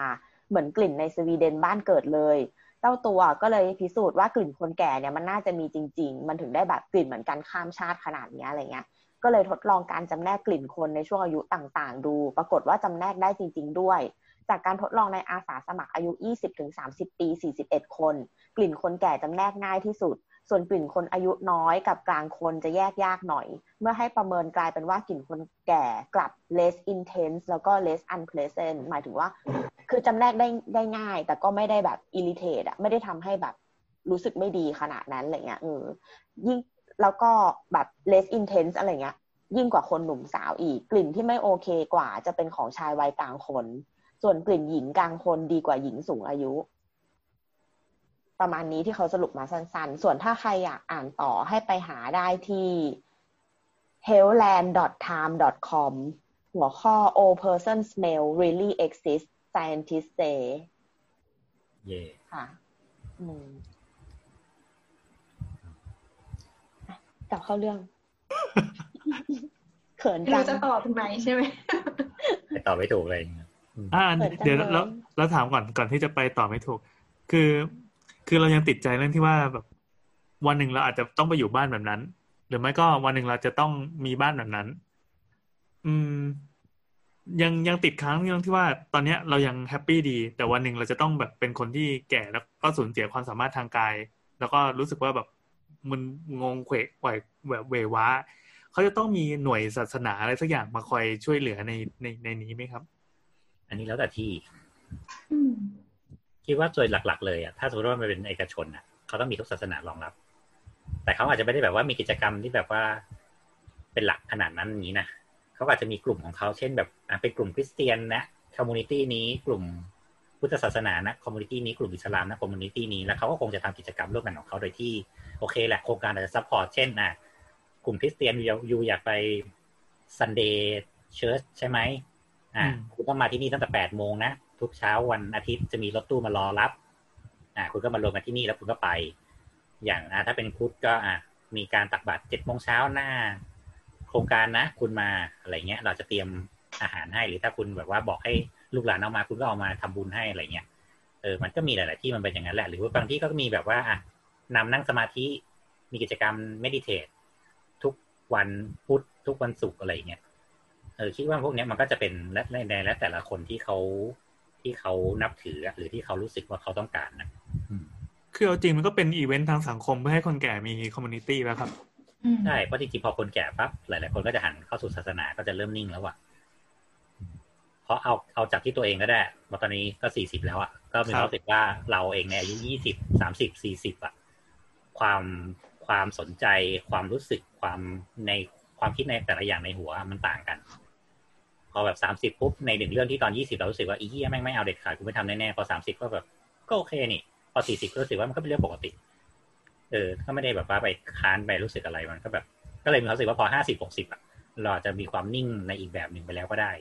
เหมือนกลิ่นในสวีเดนบ้านเกิดเลย เจ้าตัวก็เลยพิสูจน์ว่ากลิ่นคนแก่เนี่ยมันน่าจะมีจริง ๆ มันถึงได้แบบกลิ่นเหมือนกันข้ามชาติขนาดนี้อะไรเงี้ยก็เลยทดลองการจำแนกกลิ่นคนในช่วงอายุต่างๆ ดู ปรากฏว่าจำแนกได้จริง ๆ ด้วย จากการทดลองในอาสาสมัครอายุ 20-30 ปี 41 คน กลิ่นคนแก่จำแนกง่ายที่สุด ส่วนกลิ่นคนอายุน้อยกับกลางคนจะแยกยากหน่อย เมื่อให้ประเมินกลายเป็นว่ากลิ่นคนแก่กลับ less intense แล้วก็ less unpleasant หมายถึงว่า คือจำแนกได้ได้ง่าย แต่ก็ไม่ได้แบบ irritate อะไม่ได้ทำให้แบบรู้สึกไม่ดีขนาดนั้นอะไรเงี้ยเออยิ่งแล้วก็แบบ less intense อะไรเงี้ย ยิ่งกว่าคนหนุ่มสาวอีก กลิ่นที่ไม่โอเคกว่าจะเป็นของชายวัยกลางคน ส่วนกลิ่นหญิงกลางคนดีกว่าหญิงสูงอายุ ประมาณนี้ที่เขาสรุปมาสั้นๆ ส่วนถ้าใครอยากอ่านต่อให้ไปหาได้ที่ healthland.time.com หัวข้อ all person smell really exist scientists say
เย่
ค่ะอืมอะกลับเข้าเรื่อง เขิน
ไม่
จั
รู้
ง
จะตอบถึงไหนใช่ไหม
แต่ตอบไม่ถูกเลยครับ
อ่า
เปิดจัง
เดี๋ยว
เลย
แล้วแล้วถามก่อนก่อนที่จะไปต่อไม่ถูก คือ คือเรายังติดใจเรื่องที่ว่าแบบวันหนึ่งเราอาจจะต้องไปอยู่บ้านแบบนั้น หรือไม่ก็วันหนึ่งเราจะต้องมีบ้านแบบนั้น อืม ยังยังติดค้างเรื่องที่ว่า ตอนเนี้ยเรายังแฮปปี้ดี แต่วันหนึ่งเราจะต้องแบบเป็นคนที่แก่แล้วก็สูญเสียความสามารถทางกาย แล้วก็รู้สึกว่าแบบมันงงเขวกไหวแบบเวว้าเขาจะต้องมีหน่วยศาสนาอะไรสักอย่างมาคอยช่วยเหลือในในในนี้ไหมครับ
อันนี้แล้วแต่ที่
อืม
คิดว่าโดยหลัก ๆ เลยอะถ้าสมมติว่ามันเป็นเอกชนอะเขาต้องมีทุกศาสนารองรับ แต่เขาอาจจะไม่ได้แบบว่ามีกิจกรรมที่แบบว่าเป็นหลักขนาดนั้นอย่างนี้นะเขาอาจจะมีกลุ่มของเขาเช่นแบบอะเป็นกลุ่มคริสเตียนนะ community นี้กลุ่มพุทธศาสนานะ community นี้กลุ่มอิสลามนะ community นี้แล้วเขาก็คงจะทำกิจกรรมร่วมกันของเขาโดยที่โอเคแหละโครงการอาจจะ support เช่นอะกลุ่มคริสเตียนอยู่อยู่อยากไป Sunday church ใช่ไหมอะ
อืม
คุณต้องมาที่นี่ตั้งแต่แปดโมงนะ ทุกเช้าวันอาทิตย์จะมีรถตู้มารอรับอ่าคุณก็มารวมกันที่นี่แล้วคุณก็ไป อย่างอ่าถ้าเป็นพุทธก็อะมีการตักบาตรเจ็ดโมงเช้าหน้า โครงการนะ คุณมาอะไรเงี้ย เราจะเตรียมอาหารให้หรือถ้าคุณแบบว่าบอกให้ลูกหลานเอามา คุณก็เอามาทำบุญให้อะไรเงี้ยเออมันก็มีหลาย ๆ ที่มันเป็นอย่างนั้นแหละ หรือว่าบางที่ก็มีแบบว่าอะนำนั่งสมาธิมีกิจกรรมเมดิเทตทุกวันพุธทุกวันศุกร์อะไรเงี้ยเออคิดว่าพวกเนี้ยมันก็จะเป็นและในและแต่ละคนที่เขา ที่เขานับถืออะหรือที่เขารู้สึกว่าเขาต้องการนะ
คือเอาจริงมันก็เป็นอีเวนต์ทางสังคมเพื่อให้คนแก่มี community แล้วครับ
อืม
ใช่เพราะจริงๆพอคนแก่ปั๊บหลายๆคนก็จะหันเข้าสู่ศาสนาก็จะเริ่มนิ่งแล้วอะเพราะเอาเอาจากที่ตัวเองก็ได้ว่าตอนนี้ก็สี่สิบแล้วอะก็มี
ครับ
ความรู้สึกว่าเราเองในอายุยี่สิบสามสิบสี่สิบอะความความสนใจความรู้สึกความในความคิดในแต่ละอย่างในหัวมันต่างกัน พอแบบสามสิบปุ๊บในหนึ่งเรื่องที่ตอนยี่สิบเรารู้สึกว่าอีเหี้ยแม่งไม่เอาเด็ดขาดกูไม่ทำแน่ๆพอสามสิบก็แบบก็โอเคนี่พอสี่สิบก็รู้สึกว่ามันก็เป็นเรื่องปกติ เออ ก็ไม่ได้แบบว่าไปค้านไปรู้สึกอะไรมันก็แบบ ก็เลยมีความรู้สึกว่าพอห้าสิบหกสิบอะเราอาจจะมีความนิ่งในอีกแบบหนึ่งไปแล้วก็ได้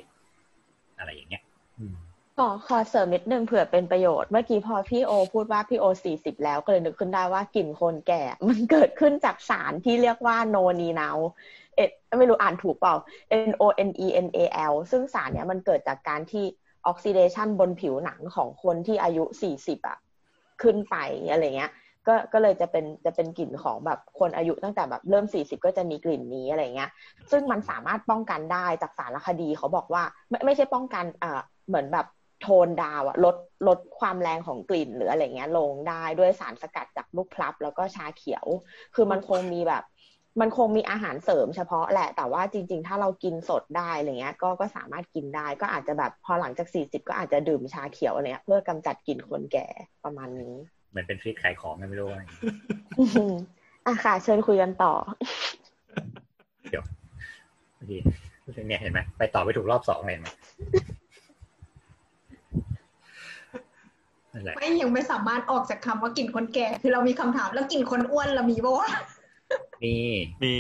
อะไรอย่างเงี้ยอืม
ขอขอเสริมนิดนึงเผื่อเป็นประโยชน์เมื่อกี้พอพี่โอ พูดว่าพี่โอสี่สิบแล้วก็เลยนึกขึ้นได้ว่ากลิ่นคนแก่ มันเกิดขึ้นจากสารที่เรียกว่าโนนีนาว เอ็ดไม่รู้อ่านถูกเปล่า N O N E N A L ซึ่งสารเนี้ยมันเกิดจากการที่ออกซิเดชันบนผิวหนังของคนที่อายุสี่สิบอะขึ้นไปอะไรเงี้ย ก็ก็เลยจะเป็นจะเป็นกลิ่นของแบบคนอายุตั้งแต่แบบเริ่มสี่สิบก็จะมีกลิ่นนี้อะไรเงี้ย ซึ่งมันสามารถป้องกันได้จากสารคดีเขาบอกว่าไม่ไม่ใช่ป้องกันเอ่อเหมือนแบบโทนดาวอะลดลดความแรงของกลิ่นหรืออะไรเงี้ยลงได้ด้วยสารสกัดจากลูกพลับแล้วก็ชาเขียว คือมันคงมีแบบ มันคงมีอาหารเสริมเฉพาะแหละ แต่ว่าจริง ๆ ถ้าเรากินสดได้อะไรเงี้ย ก็ก็สามารถกินได้ ก็อาจจะแบบพอหลังจากสี่สิบก็อาจจะดื่มชาเขียวอะไรเงี้ยเพื่อกำจัดกลิ่นคนแก่ประมาณนี้
เหมือนเป็นทริคขายของกันไม่รู้ว่า
อืมอะค่ะ เชิญคุยกันต่อ
ดีเนี่ยเห็นไหมไปต่อไปถูกรอบสองเลยเห็นไหมนั่นแหละ
ไม่ยังไม่สามารถออกจากคำว่ากินคนแก่ คือเรามีคำถามแล้วกินคนอ้วนเรามีปะวะ
มี
มี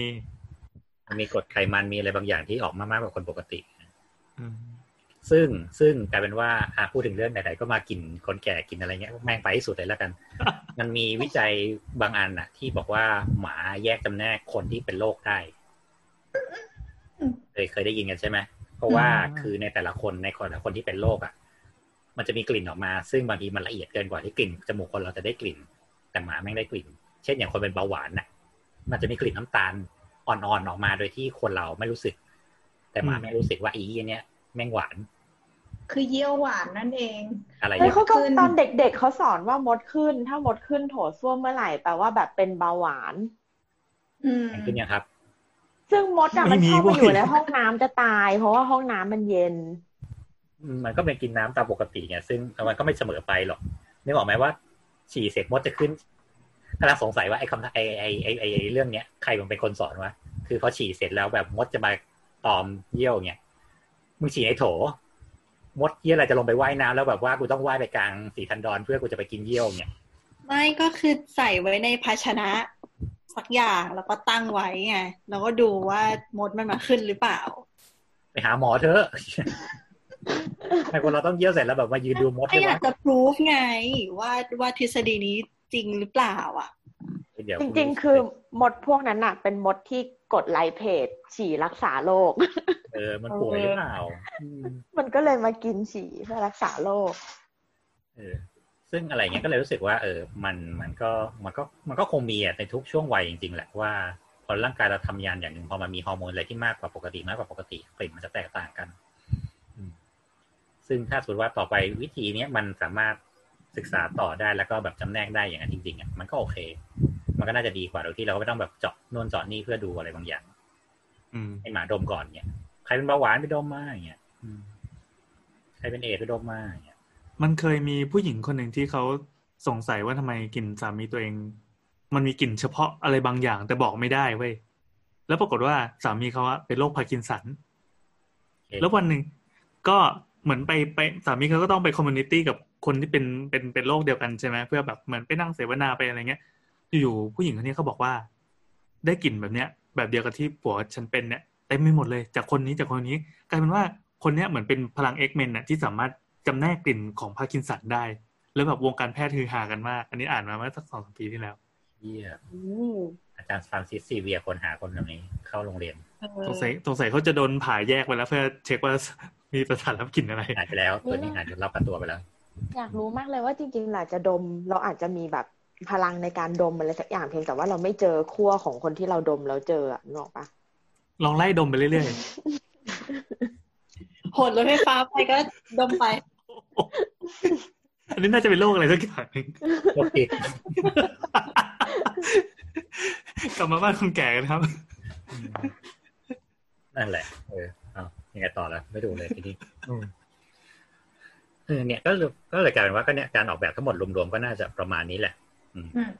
มันมีกรดไขมันมีอะไรบางอย่างที่ออกมามากกว่าคนปกติ
อืม
ซึ่งซึ่งกลายเป็นว่าอะพูดถึงเรื่องไหนๆก็มากินคนแก่กินอะไรเงี้ยแม่งไปที่สุดเลยแล้วกัน มันมีวิจัยบางอันน่ะ ที่บอกว่าหมาแยกจำแนกคนที่เป็นโรคได้เคยเคยได้ยินกันใช่ไหมเพราะว่าคือในแต่ละคนในคนละคนที่เป็นโรคอะ มันจะมีกลิ่นออกมา ซึ่งบางทีมันละเอียดเกินกว่าที่กลิ่นจมูกคนเราจะได้กลิ่น แต่หมาแม่งได้กลิ่น เช่นอย่างคนเป็นเบาหวานน่ะ มันจะมีกลิ่นน้ำตาลอ่อนๆออกมาโดยที่คนเราไม่รู้สึก แต่หมาไม่รู้สึกว่าอีเนี่ยแม่งหวาน
คือเยี่ยวหวานนั่นเอง
อะไรอ
เฮ้ย
ย่าง
เขาก็
ขึ้น
ตอนเด็กๆเขาสอนว่ามดขึ้น ถ้ามดขึ้นโถส้วมเมื่อไหร่แปลว่าแบบเป็นเบาหวาน
อืม
ขึ้นยังครับ
ซึ่งมดอะมันชอบไปอยู่ในห้องน้ำจะตาย เพราะว่าห้องน้ำมันเย็น
มันก็เป็นกินน้ำตามปกติไงซึ่งมันก็ไม่เสมอไปหรอกนึกออกไหมว่าฉี่เสร็จมดจะขึ้น กำลังสงสัยว่าไอ้คำไอ้ไอ้ไอ้ไอ้ไอ้เรื่องเนี้ยใครมันเป็นคนสอนวะคือพอฉี่เสร็จแล้วแบบมดจะมาตอมเยี่ยวเนี่ยมึงฉี่ในโถ มดเยี่ยอะไรจะลงไปว่ายน้ำแล้วแบบว่ากูต้องว่ายไปกลางสีทันดอนเพื่อกูจะไปกินเยี่ยวเนี่ย
ไม่ก็คือใส่ไว้ในภาชนะสักอย่างแล้วก็ตั้งไว้ไงแล้วก็ดูว่ามดมันมาขึ้นหรือเปล่า
ไปหาหมอเถอะไอ้คนเราต้องเยี่ยวเสร็จแล้วแบบมายืนดูมด
ถ้า
ด้วย
อยา
วะ
กจะพิสูจไงว่าว่าทฤษฎีนี้ จริงหรือเปล่าอะ
เดี๋ยว
จริง ๆ คือมดพวกนั้นอะเป็นมดที่กดไลค์เพจฉี่รักษาโรค
เออ มันป่วยหรือเปล่าอืม
มันก็เลยมากินฉี่เพื่อรักษาโรค
เออ ซึ่งอะไรเงี้ยก็เลยรู้สึกว่า เออ มันมันก็มันก็มันก็คงมีอะในทุกช่วงวัยจริง ๆ แหละว่าพอร่างกายเราทำงานอย่างหนึ่งพอมันมีฮอร์โมนอะไรที่มากกว่าปกติมากกว่าปกติกลิ่นมันจะแตกต่างกันอืมซึ่งถ้าสมมติว่าต่อไปวิธีเนี้ยมันสามารถ ศึกษาต่อได้แล้วก็แบบจำแนกได้อย่างนั้นจริงๆอะมันก็โอเค มันก็น่าจะดีกว่าโดยที่เราก็ไม่ต้องแบบเจาะโน่นเจาะนี่เพื่อดูอะไรบางอย่าง
อืม
ให้หมาดมก่อนเนี่ยใครเป็นเบาหวานไปดมมาอย่างเงี้ยอืมใครเป็นเอดส์ไปดมมาอย่างเงี้ย
มันเคยมีผู้หญิงคนหนึ่งที่เขาสงสัยว่าทำไมกลิ่นสามีตัวเอง มันมีกลิ่นเฉพาะอะไรบางอย่าง แต่บอกไม่ได้เว้ยแล้วปรากฏว่าสามีเขาอะเป็นโรคพาร์กินสัน แล้ววันหนึ่งก็ เหมือนไปไปสามีเขาก็ต้องไป community กับคนที่เป็นเป็นเป็นโรคเดียวกันใช่ไหมเพื่อแบบเหมือนไปนั่งเสวนาไปอะไรเงี้ยอยู่ๆผู้หญิงคนนี้เขาบอกว่า ได้กลิ่นแบบเนี้ย แบบเดียวกับที่ผัวฉันเป็นเนี่ยเต็มไปหมดเลย จากคนนี้จากคนนี้กลายเป็นว่าคนเนี้ยเหมือนเป็นพลัง X-Men น่ะที่สามารถจำแนกกลิ่นของพาร์กินสันได้ แล้วแบบวงการแพทย์ฮือฮากันมาก อันนี้อ่านมาเมื่อสักสองสามปีที่แล้ว
เยี่ย
อืม
อาจารย์ฟรานซิส เซเวียร์คนหาคนแบบนี้เข้าโรงเรียน
สงสัยสงสัยเขาจะโดนผ่าแยกไปแล้วเพื่อเช็คว่า มีประสาทรับกลิ่นอะไร
หายไปแล้วตัวนี้หายจนรับกันตัวไปแล้ว
อยากรู้มากเลยว่าจริงๆหละจะดม เราอาจจะมีแบบพลังในการดมอะไรสักอย่างเพียงแต่ว่าเราไม่เจอขั้วของคนที่เราดมแล้วเจออะนึกออกปะ
ลองไล่ดมไปเรื่อย
โหดรถไฟฟ้าไปก็ดมไป
ๆอันนี้น่าจะเป็นโรคอะไรสักอย่างหนึ่ง
โรคติด
กลับมาบ้านคนแก่กันครับ
นั่นแหละ เออเอา ยังไงต่อแล้วไม่ดูเลยทีนี้อืมเออเนี่ยก็เลยก็เลยกลายเป็นว่าก็เนี่ยการออกแบบทั้งหมดรวมๆก็น่าจะประมาณนี้แหละอืม
อืม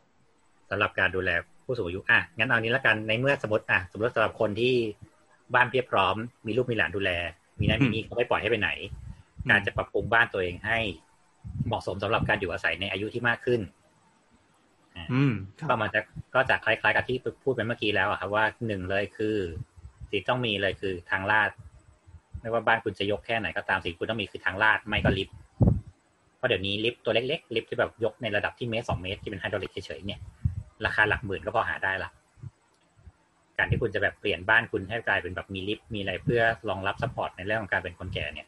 สำหรับการดูแลผู้สูงอายุอะงั้นเอานี้ละกันในเมื่อสมมติอะสมมติว่าสำหรับคนที่บ้านเพียบพร้อม มีลูกมีหลานดูแล มีนั่นมีนี่เขาไม่ปล่อยให้ไปไหน การจะปรับปรุงบ้านตัวเองให้เหมาะสมสำหรับการอยู่อาศัยในอายุที่มากขึ้น
อืม
ก็มันจะก็จะคล้ายๆกับที่พูดไปเมื่อกี้แล้วอะครับว่าหนึ่งเลยคือสิ่งต้องมีเลยคือทางลาด ไม่ว่าบ้านคุณจะยกแค่ไหนก็ตามสิ่งคุณต้องมีคือทางลาดไม่ก็ลิฟต์เพราะเดี๋ยวนี้ลิฟต์ตัวเล็กๆลิฟต์ที่แบบยกในระดับที่เมตรสองเมตรที่เป็นไฮดรอลิกเฉยๆเนี่ยราคาหลักหมื่นก็พอหาได้ละการที่คุณจะแบบเปลี่ยนบ้านคุณให้กลายเป็นแบบมีลิฟต์มีอะไรเพื่อรองรับ support ในเรื่องของการเป็นคนแก่เนี่ย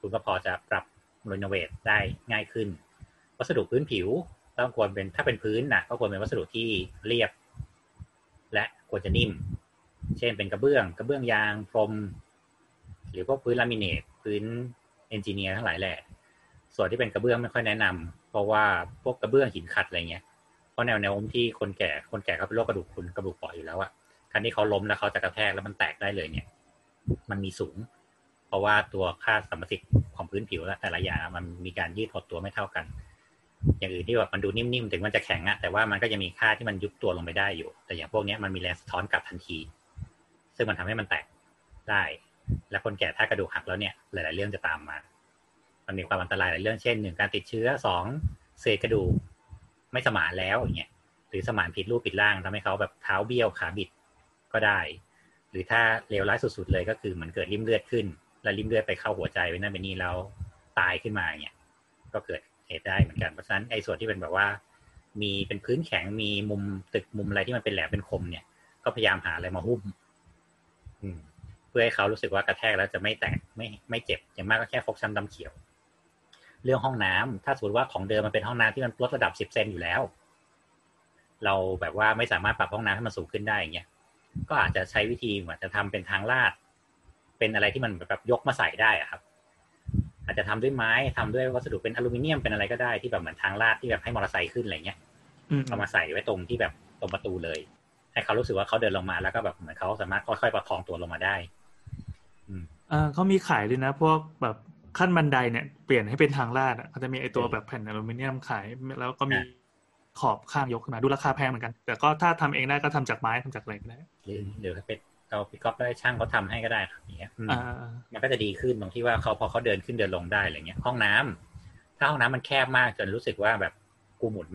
คุณก็พอจะปรับ renovate ได้ง่ายขึ้น วัสดุพื้นผิวต้องควรเป็นถ้าเป็นพื้นนะก็ควรเป็นวัสดุที่เรียบ และควรจะนิ่ม เช่นเป็นกระเบื้อง กระเบื้องยางพรม หรือพวกพื้นลามิเนตพื้นเอนจิเนียร์ทั้งหลายแหละ ส่วนที่เป็นกระเบื้องไม่ค่อยแนะนำเพราะว่าพวกกระเบื้องหินขัดอะไรเงี้ยเพราะแนวแนวโน้มที่คนแก่คนแก่เขาเป็นโรคกระดูกพรุนกระดูกปราะอยู่แล้วอะการที่เขาล้มแล้วเขาจะกระแทกแล้วมันแตกได้เลยเนี่ย มันมีสูง เพราะว่าตัวค่าสัมประสิทธิ์ของพื้นผิวและแต่ละอย่างมันมีการยืดหดตัวไม่เท่ากัน อย่างอื่นที่แบบมันดูนิ่มๆถึงมันจะแข็งอะแต่ว่ามันก็จะมีค่าที่มันยุบตัวลงไปได้อยู่ แต่อย่างพวกเนี้ยมันมีแรงสะท้อนกลับทันที ซึ่งมันทำให้มันแตกได้ และคนแก่ถ้ากระดูกหักแล้วเนี่ยหลาย ๆ เรื่องจะตามมา มันมีความอันตรายหลายเรื่องเช่นหนึ่งการติดเชื้อสองเศษกระดูกไม่สมานแล้วอย่างเงี้ยหรือสมานผิดรูปผิดร่างทำให้เขาแบบเท้าเบี้ยวขาบิดก็ได้ หรือถ้าเลวร้ายสุด ๆ เลยก็คือเหมันเกิดริ่มเลือดขึ้น แล้วริ่มเลือดไปเข้าหัวใจไว้นั่นเป็นนี่แล้วตายขึ้นมาเนี่ยก็เกิดเหตุได้เหมือนกันเพราะฉะนั้นไอ้ส่วนที่เป็นแบบว่า มีเป็นพื้นแข็งมีมุมตึกมุมอะไรที่มันเป็นแหลมเป็นคมเนี่ย ก็พยายามหาอะไรมาหุ้ม อืม พื่อให้เขารู้สึกว่ากระแทกแล้วจะไม่แตกไม่ไม่เจ็บอย่างมากก็แค่ฟกช้ำดำเขียว เรื่องห้องน้ำถ้าสมมติว่าของเดิมมันเป็นห้องน้ำที่มันลดระดับสิบเซนอยู่แล้ว เราแบบว่าไม่สามารถปรับห้องน้ำให้มันสูงขึ้นได้อย่างเงี้ยก็อาจจะใช้วิธีเหมือนจะทำเป็นทางลาด เป็นอะไรที่มันแบบยกมาใส่ได้อะครับ อาจจะทำด้วยไม้ทำด้วยวัสดุเป็นอลูมิเนียมเป็นอะไรก็ได้ที่แบบเหมือนทางลาดที่แบบให้มอเตอร์ไซค์ขึ้นอะไรเงี้ย
อืม
เอามาใส่ไว้ตรงที่แบบตรงประตูเลย ให้เขารู้สึกว่าเขาเดินลงมาแล้วก็แบบเหมือนเขาสามารถค่อยๆประคองตัวลงมาได้ อืม
อ่าเขามีขายด้วยนะ พวกแบบขั้นบันไดเนี่ยเปลี่ยนให้เป็นทางลาดอะเขาจะมีไอตัวแบบแผ่นอลูมิเนียมขาย แล้วก็มี
อะ
ขอบข้างยกขึ้นมาดูราคาแพงเหมือนกัน แต่ก็ถ้าทำเองได้ก็ทำจากไม้ทำจากอะไรก็ได้
หรือหรือเป็นเราปิกอปได้ช่างเขาทำให้ก็ได้ครับอย่างเงี้ยอืม
อ่า
มันก็จะดีขึ้นตรงที่ว่าเขาพอเขาเดินขึ้นเดินลงได้อะไรเงี้ย ห้องน้ำถ้าห้องน้ำมันแคบมากจนรู้สึกว่าแบบกูหมุน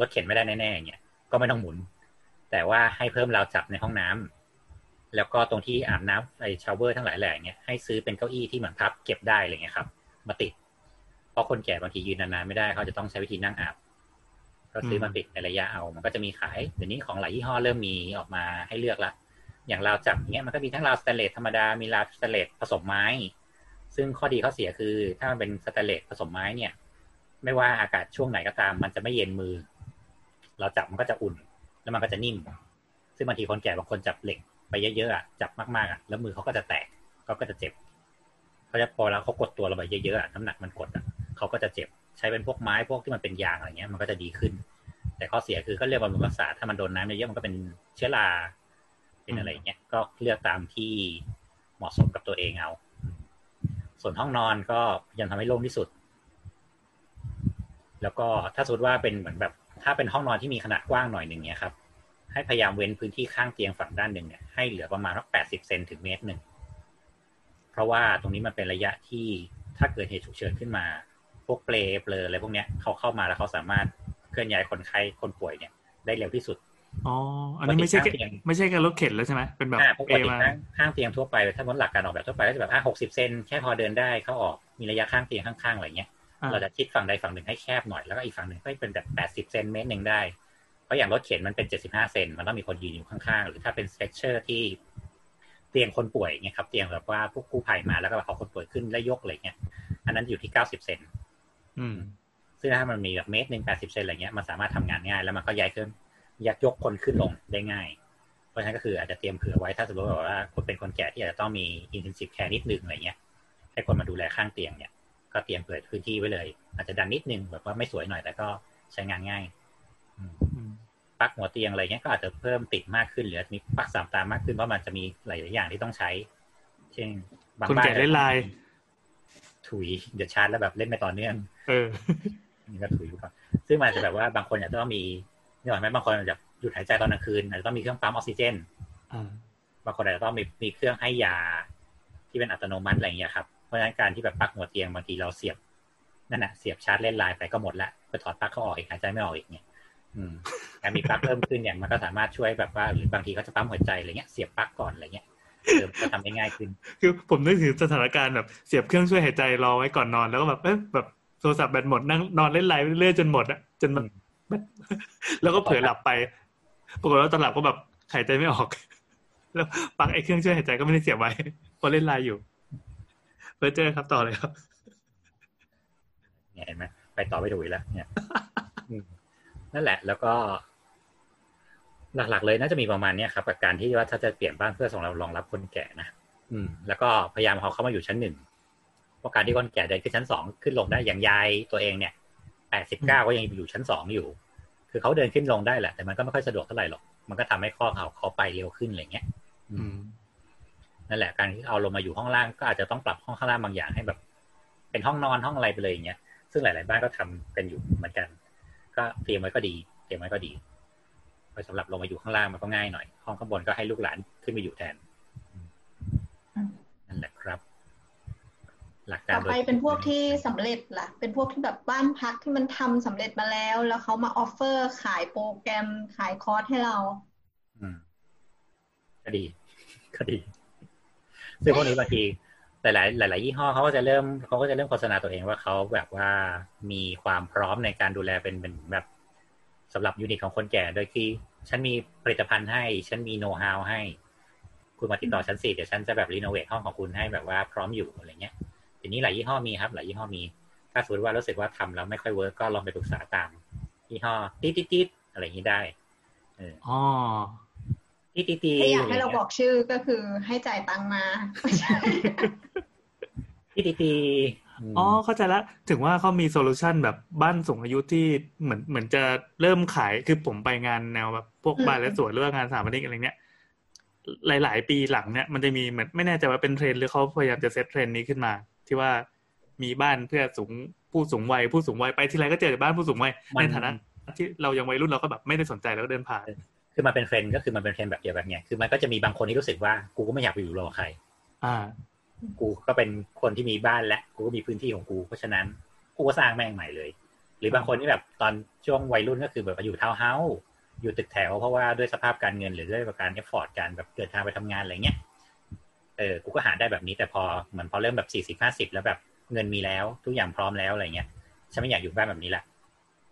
รถเข็นไม่ได้แน่ๆอย่างเงี้ยก็ไม่ต้องหมุน แต่ว่าให้เพิ่มราวจับในห้องน้ำ แล้วก็ตรงที่อาบน้ำไอ shower ทั้งหลายแหล่เงี้ยให้ซื้อเป็นเก้าอี้ที่เหมือนพับเก็บได้อะไรเงี้ยครับ มาติด เพราะคนแก่บางทียืนนานๆไม่ได้เขาจะต้องใช้วิธีนั่งอาบ ก็ซื้อมาติดในระยะเอา มันก็จะมีขายเดี๋ยวนี้ของหลายยี่ห้อเริ่มมีออกมาให้เลือกละ อย่างราวจับเนี้ยมันก็มีทั้งราวสแตนเลสธรรมดา มีราวสแตนเลสผสมไม้ ซึ่งข้อดีข้อเสียคือ ถ้ามันเป็นสแตนเลสผสมไม้เนี่ย ไม่ว่าอากาศช่วงไหนก็ตาม มันจะไม่เย็นมือ เราจับมันก็จะอุ่น แล้วมันก็จะนิ่ม ซึ่งบางทีคนแก่บางคนจับเหล็ก ไปเยอะๆอะจับมากๆอะแล้วมือเขาก็จะแตกเขาก็จะเจ็บเขาจะพอแล้วเขากดตัวเราไปเยอะๆอะน้ำหนักมันกดอะเขาก็จะเจ็บใช้เป็นพวกไม้พวกที่มันเป็นยางอะไรเงี้ยมันก็จะดีขึ้น แต่ข้อเสียคือก็เรียกว่าบำรุงรักษาถ้ามันโดนน้ำเยอะๆมันก็เป็นเชื้อราเป็นอะไรเงี้ยก็เลือกตามที่เหมาะสมกับตัวเองเอา ส่วนห้องนอนก็ยังทำให้โล่งที่สุด แล้วก็ถ้าสมมติว่าเป็นเหมือนแบบ ถ้าเป็นห้องนอนที่มีขนาดกว้างหน่อยหนึ่งเนี้ยครับ ให้พยายามเว้นพื้นที่ข้างเตียงฝั่งด้านหนึ่งเนี่ยให้เหลือประมาณสักแปดสิบเซนถึงเมตรหนึ่ง เพราะว่าตรงนี้มันเป็นระยะที่ถ้าเกิดเหตุฉุกเฉินขึ้นมา พวกเปลเปลออะไรพวกเนี้ยเขาเข้ามาแล้วเขาสามารถเคลื่อนย้ายคนไข้คนป่วยเนี่ย ได้เร็วที่สุด
อ๋อ อันนี้ไม่ใช่แค่
ปกติข้างเตียง
ไม่ใช่แค่รถเข็นแล้วใช่ไหมเป็นแบบ
อ่าปก
เอ
ติ
มา
ข้างข้างเตียงทั่วไปถ้ามันหลักการออกแบบทั่วไปก็จะแบบอะหกสิบเซนแค่พอเดินได้เข้าออกมีระยะข้างเตียงข้างๆอะไรเงี้ย
อ่า
เราจะชิดฝั่งใดฝั่งหนึ่งให้แคบหน่อยแล้วก็อีกฝั่งหนึ่งก็เป็นแบบแปดสิบเซนเมตรหนึ่งได้เพ ราะอย่างรถเข็นมันเป็นเจ็ดสิบห้าเซนมันต้องมีคนยืนอยู่ข้างๆ หรือถ้าเป็นสเตรเชอร์ที่เตียงคนป่วยเงี้ยครับ เตียงแบบว่าพวกกู้ภัยมาแล้วก็แบบเอาคนป่วยขึ้นแล้วยกอะไรเงี้ย อันนั้นอยู่ที่เก้าสิบเซน
อืม
ซึ่งถ้ามันมีแบบเมตรหนึ่งแปดสิบเซนอะไรเงี้ยมันสามารถทำงานง่าย แล้วมันก็ย้ายขึ้นยักยกคนขึ้นลงได้ง่าย เพราะฉะนั้นก็คืออาจจะเตรียมเผื่อไว้ถ้าสมมติว่าคนเป็นคนแก่ที่อาจจะต้องมี intensive care นิดนึงอะไรเงี้ยให้คนมาดูแลข้างเตียงเนี่ย ก็เตรียมเปิดพื้นที่ไว้เลย อาจจะดันนิดนึงแบบว่าไม่สวยหน่อยแต่ก็ใช้งานง่าย อืม
อืม
ป ลั๊กหัวเตียงอะไรเงี้ยก็อาจจะเพิ่มติดมากขึ้นหรืออาจจะมีปลั๊กสามตามากขึ้นเพราะมันจะมีหลายๆอย่างที่ต้องใช้ เช่นบาง
คน
บ้าน
แก่เล่นไลน์
ถุยเดี๋ยวชาร์จแล้วแบบเล่นไม่ต่อเนื่อง
เออ
นี่ก็ถุยอยู่ก่อนซึ่งมันอาจจะแบบว่าบางคนอาจจะต้องมีนี่หน่อยไหมบางคนอาจจะหยุดหายใจตอนกลางคืนอาจจะต้องมีเครื่องปั๊มออกซิเจน
อ่า
บางคนอาจจะต้องมีมีเครื่องให้ยาที่เป็นอัตโนมัติอะไรอย่างเงี้ยครับเพราะฉะนั้นการที่แบบปลั๊กหัวเตียงบางทีเราเสียบนั่นน่ะเสียบชาร์จเล่นไลน์ไปก็หมดละไปถอดปลั๊กเขาออกอีกหายใจไม่ออกอีกเนี่ยอืม การมีปลั๊กเพิ่มขึ้นเนี่ยมันก็สามารถช่วยแบบว่าหรือบางทีเขาจะปั๊มหัวใจอะไรเงี้ยเสียบปลั๊กก่อนอะไรเงี้ยเออก็ทำได้ง่ายขึ้น
คือผมนึกถึงสถานการณ์แบบเสียบเครื่องช่วยหายใจรอไว้ก่อนนอนแล้วก็แบบเอ๊ะแบบโทรศัพท์แบตหมดนั่งนอนเล่นไลน์ไปเรื่อยๆจนหมดอะจนมันแล้วก็เผลอหลับไปปรากฏว่าตอนหลับก็แบบหายใจไม่ออก แล้วปลั๊กไอ้เครื่องช่วยหายใจก็ไม่ได้เสียบไว้เพราะเล่นไลน์อยู่เพื่อเจอครับต่อเลยครับ
เนี่ยเห็นไหมไปต่อไปถูกอีกแล้วเนี่ยอืม นั่นแหละ แล้วก็ หลักๆเลยน่าจะมีประมาณเนี้ยครับกับการที่ว่าถ้าจะเปลี่ยนบ้านเพื่อส่งเรารองรับคนแก่นะอืม แล้วก็พยายามเอาเข้ามาอยู่ชั้นหนึ่งเพราะการที่คนแก่เดินขึ้นชั้นสองขึ้นลงได้อย่างยายตัวเองเนี่ยแปดสิบเก้าก็ยังอยู่ชั้นสองอยู่ คือเขาเดินขึ้นลงได้แหละ แต่มันก็ไม่ค่อยสะดวกเท่าไหร่หรอก มันก็ทำให้ข้อเขาเขาไปเร็วขึ้นอะไรเงี้ย
อืม
นั่นแหละ การที่เอาลงมาอยู่ห้องล่างก็อาจจะต้องปรับห้องข้างล่างบางอย่างให้แบบ เป็นห้องนอนห้องอะไรไปเลยอย่างเงี้ย ซึ่งหลาย ๆ บ้านก็ทำกันอยู่เหมือนกัน ก็เตรียมไว้ก็ดี เตรียมไว้ก็ดีไว้สำหรับลงมาอยู่ข้างล่างมันก็ง่ายหน่อย ห้องข้างบนก็ให้ลูกหลานขึ้นมาอยู่แทนนั่นแหละครับ หลักการ
ต่อ
โดย
เป็นพวกที่สำเร็จล่ะ เป็นพวกที่แบบบ้านพักที่มันทำสำเร็จมาแล้ว แล้วเขามา offer ขายโปรแกรมขายคอร์สให้เรา
อืมก็ดีก็ดีซึ่งพวกนี้บางที หลาย ๆ หลาย ๆ ยี่ห้อเขาก็จะเริ่มเขาก็จะเริ่มโฆษณาตัวเองว่าเขาแบบว่ามีความพร้อมในการดูแลเป็นเป็นแบบสำหรับ unit ของคนแก่โดยที่ฉันมีผลิตภัณฑ์ให้ ฉันมีโน้ตฮาวให้ คุณมาติดต่อฉันสิเดี๋ยวฉันจะแบบ renovate ห้องของคุณให้แบบว่าพร้อมอยู่อะไรเงี้ยทีนี้หลายยี่ห้อมีครับ หลายยี่ห้อมี ถ้าสมมติว่ารู้สึกว่าทำแล้วไม่ค่อย work ก็ลองไปปรึกษาตามยี่ห้อติดติดติดอะไรอย่างนี้ได้เออ
อ๋อ
ติดติดติด
ถ้าอยากให้เราบอกชื่อก็คือให้จ่ายตังค์มาไม่ใช่
ติดติดติดม
อ๋อเข้าใจละถึงว่าเขามี solution แบบบ้านสูงอายุที่เหมือนเหมือนจะเริ่มขายคือผมไปงานแนวแบบพวก
อืม
บ้านและสวนหรือว่างานสถาปนิกอะไรเนี้ยหลาย ๆ ปีหลังเนี่ยมันจะมีเหมือนไม่แน่ใจว่าเป็นเทรนด์หรือเขาพยายามจะเซตเทรนด์นี้ขึ้นมา ที่ว่ามีบ้านเพื่อสูงผู้สูงวัยผู้สูงวัยไปทีไรก็เจอแต่บ้านผู้สูงวัย
มัน
ในฐานะที่เรายังวัยรุ่นเราก็แบบไม่ได้สนใจแล้วก็เดินผ่าน
คือมันเป็นเทรนด์ก็คือมันเป็นเทรนด์แบบเดียวกันไงคือมันก็จะมีบางคนที่รู้สึกว่ากูก็ไม่อยากไปอยู่รอใคร
อ่า
กูก็เป็นคนที่มีบ้านและกูก็มีพื้นที่ของกูเพราะฉะนั้นกูก็สร้างแม่งใหม่เลย หรือบางคนที่แบบตอนช่วงวัยรุ่นก็คือแบบอยู่ทาวน์เฮาส์อยู่ตึกแถวเพราะว่าด้วยสภาพการเงินหรือด้วยการ afford การแบบเดินทางไปทำงานอะไรเงี้ยเออกูก็หาได้แบบนี้แต่พอเหมือนพอเริ่มแบบสี่สิบห้าสิบแล้วแบบเงินมีแล้ว ทุกอย่างพร้อมแล้วอะไรเงี้ยฉันไม่อยากอยู่บ้านแบบนี้ละ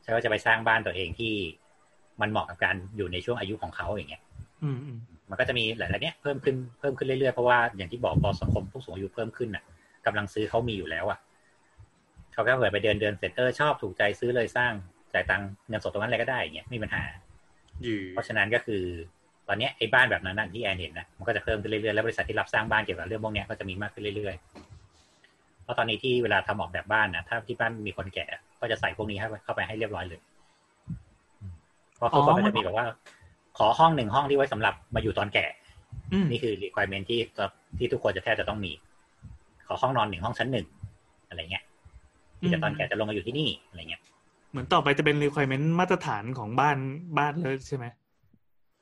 ฉันก็จะไปสร้างบ้านตัวเองที่ มันเหมาะกับการอยู่ในช่วงอายุของเขาอย่างเงี้ย
อืมอืม
มันก็จะมีหลายๆเนี้ยเพิ่มขึ้นเพิ่มขึ้นเรื่อยๆเพราะว่าอย่างที่บอกพอสังคมผู้สูงอายุเพิ่มขึ้นน่ะกำลังซื้อเขามีอยู่แล้วอะเขาก็เกิดไปเดินเดินเสร็จเออชอบถูกใจซื้อเลยสร้างจ่ายตังค์เงินสดตรงนั้นอะไรก็ได้อย่างเงี้ยไม่มีปัญหา
อยู่
เพราะฉะนั้นก็คือ ตอนเนี้ยไอ้บ้านแบบนั้นน่ะที่แอนเห็นนะมันก็จะเพิ่มขึ้นเรื่อยๆแล้วบริษัทที่รับสร้างบ้านเกี่ยวกับเรื่องพวกเนี้ยก็จะมีมากขึ้นเรื่อยๆเพราะตอนนี้ที่เวลาทำออกแบบบ้านนะถ้าที่บ้านมีคนแก่ก็จะใส่พวกนี้เข้าไปให้เรียบร้อยเลย เพราะเขาก็จะมีแบบว่า ขอห้องหนึ่งห้องที่ไว้สำหรับมาอยู่ตอนแก่
อืม
นี่คือ requirement ที่ที่ทุกคนจะแทบจะต้องมี ขอห้องนอนหนึ่งห้องชั้นหนึ่งอะไรเงี้ยที่จะตอนแก่จะลงมาอยู่ที่นี่อะไรเงี้ย
เหมือนต่อไปจะเป็น requirement มาตรฐานของบ้านบ้านเลยใช่ไหม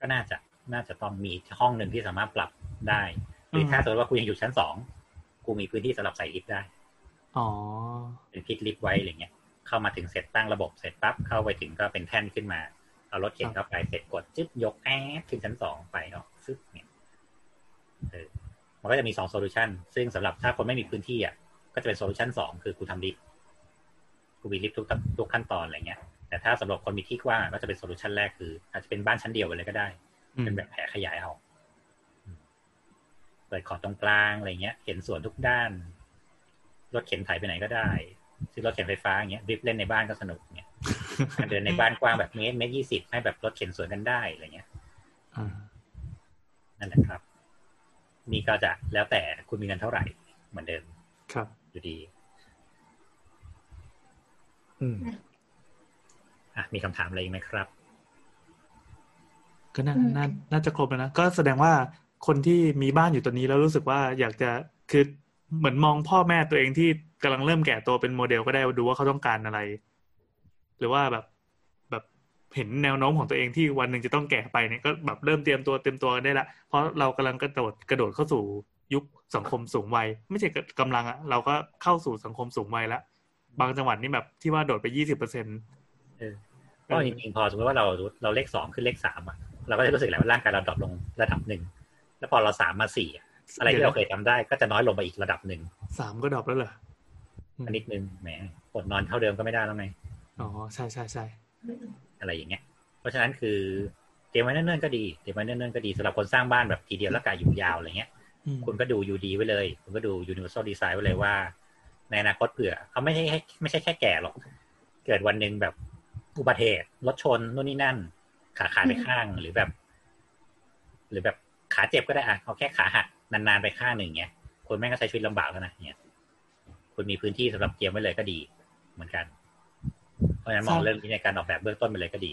ก็น่าจะน่าจะต้องมีห้องหนึ่งที่สามารถปรับได้หรือถ้าสมมติว่ากูยังอยู่ชั้นสองกูมีพื้นที่สำหรับใส่ลิฟต์ได้
อ๋อ
เป็น fix ลิฟต์ไว้อะไรเงี้ย เข้ามาถึงเสร็จตั้งระบบเสร็จปั๊บเข้าไปถึงก็เป็นแท่นขึ้นมา เอารถเข็นเข้าไปเสร็จกดจึ๊บยกแอดขึ้นชั้นสองไปเนาะซึบเนี่ยเออมันก็จะมีสอง solution ซึ่งสำหรับถ้าคนไม่มีพื้นที่อะก็จะเป็น solution สองคือกูทำลิฟต์กูมีลิฟต์ทุกทุกขั้นตอนอะไรเงี้ย แต่ถ้าสำหรับคนมีที่กว้างก็จะเป็น solution แรกคือ อาจจะเป็นบ้านชั้นเดียวไปเลยก็ได้
อืม
เป็นแบบแผ่ขยายเอาอืมเปิดขอบตรงกลางอะไรเงี้ยเห็นสวนทุกด้านรถเข็นไถไปไหนก็ได้ ซื้อรถเข็นไฟฟ้าอย่างเงี้ยดริฟต์เล่นในบ้านก็สนุกเงี้ยการ เดินในบ้านกว้างแบบเมตรเมตรยี่สิบให้แบบรถเข็นสวนกันได้อะไรเงี้ย
อ่า
นั่นแหละครับ นี่ก็จะแล้วแต่คุณมีเงินเท่าไหร่เหมือนเดิม
ครับ
อยู่ดี
อืม
อะมีคำถามอะไรอีกไหมครับ
ก็น่า
อืม
น่าน่าจะครบแล้วนะ ก็แสดงว่าคนที่มีบ้านอยู่ตอนนี้แล้วรู้สึกว่าอยากจะคือเหมือนมองพ่อแม่ตัวเองที่กำลังเริ่มแก่ตัวเป็นโมเดลก็ได้ดูว่าเขาต้องการอะไร หรือว่าแบบแบบเห็นแนวโน้มของตัวเองที่วันหนึ่งจะต้องแก่ไปเนี่ยก็แบบเริ่มเตรียมตัวเตรียมตัวกันได้ละเพราะเรากำลังกระโดดกระโดดเข้าสู่ยุคสังคมสูงวัย ไม่ใช่กำลังอะเราก็เข้าสู่สังคมสูงวัยแล้วบางจังหวัดนี่แบบที่ว่าโดดไปยี่สิบเปอร์เซ็นต์
เออก็จริงๆพอสมมติว่าเราเราเลขสองขึ้นเลขสามอะเราก็จะรู้สึกแหละว่าร่างกายเรา drop ลงระดับหนึ่งแล้วพอเราสามมาสี่อะอะไรที่เราเคยทำได้ก็จะน้อยลงไปอีกระดับหนึ่ง
สามก็ drop แล้วเหรออืม
อันนิดนึงแหมอดนอนเท่าเดิมก็ไม่ได้แล้วไง
อ๋อใช่ใช่ใช่
อะไรอย่างเงี้ย เพราะฉะนั้นคือเตรียมไว้เนิ่นๆก็ดีเตรียมไว้เนิ่นๆก็ดีสำหรับคนสร้างบ้านแบบทีเดียวแล้วกะอยู่ยาวอะไรเงี้ย
อืม
คุณก็ดู UD ไว้เลย คุณก็ดู Universal Design ไว้เลยว่า ในอนาคตเผื่อเขาไม่ใช่ให้ไม่ใช่แค่แก่หรอก เกิดวันหนึ่งแบบอุบัติเหตุรถชนนู่นนี่นั่น ขาขาดไปข้างหรือแบบ หรือแบบขาเจ็บก็ได้อะเอาแค่ขาหักนานๆไปข้างหนึ่งเงี้ยคุณแม่งก็ใช้ชีวิตลำบากแล้วนะเนี่ยคุณมีพื้นที่สำหรับเตรียมไว้เลยก็ดี เหมือนกัน เพราะฉะนั้นมองเรื่องนี้ในการออกแบบเบื้องต้นไปเลยก็ดี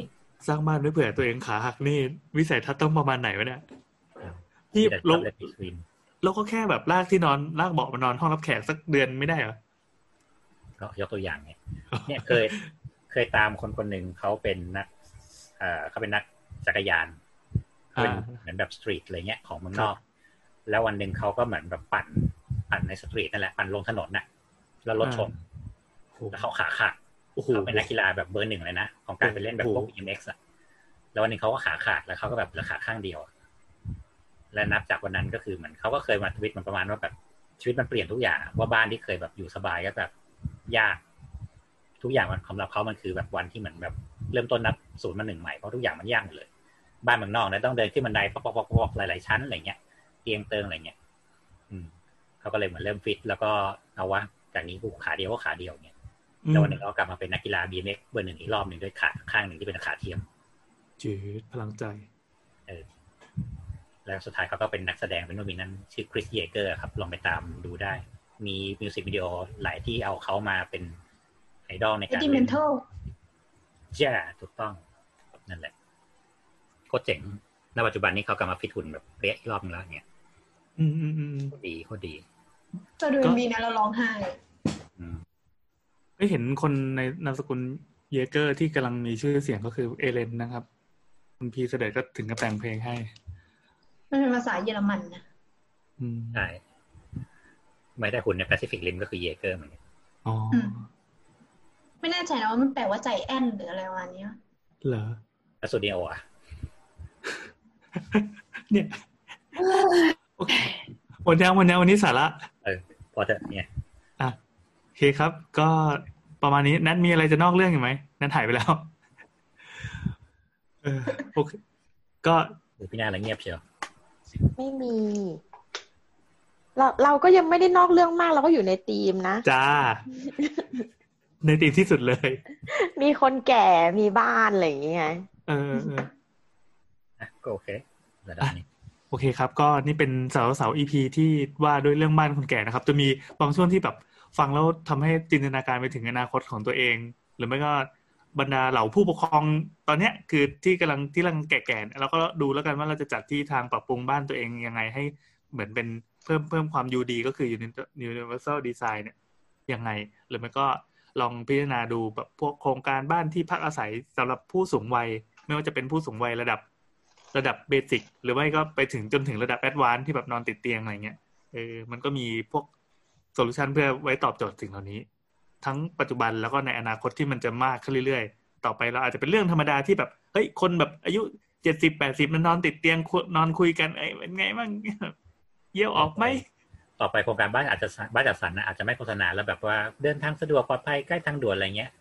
สร้างบ้านไว้เผื่อตัวเองขาหักนี่วิสัยทัศน์ต้องประมาณไหนวะเนี่ย
ที่
ที่
แต่
เรา
ทำเลยสกรีน
เราก็แค่แบบลากที่นอนลากเบาะมานอนห้องรับแขกสักเดือนไม่ได้เหรอ
ก็ยกตัวอย่างเนี่ยเนี่ยเคยเคยตามคนคนหนึ่งเขาเป็นนักเอ่อเขาเป็นนักจักรยานเขาเป็น
อ่า
เหมือนแบบ street อะไรเงี้ยของเมืองนอก แล้ววันหนึ่งเขาก็เหมือนแบบปั่นปั่นใน street นั่นแหละปั่นลงถนนน่ะ แล้วรถชน
โอ้โห
แล้วเขาขาขาด
โอ้โห
เขาเป็นนักกีฬาแบบเบอร์หนึ่งเลยนะของการไปเล่นแบบพวก
โอ้โห
BMX อะแล้ววันหนึงเขาก็ขาขาดแล้วเขาก็แบบเหลือขาข้างเดียวอะและนับจากวันนั้นก็คือเหมือนเขาก็เคยมาทวิตมันประมาณว่าแบบชีวิตมันเปลี่ยนทุกอย่างอะว่าบ้านที่เคยแบบอยู่สบายก็แบบยาก ทุกอย่างมันสำหรับเขามันคือแบบวันที่เหมือนแบบเริ่มต้นนับศูนย์มาหนึ่งใหม่เพราะทุกอย่างมันยากหมดเลย บ้านเมืองนอกเนี่ยต้องเดินขึ้นบันไดปอกปอกปอกปอกหลายๆชั้นอะไรเงี้ยเตียงเติงอะไรเงี้ยอืมเขาก็เลยเหมือนเริ่มฟิต แล้วก็เอาว่าจากนี้กูขาเดียวก็ขาเดียวเนี่ย แล้ววันหนึ่งเขากลับมาเป็นนักกีฬา BMX เบอร์หนึ่งอีกรอบหนึ่งด้วยขาข้างหนึ่งที่เป็นขาเทียม
จืดพลังใจ
แล้วสุดท้ายเขาก็เป็นนักแสดงเป็นโนมินั่นชื่อคริสเยเกอร์ครับลองไปตามดูได้ มีมิวสิกวิดีโอหลายที่เอาเขามาเป็นไอดอลใน
เอ
การ
ดิเม
เล่
น
น
ทัล
จ้าถูกต้อง นั่นแหละโคตรเจ๋งณปัจจุบันนี้เขากลับมาฟิตหุ่นแบบเป๊ะอีกรอบนึงแล้วเนี่ย
อืมอืมอืม
โคตรดีโคตรดี
จะดู
ก็
มีนะเราร้องไห้
อืม
เอ้ยเห็นคนในนามสกุลเยเกอร์ที่กำลังมีชื่อเสียงก็คือเอเลนนะครับ คุณพีเสด็จก็ถึงกับแต่งเพลงให้
มันเป็นภาษาเยอรมันนะ
อืม
ใช่ไม่ได้หุ่นในแปซิฟิกริมก็คือเยเกอร์เหมือนกัน
อ๋ออ
ไม่แน่ใจนะว่ามันแปลว่าใจแอนหรืออะไรประมาณนี้วะ
เหรอ
แล้วสูดิโออะ
เนี่ยโอเควันนี้วันนี้วันนี้สาระ
พอเถอะเนี่ย
อะโอ เคครับ ก็ประมาณนี้ นัทมีอะไรจะนอกเรื่องอยู่ไหมนัทถ่ายไปแล้ว เออโอเคก็
หรือพี่นาอะไรเงียบเชียว
ไม่มี เราเราก็ยังไม่ได้นอกเรื่องมากเราก็อยู่ในธีมนะ
จ้า ในตีมที่สุดเลย
มีคนแก่มีบ้านอะไรอย่างเงี้ย
เออเออ
อะก็โอเคระดับนี้
โอเคครับ ก็นี่เป็นเสาเสาอีพีที่ว่าด้วยเรื่องบ้านคนแก่นะครับ จะมีบางช่วงที่แบบ ฟังแล้วทำให้จินตนาการไปถึงอนาคตของตัวเอง หรือไม่ก็บรรดาเหล่าผู้ปกครองตอนเนี้ยคือที่กำลังที่กำลังแก่ๆเราก็ดูแล้วกันว่าเราจะจัดที่ทางปรับปรุงบ้านตัวเองยังไงให้เหมือนเป็นเพิ่มเพิ่มความยูดีก็คือ universal design เนี่ยยังไง หรือไม่ก็ลองพิจารณาดูแบบพวกโครงการบ้านที่พักอาศัยสำหรับผู้สูงวัย ไม่ว่าจะเป็นผู้สูงวัยระดับระดับ basic หรือไม่ก็ไปถึงจนถึงระดับ advance ที่แบบนอนติดเตียงอะไรเงี้ยเออมันก็มีพวก solution เพื่อไว้ตอบโจทย์สิ่งเหล่านี้ ทั้งปัจจุบันแล้วก็ในอนาคตที่มันจะมากขึ้นเรื่อยๆ ต่อไปเราอาจจะเป็นเรื่องธรรมดาที่แบบเฮ้ยคนแบบอายุเจ็ดสิบแปดสิบมันนอนติดเตียงคุนอนคุยกันไอ้เป็นไงบ้างเยี่ยวออกไหม
ต่อไปโครงการบ้านอาจจะบ้านจัดสรรนะอาจจะไม่โฆษณาแล้วแบบว่าเดินทางสะดวกปลอดภัยใกล้ทางด่วนอะไรเงี้ย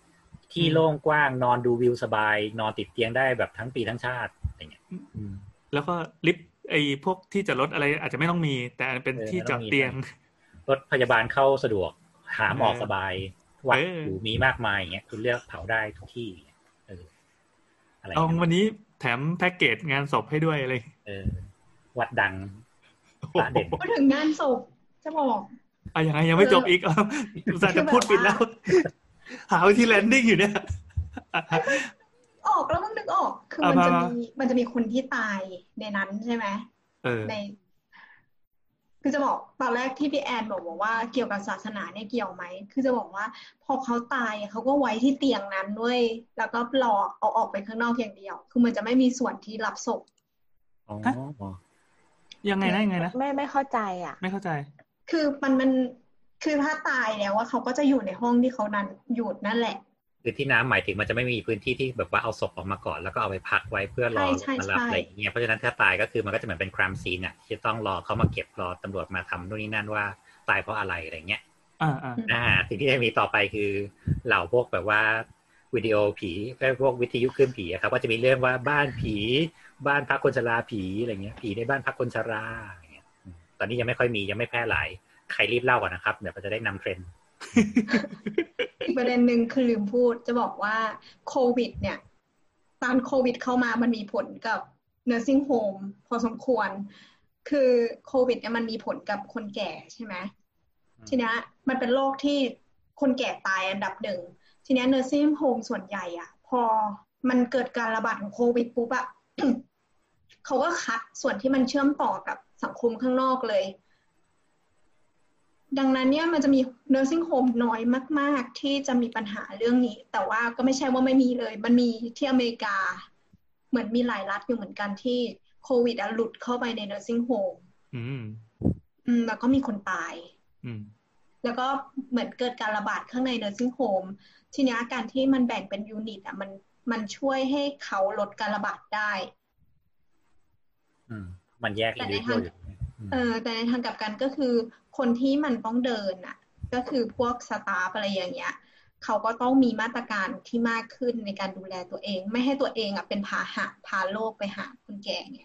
ที่โล่งกว้างนอนดูวิวสบาย นอนติดเตียงได้แบบทั้งปีทั้งชาติอะไรเงี้ยอืม
แล้วก็ลิฟต์ไอ้พวกที่จอดรถอะไรอาจจะไม่ต้องมี แต่อันเป็น
เออ
ที่
ไม่
จ
ต้
อ
อง
ด
มี
เตียง
รถพยาบาลเข้าสะดวก หาหมอ
เออ
สบาย วัด
เออ
อยู่มีมากมายอย่างเงี้ยคุณเลือกเผาได้ทุกที่เอออะไร
เอา
เงี้ย
วันนี้แถมแพ็กเกจงานศพให้ด้วยอะไร
เออ วัดดังพระเด่น
พูดถึงงานศพจะบอก
อะยังไงยังไม่จบอีกอะอุตส่าห์จะพูดปิดแล้ว หาวิธี landing อยู่เนี่ย
ออกแล้วมึงนึกออก คือ
เอา
มันจะ
มา
มีมันจะมีคนที่ตายในนั้นใช่ไหม
เออ
ใน คือจะบอกตอนแรกที่พี่แอนบอกบอกว่าเกี่ยวกับศาสนาเนี่ยเกี่ยวไหม คือจะบอกว่าพอเขาตายอะเขาก็ไว้ที่เตียงนั้นด้วย แล้วก็รอเอาออกไปข้างนอกเพียงเดียว คือมันจะไม่มีส่วนที่รับศพ
อ๋อ
ฮะยังไงนะยังไงนะ
ไม่ไม่เข้าใจอะ
ไม่เข้าใจ
คือมันมันคือถ้าตายแล้วว่าเขาก็จะอยู่ในห้องที่เขานั้นอยู่นั่นแหละ
คือที่น้ำหมายถึงมันจะไม่มีพื้นที่ที่แบบว่าเอาศพออกมาก่อนแล้วก็เอาไปพักไว้เพื่อรอ
ใช่ใช่
มารับ
ใช่
อะไรอย่างเงี้ยเพราะฉะนั้นถ้าตายก็คือมันก็จะเหมือนเป็นครามซีนอะที่จะต้องรอเขามาเก็บรอตำรวจมาทำนู่นนี่นั่นว่าตายเพราะอะไรอะไรเงี้ย
อ่าอ่า
อ่าสิ่งที่จะมีต่อไปคือเหล่าพวกแบบว่าวิดีโอผีพวกวิทยุคลื่นผีอะครับ ก็จะมีเรื่องว่าบ้านผี บ้านพักคนชราผีอะไรเงี้ย ผีในบ้านพักคนชราอะไรเงี้ยอืมตอนนี้ยังไม่ค่อยมียังไม่แพร่หลาย ใครรีบเล่าก่อนนะครับ เดี๋ยวเราจะได้นำเทรนด์
อีกประเด็นหนึ่งคือลืมพูดจะบอกว่าโควิด เนี่ย ตอนโควิดเข้ามามันมีผลกับ nursing home พอสมควร คือโควิดเนี่ยมันมีผลกับคนแก่ใช่ไหม
อืม
ทีเนี้ยมันเป็นโรคที่คนแก่ตายอันดับหนึ่ง ทีเนี้ย nursing home ส่วนใหญ่อะพอมันเกิดการระบาดของโควิดปุ๊บอะเขาก็คัดส่วนที่มันเชื่อมต่อกับสังคมข้างนอกเลย ดังนั้นเนี่ยมันจะมี nursing home น้อยมาก ๆ ที่จะมีปัญหาเรื่องนี้ แต่ว่าก็ไม่ใช่ว่าไม่มีเลย มันมีที่อเมริกา เหมือนมีหลายรัฐอยู่เหมือนกันที่โควิดอะหลุดเข้าไปใน nursing home
อืม
อืมแล้วก็มีคนตาย
อืม
แล้วก็เหมือนเกิดการระบาดข้างใน nursing home ทีเนี้ยการที่มันแบ่งเป็นยูนิตอะมันมันช่วยให้เขาลดการระบาดได้
อืมมันแยก
แต่
อิน
ใน
ดิวิ
ทาง
อยู่อืม
เออแต่ในทางกลับกันก็คือ คนที่มันต้องเดินอะ ก็คือพวกสตาฟอะไรอย่างเงี้ยเขาก็ต้องมีมาตรการที่มากขึ้นในการดูแลตัวเอง ไม่ให้ตัวเองอะเป็นพาหะพาโรคไปหาคนแก่ไง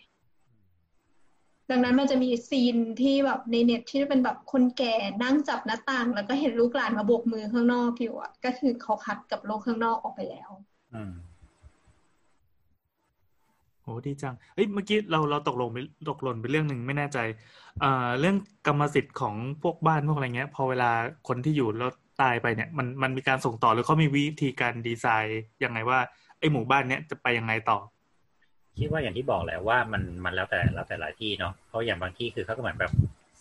ดังนั้นมันจะมีซีนที่แบบในเน็ตที่เป็นแบบคนแก่นั่งจับหน้าต่าง แล้วก็เห็นลูกหลานมาโบกมือข้างนอกอยู่อะก็คือเขาคัดกับโลกข้างนอกออกไปแล้ว
อืม
อ้ดีจังเอ้ยเมื่อกี้เราเราตกลงไปตกหล่นไปเรื่องหนึ่งไม่แน่ใจเอ่อเรื่องกรรมสิทธิ์ของพวกบ้านพวกอะไรเงี้ย พอเวลาคนที่อยู่แล้วตายไปเนี่ย มันมันมีการส่งต่อหรือเขามีวิธีการดีไซน์ยังไงว่าไอ้หมู่บ้านเนี้ยจะไปยังไงต่อ
คิดว่าอย่างที่บอกแหละว่ามันมันแล้วแต่แล้วแต่หลายที่เนาะเพราะอย่างบางที่คือเขาก็เหมือนแบบ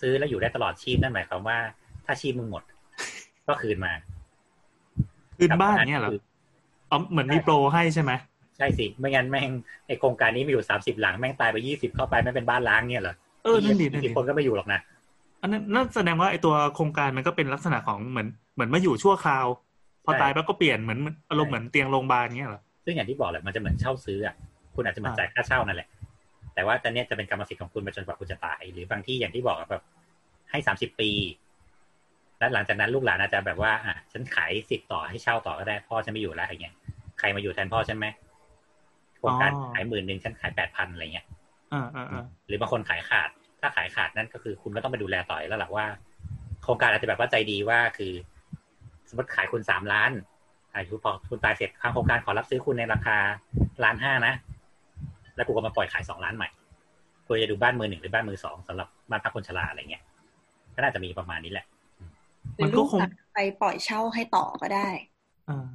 ซื้อแล้วอยู่ได้ตลอดชีพนั่นหมายความว่า ถ้าชีพมึงหมด ก็คืนมา
คืนบ้านเนี่ยเหรอ
คือ
อ๋อเหมือนมีโปรให้ใช่ไหม
ใช่สิ ไม่งั้นแม่งไอโครงการนี้มีอยู่สามสิบหลังแม่งตายไปยี่สิบเข้าไปไม่เป็นบ้านล้างเนี่ยเหรอ
เออนั่นดีนั่น
สิ
ดี
บคนก็ไม่อยู่หรอกนะ
อันนั้นนั่นแสดงว่าไอ้ตัวโครงการมันก็เป็นลักษณะของเหมือนเหมือนมาอยู่ชั่วคราว พอ
ใช่
ตายแล้วก็เปลี่ยนเหมือนอารมณ์เหมือนเตียงโรงพยาบาลเงี้ยเหรอ
ซึ่งอย่างที่บอกแหละมันจะเหมือนเช่าซื้ออะคุณอาจจะเหมือน
อ่า
จ่ายค่าเช่านั่นแหละ แต่ว่าตอนเนี้ยจะเป็นกรรมสิทธิ์ของคุณไปจนกว่าคุณจะตาย หรือบางที่อย่างที่บอกอะแบบให้สามสิบปี แล้วหลังจากนั้นลูกหลานอาจจะแบบว่าอะฉันขายสิทธิ์ต่อให้เช่าต่อก็ได้พ่อฉันไม่อยู่แล้วอย่างเงี้ยใครมาอยู่แทนพ่อฉันไหม โครงการขายหมื่นหนึ่งฉันขายแปดพันอะไรเงี้ย
อ่าอ่าอ่า
หรือบางคนขายขาด ถ้าขายขาดนั่นก็คือคุณก็ต้องไปดูแลต่อยแล้วแหละว่า โครงการอาจจะแบบว่าใจดีว่าคือ สมมติขายคุณสามล้านอายุพอคุณตายเสร็จทางโครงการขอรับซื้อคุณในราคาล้านห้านะ แล้วกูก็มาปล่อยขายสองล้านใหม่กูจะดูบ้านมือหนึ่งหรือบ้านมือสองสำหรับบ้านพักคนชราอะไรเงี้ยก็น่าจะมีประมาณนี้แหละ
หรือลูกหลานไปปล่อยเช่าให้ต่อก็ได้
อ่า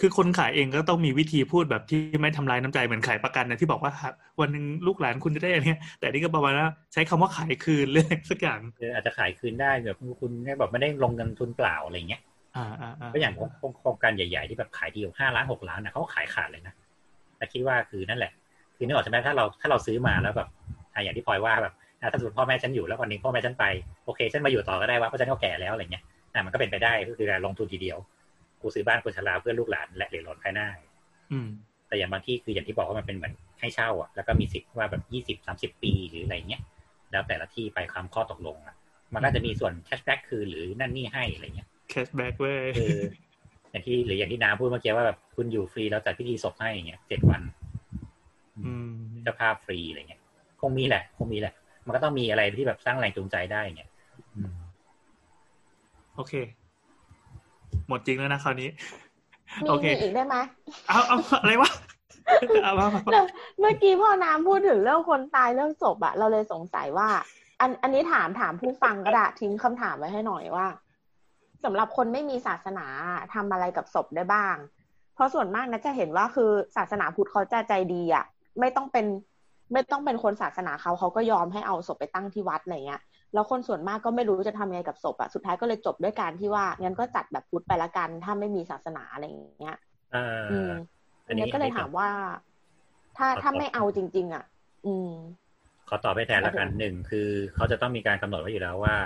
คือคนขายเองก็ต้องมีวิธีพูดแบบที่ไม่ทำลายน้ำใจเหมือนขายประกันนะที่บอกว่าวันหนึ่งลูกหลานคุณจะได้อันเนี้ยแต่นี่ก็ประมาณว่าใช้คำว่าขายคืนเลยสักอย่าง
คืออาจจะขายคืนได้แบบคุณเนี่ยแบบไม่ได้ลงเงินทุนเปล่าอะไรเงี้ย
อ่าอ่าอ่า
ก็อย่างโครงโครงการใหญ่ๆที่แบบขายทีอยู่ห้าล้านหกล้านนะเขาก็ขายขาดเลยนะแต่คิดว่าคือนั่นแหละ คือนึกออกใช่ไหมถ้าเราถ้าเราซื้อมาแล้วแบบอะอย่างที่พลอยว่าแบบอะถ้าสมมติพ่อแม่ฉันอยู่แล้ววันหนึงพ่อแม่ฉันไปโอเคฉันมาอยู่ต่อก็ได้ว่าเพราะฉันก็แก่แล้วอะไรเงี้ยอะมันก็เป็นไปได้ก็คือการลงทุนทีเดียว กูซื้อบ้านกูชราเพื่อลูกหลานและเหลนหลนภายหน้า
อืม
แต่อย่างบางที่คืออย่างที่บอกว่ามันเป็นเหมือนให้เช่าอะแล้วก็มีสิทธิ์ว่าแบบยี่สิบสามสิบปีหรืออะไรเงี้ยแล้วแต่ละที่ไปความข้อตกลงอะ มันก็จะมีส่วน cashback คืนหรือนั่นนี่ให้อะไรเงี้ย
cashback เว้ย
คืออย่างที่หรืออย่างที่นาพูดเมื่อกี้ว่าแบบคุณอยู่ฟรีแล้วจัดพิธีศพให้อย่างเงี้ยเจ็ดวัน
อืม
เจ้าภาพฟรีอะไรเงี้ย คงมีแหละ คงมีแหละ มันก็ต้องมีอะไรที่แบบสร้างแรงจูงใจได้เงี้ยอืม
โอเค หมดจริงแล้วนะคราวนี้
มี
โอเค
มีอีกได้ไหม
เอาเอาอะไรวะเอามามา
เรื่องเมื่อกี้พ่อน้ำพูดถึงเรื่องคนตายเรื่องศพอะเราเลยสงสัยว่า อันอันนี้ถามถามผู้ฟังก็ได้ทิ้งคำถามไว้ให้หน่อยว่าสำหรับคนไม่มีศาสนาทำอะไรกับศพได้บ้าง เพราะส่วนมากนะจะเห็นว่าคือศาสนาพุทธเขาจะใจดีอะไม่ต้องเป็น ไม่ต้องเป็นคนศาสนาเขาเขาก็ยอมให้เอาศพไปตั้งที่วัดอะไรเงี้ย แล้วคนส่วนมากก็ไม่รู้จะทำยังไงกับศพอะสุดท้ายก็เลยจบด้วยการที่ว่างั้นก็จัดแบบพุทธไปละกัน ถ้าไม่มีศาสนาอะไรอย่างเงี้ย
เอ่อ
อืม
อันนี้
เยก็เลยถามว่า ถ้า
ขอ
ถ้า
ตอบ
ไม่เอาจริง ๆ อะ อืม
ขอตอบให้แทนละกันหนึ่งคือเขาจะต้องมีการกำหนดไว้อยู่แล้วว่า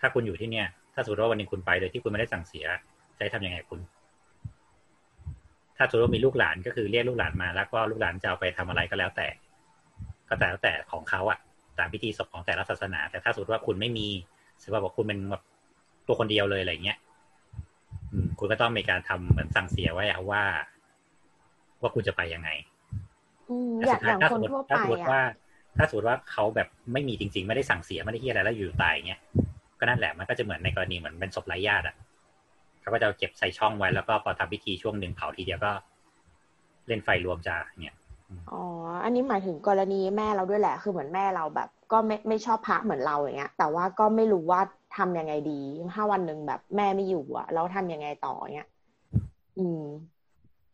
ถ้าคุณอยู่ที่เนี่ย ถ้าสมมติว่าวันหนึงคุณไปโดยที่คุณไม่ได้สั่งเสียจะให้ทำยังไงคุณ ถ้าสมมติว่ามีลูกหลานก็คือเรียกลูกหลานมาแล้วก็ลูกหลานจะเอาไปทำอะไรก็แล้วแต่ ก็แต่แล้วแต่ของเขาอะ ตามพิธีศพของแต่ละศาสนา แต่ถ้าสมมติว่าคุณไม่มีสมมติว่าบอกคุณเป็นแบบตัวคนเดียวเลยอะไรเงี้ยอืมคุณก็ต้องมีการทำเหมือนสั่งเสียไว้อะว่า ว่าคุณจะไปยังไง
อืม
แต่
อย่าง
สุด
อ
ท้าย
ย่าง
ถ้า
ค
ส
น
มมติ
ทั่ว
ถ้าสมมติว่า
ไปอะ
ถ้าสมมติว่าเขาแบบไม่มีจริง ๆ ไม่ได้สั่งเสียไม่ได้ที่อะไรแล้วอยู่ตายเงี้ยก็นั่นแหละมันก็จะเหมือนในกรณีเหมือนเป็นศพไร้ญาติอะเขาก็จะเก็บใส่ช่องไว้แล้วก็พอทำพิธีช่วงหนึ่งเผาทีเดียวก็ เล่นไฟรวมจาเนี่ย
อ๋อ อันนี้หมายถึงกรณีแม่เราด้วยแหละ คือเหมือนแม่เราแบบ ก็ไม่ไม่ชอบพระเหมือนเราอย่างเงี้ย แต่ว่าก็ไม่รู้ว่าทำยังไงดี ถ้าวันหนึ่งแบบแม่ไม่อยู่อะแล้วทำยังไงต่อเงี้ย อืม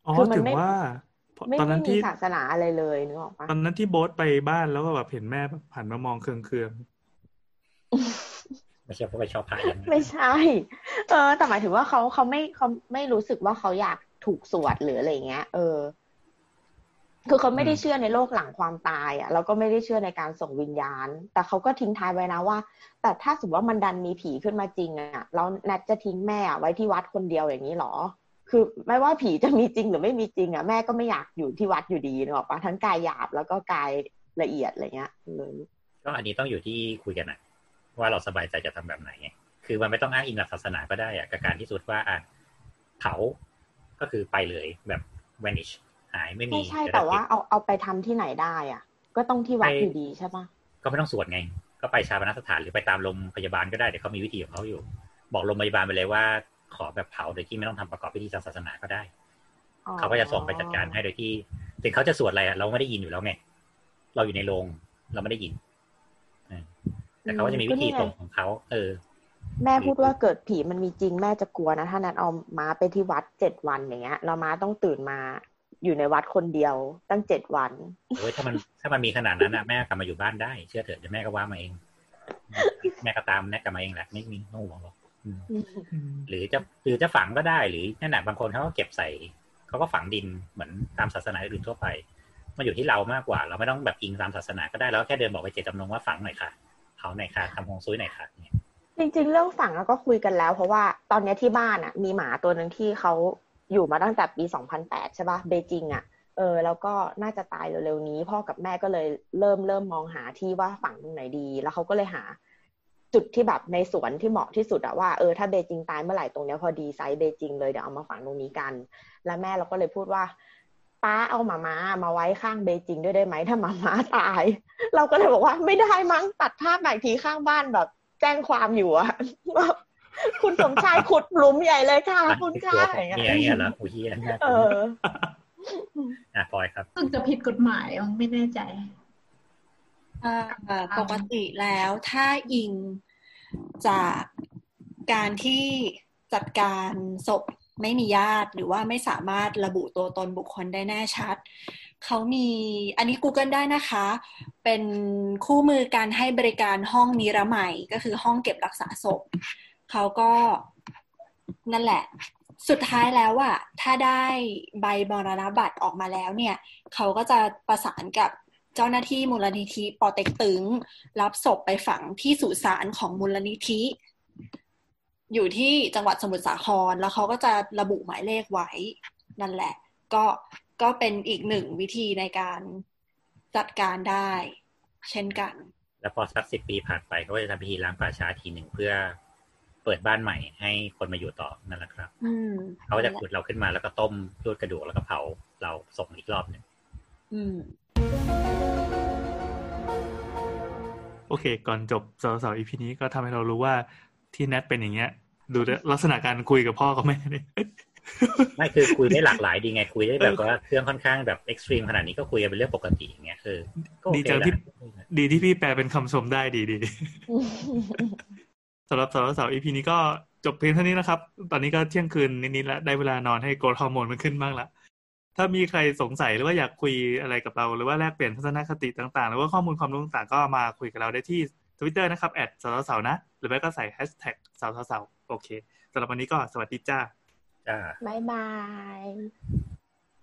อ๋อ
คือมัน
ถึง
ไม่
ว่า
ไม่
ตอน
ไม่
นั้น
มี
ที่
ศาสนาอะไรเลยนึกออกปะ
ตอนนั้นที่โบ๊ทไปบ้านแล้วก็แบบเห็นแม่หันมามองเคือง
ไม่ใช่เพราะไปชอบพระอย่างนั้น
ไม่ใช่ เออ แต่หมายถึงว่าเขาเขาไม่เขาไม่รู้สึกว่าเขาอยากถูกสวดหรืออะไรเงี้ย เออ คือเขาไม่ได้เชื่อในโลกหลังความตายอะแล้วก็ไม่ได้เชื่อในการส่งวิญญาณ แต่เขาก็ทิ้งท้ายไว้นะว่า แต่ถ้าสมมติว่ามันดันมีผีขึ้นมาจริงอะแล้วแนทจะทิ้งแม่อะไว้ที่วัดคนเดียวอย่างนี้หรอ คือไม่ว่าผีจะมีจริงหรือไม่มีจริงอะแม่ก็ไม่อยากอยู่ที่วัดอยู่ดีนึกออกปะทั้งกายหยาบแล้วก็กายละเอียดอะไรเงี้ยเลย
ก็อันนี้ต้องอยู่ที่คุยกันนะว่าเราสบายใจจะทำแบบไหนไงคือมันไม่ต้องอ้างอิงหลักศาสนาก็ได้อะกับการที่สุดว่าอะเผาก็คือไปเลยแบบ vanish หายไม่มี
ไม่ใช่
เดี๋ย
แต่ว่า
ติด
เอาเอาไปทำที่ไหนได้อะ ก็ต้องที่วัด
ไป
อยู่ดีใช่ปะ
ก็ไม่ต้องสวดไง ก็ไปชาปนสถานหรือไปตามโรงพยาบาลก็ได้เดี๋ยวเขามีวิธีของเขาอยู่ บอกโรงพยาบาลไปเลยว่า ขอแบบเผาโดยที่ไม่ต้องทำประกอบพิธีทางศาสนาก็ได้
อ๋อ
เขาก็จะส่งไปจัดการให้โดยที่ถึงเขาจะสวดอะไรอะเราไม่ได้ยินอยู่แล้วไงเราอยู่ในโรงเราไม่ได้ยินเออแต่เขาก็จะมีวิธีส่งของเขาเออ
แม่พูดว่าเกิดผีมันมีจริงแม่จะกลัวนะถ้านัดเอาม้าไปที่วัดเจ็ดวันอย่างเงี้ยแล้วม้าต้องตื่นมา อยู่ในวัดคนเดียวตั้งเจ็ดวัน
โอ้ยถ้ามันถ้ามันมีขนาดนั้นนะแม่กลับมาอยู่บ้านได้เชื่อเถอะเดี๋ยวแม่ก็ว่ามาเอง แม่ก็ตามแม่กลับมาเองแหละไม่มีไม่ต้องห่วงหรอกอืม
ๆ
หรือจะหรือจะฝังก็ได้หรือนั่นแหละบางคนเขาก็เก็บใส่เขาก็ฝังดินเหมือนตามศาสนาอื่นทั่วไปมันอยู่ที่เรามากกว่า เราไม่ต้องแบบอิงตามศาสนาก็ได้เราแค่เดินบอกไปเจตจำนงว่าฝังหน่อยค่ะเผาหน่อยค่ะทำฮวงซุยหน่อยค่ะเนี่ย
จริงๆเรื่องฝังแล้วก็คุยกันแล้ว เพราะว่าตอนเนี้ยที่บ้านอะ มีหมาตัวหนึ่งที่เขา อยู่มาตั้งแต่ปี 2008 ใช่ปะเบจิงอะเออแล้วก็น่าจะตายเร็วๆนี้พ่อกับแม่ก็เลยเริ่มเริ่มมองหาที่ว่าฝังตรงไหนดี แล้วเขาก็เลยหา จุดที่แบบในสวนที่เหมาะที่สุดอะว่าเออถ้าเบจิงตายเมื่อไหร่ตรงเนี้ยพอดีไซส์เบจิงเลยเดี๋ยวเอามาฝังตรงนี้กัน แล้วแม่เราก็เลยพูดว่าป้าเอาหมาม้ามาไว้ข้างเบจิงด้วยได้ไหมถ้าหมาม้าตาย เราก็เลยบอกว่าไม่ได้มั้งตัดภาพใหม่ทีข้างบ้านแบบ แจ้งความอยู่อะ คุณสมชายขุดหลุมใหญ่เลยค่ะ คุณ
ตั
ค่ะ
ว
อย่างเงี้ย
เนี่ยเงี้ยเหรอโอ้ยเหี้ยน่าก
เอ
ลัว
อ
อะปอยครับ
ซึ่งจะผิดกฎหมายมั้งไม่แน่ใจ
อ่าปกติแล้วถ้าอิงจากการที่จัดการศพไม่มีญาติหรือว่าไม่สามารถระบุตัวตนบุคคลได้แน่ชัด เขามีอันนี้ Google ได้นะคะ เป็นคู่มือการให้บริการห้องนิรมัยก็คือห้องเก็บรักษาศพ เขาก็นั่นแหละ สุดท้ายแล้วอะถ้าได้ใบมรณบัตรออกมาแล้วเนี่ย เขาก็จะประสานกับเจ้าหน้าที่มูลนิธิปอเต็กตึง รับศพไปฝังที่สุสานของมูลนิธิ อยู่ที่จังหวัดสมุทรสาครแล้วเขาก็จะระบุหมายเลขไว้ นั่นแหละ ก็ก็เป็นอีกหนึ่งวิธีในการจัดการได้ เช่นกัน
แล้วพอสักสิบปีผ่านไปเขาก็จะทำพิธีล้างป่าช้าทีหนึ่งเพื่อ เปิดบ้านใหม่ให้คนมาอยู่ต่อนั่นแหละครับ
อืม
เขาก็จะขุดเราขึ้นมาแล้วก็ต้มรูดกระดูกแล้วก็เผาเราส่งอีกรอบหนึ่ง
อืม
โอเค ก่อนจบสาวสาวอีพีนี้ก็ทำให้เรารู้ว่าที่แนทเป็นอย่างเงี้ย ดูลักษณะการคุยกับพ่อกับแม่เนี่ย
ไม่คือคุยได้หลากหลายดีไงคุยได้แบบว่าเรื่องค่อนข้างแบบ extreme ขนาดนี้ก็คุยกันเป็นเรื่องปกติอย่างเงี้ยคือก็โอ
ดี
เค
จัง
แห
ที่
ละ
ดีที่พี่แปลเป็นคำชมได้ดีดี สำหรับเสาเสาเสา EP นี้ก็จบเพียงเท่านี้นะครับ ตอนนี้ก็เที่ยงคืนนิดๆแล้วได้เวลานอนให้ growth hormone มันขึ้นบ้างละถ้ามีใครสงสัยหรือว่าอยากคุยอะไรกับเรา หรือว่าแลกเปลี่ยนทัศนคติต่างๆ หรือว่าข้อมูลความรู้ต่างๆ ก็มาคุยกับเราได้ที่ Twitter นะครับแอดสาวสาวนะ หรือไม่ก็ใส่แฮชแท็กสาวสาวโอเคสำหรับวันนี้ก็สวัสดีจ้า
จ้า
บายบาย